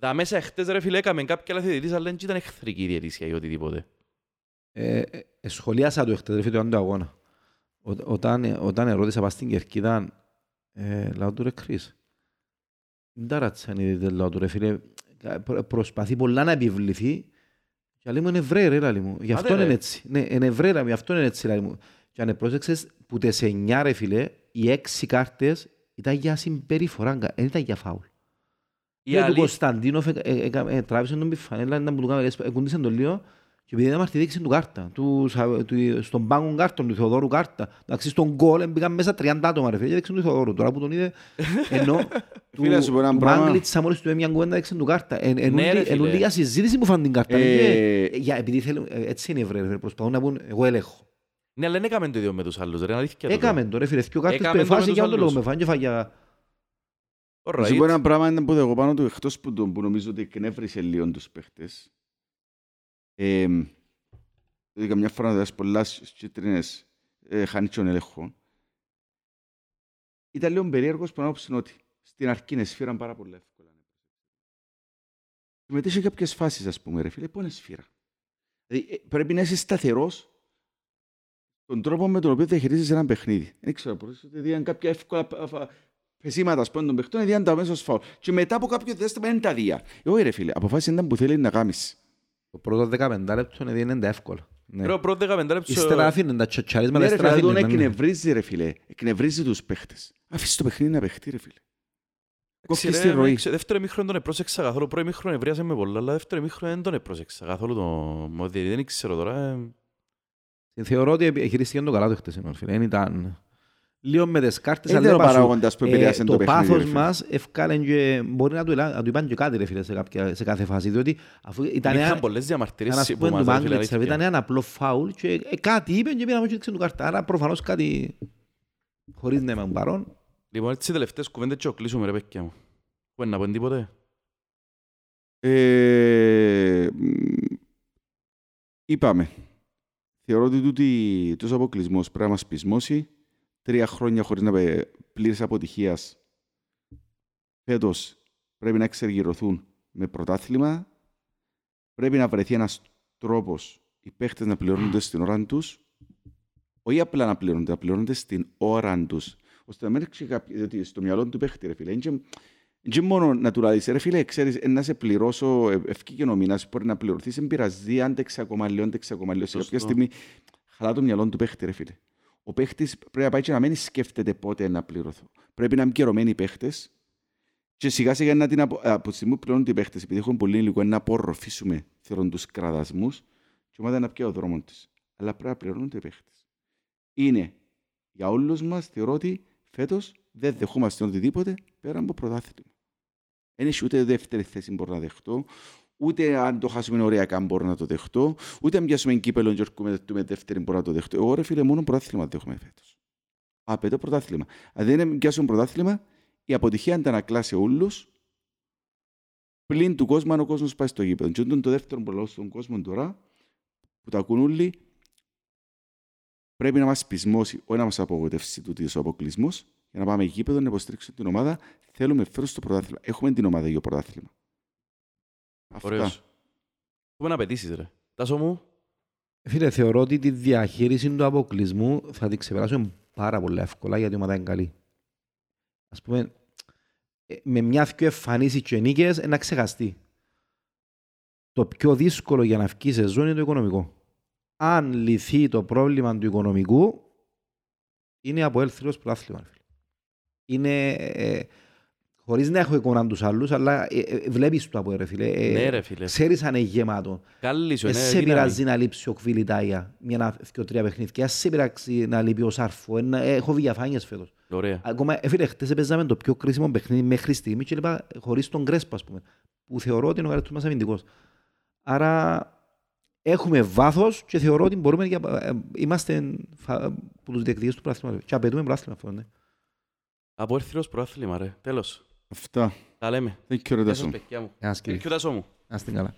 Τα μέσα εχθές, ρε φίλε, έκαμε κάποια άλλα διαιτητής, αλλά δεν ήταν εχθρική η διαιτησία ή οτιδήποτε. Ε, ε, ε, σχολίασα το εχθές, ρε φίλε, το αγώνα. Ό, όταν, ε, όταν ερώτησα πας στην Κερκίδα, ε, λαό του ρε Κρίς. Δεν τα ράτσαν οι δίδες λαό του ρε φίλε. Ε, προ- Προσπαθεί πολλά να επιβληθεί. Και λέει μου είναι Εβραίοι ρε λαλή μου. Γι' αυτό Άντε, είναι ρε. έτσι. Ναι, είναι Εβραίοι ρε, γι' αυτό είναι έτσι λαλή μου. Και αν πρόσεξες, που τις εννιά ρε φίλε, οι έξι κάρτες ήταν για συμπεριφορά, δεν ήταν για φάουλ. Η Ναι, του αλήθεια... Κωνσταντίνοφ ε, ε, ε, ε, τράβησε τον πιφανέλα, ήταν που του κάναμε, ε, κουντήσε τον λίγο και επειδή δεν μαρτυρήξε του κάρτα, του, σα- του, στον πάγκο κάρτον του Θεοδόρου κάρτα. Εντάξει, στον γκολ μπήκαν μέσα 30 άτομα ρε φίλε, και έδειξε του Θεοδόρου. Τώρα που τον είδε, ενώ του, Φίλε, να σου πω ένα του πράγμα. Μάγκλητσα μόλις του έμεινε μια κουβέντα έδειξε του κάρτα. Εν- εν Ναι, ούλη- ρε, εν φίλε. ούλη για συζήτηση που φάνε την κάρτα. Ε, Και, για, επειδή θέλουν, ε, έτσι είναι οι Εβραίοι, ρε, προσπαθούν να πούν εγώ ελέγχω. Ναι, αλλά δεν έκαμε το ίδιο με τους άλλους, ρε, είναι αλήθεια τούτο. Έκαμε το ρε φίλε, δυο κάρτες Έκαμε που το με εφάσει τους για τον λόγο άλλους. με φάνε και φάγια. Να σου πω Alright. ένα πράγμα ήταν που εγώ πάνω του, εκτός που, το, που νομίζω ότι εκνεύρισε λίγο τους παίχτες. Ε, δηλαδή καμιά φορά να δεις πολλά στις κίτρινες ε, χάνει τον έλεγχο. Ήταν λίγο περίεργος που άποψη ότι στην αρχή είναι σφύραν πάρα πολλά εύκολα. Και μετά είχε κάποιες φάσεις, ας πούμε, ρε φίλε, πού είναι σφύρα. Δηλαδή, ε, πρέπει να είσαι σταθερός τον τρόπο με τον οποίο διαχειρίζεσαι ένα παιχνίδι. Δεν ξέρω, μπορείς ότι διάν κάποια εύκολα πα- πα- πεσήματα ας πούμε, των παιχτών, διάν τα μέσα ως φάουλ. Και μετά από κάποιο διάστημα είναι τα δία. Όχι ρε φίλε, αποφάσισε ήταν που θέλει να κάνεις. Το πρώτο 15 λεπτό είναι είναι τα εύκολα. Ναι. Ρε, ο πρώτο 15 λεπτό- Ύστερα αφήνουν τα τσατσαρίσματα, Ναι, ρε ύστερα φίλε, τον αφήνουν. ναι. εκνευρίζει ρε φίλε. Εκνευρίζει τους παίχτες. Αφήσει το παιχνίδι να παιχτεί ρε φίλε. Εντάξει, Κόφτει ρε, στη ροή. ξέρω, Δεύτερο ημίχρονο τον επρόσεξα καθόλου. Πρώτο ημίχρονο ευρίασε με πολλά, αλλά δεύτερο ημίχρονο δεν τον επρόσεξα καθόλου τον Μωδήρη. Δεν ξέρω τώρα. ε. Θεωρώ ότι επιχειρήστηκε το καλά το χτεσινό, φίλε. Δεν ήταν... Λίγο με τις κάρτες, Δεν αλλά ήταν ο είπα σου, παράγοντας που ε, επηρέασε το το παιχνίδι. ρε πάθος φίλε. μας ευκάλεν και μπορεί να του, ελά- να του είπαν και κάτι ρε φίλε σε, κάποια, σε κάθε φάση, διότι αφού ήταν Υπήρχαν ένα, πολλές διαμαρτυρίες ένας που πούμε του μας έφυγε, Μάγκλητσα, αλήθεια. ήταν ένα απλό φάουλ και ε, κάτι είπε και πήραμε και έδειξε του κάρτα. Άρα προφανώς κάτι χωρίς να είμαι παρόν. Λοιπόν, έτσι οι τελευταίες κουβέντες και κλείσουμε ρε παιδιά μου. Που είναι να πω τίποτε; Ε, μ, είπαμε. Θεωρώ ότι τούτη, τόσο αποκλεισμός πρέπει να μας πεισμώσει. Τρία χρόνια χωρίς να πε- πλήρης αποτυχίας. Φέτος πρέπει να εξεργυρωθούν με πρωτάθλημα. Πρέπει να βρεθεί ένας τρόπος οι παίχτες να πληρώνονται στην ώρα τους. Όχι απλά να πληρώνονται, να πληρώνονται στην ώρα τους. Ώστε να μην έρχεται κάποιο, διότι στο μυαλό του παίχτη, ρε φίλε, είναι και- και μόνο να του λάδεις, ρε φίλε, ξέρεις, ε, να σε πληρώσω, ε, ευκήκε ο μήνας, μπορεί να πληρωθείς, δεν πειραζεί, άντεξε ακόμα λίγο, άντεξε ακόμα λίγο. Σε κάποια Σωστό. στιγμή χαλά το μυαλό του παίχτη, ρε φίλε. Ο παίχτης πρέπει να πάει και να μην σκέφτεται πότε να πληρωθώ. Πρέπει να είναι καιρωμένοι οι παίχτες και σιγά σιγά να την απο... από τη στιγμή που πληρώνουν οι παίχτες, επειδή έχουν πολύ υλικό, να απορροφήσουμε θεωρώ τους κραδασμούς και η ομάδα να πιει ο δρόμος της. Αλλά πρέπει να πληρώνουν οι παίχτες. είναι για όλους μας, θεωρώ ότι φέτος δεν δεχόμαστε οτιδήποτε πέρα από πρωτάθλημα. Δεν έχει ούτε δεύτερη θέση μπορώ να δεχτώ, ούτε αν το χάσουμε ωριακά μπορώ να το δεχτώ, ούτε αν πιάσουμε κύπελο και ορκούμε δεύτερη μπορώ να το δεχτώ. Εγώ ρε φίλε μόνο πρωτάθλημα δέχομαι φέτος. Απαιτώ πρωτάθλημα. Αν δεν πιάσουμε πρωτάθλημα, η αποτυχία αντανακλά σε όλους, πλην του κόσμου αν ο κόσμος πάει στο γήπεδο. Και το δεύτερο που λέω στον κόσμο τώρα, που τα ακούν όλοι, πρέπει να μας πεισμώσει, όχι να μας απογοητεύσει του ο αποκλεισμός, για να πάμε γήπεδο να υποστηρίξουμε την ομάδα. Θέλουμε φέτος το πρωτάθλημα. Έχουμε την ομάδα για το πρωτάθλημα. Ωραίος. Πού να απαιτήσεις ρε. Τάσο μου. Φίλε, θεωρώ ότι τη διαχείριση του αποκλεισμού θα την ξεπεράσουμε πάρα πολύ εύκολα γιατί η ομάδα είναι καλή. Ας πούμε, ε, με μια δυο εμφανίσεις και νίκες να ξεχαστεί. Το πιο δύσκολο για να βγει σε ζώνη είναι το οικονομικό. Αν λυθεί το πρόβλημα του οικονομικού, είναι από έλθριος πρωτάθλημα. Είναι, ε, χωρίς να έχω εικόνα τους άλλους, αλλά ε, ε, βλέπεις το από ρε φίλε. Ε, Ναι ρε φίλε. Ξέρεις αν είναι γεμάτο. Καλή σου, Δεν είναι σε δύναμη. πειράζει να λείψει ο Κβιλιτάγια μια να και τρία παιχνίδια. Σε πειράζει να λείπει ο Σάρφο. Ένα- Έχω διαφάνειες φέτος. Ωραία. Ακόμα, ε, φίλε, χτες παίζαμε το πιο κρίσιμο παιχνίδι μέχρι στιγμή και είπα χωρίς τον Κρέσπα, ας πούμε, που θεωρώ ότι είναι ο καλύτερος μας αμυντικός. Άρα έχουμε βάθος και θεωρώ ότι μπορούμε για, ε, είμαστε φα, που τους διεκδικείς του πράθυμα και απαιτούμε πράθυμα αυτό, ναι. Από έρθριος προάθλημα ρε. Τέλος. Αυτά. Τα λέμε. Δεν Γεια σας ξέρω παιδιά μου. Ένας Και ο Τάσο μου. Να είστε καλά.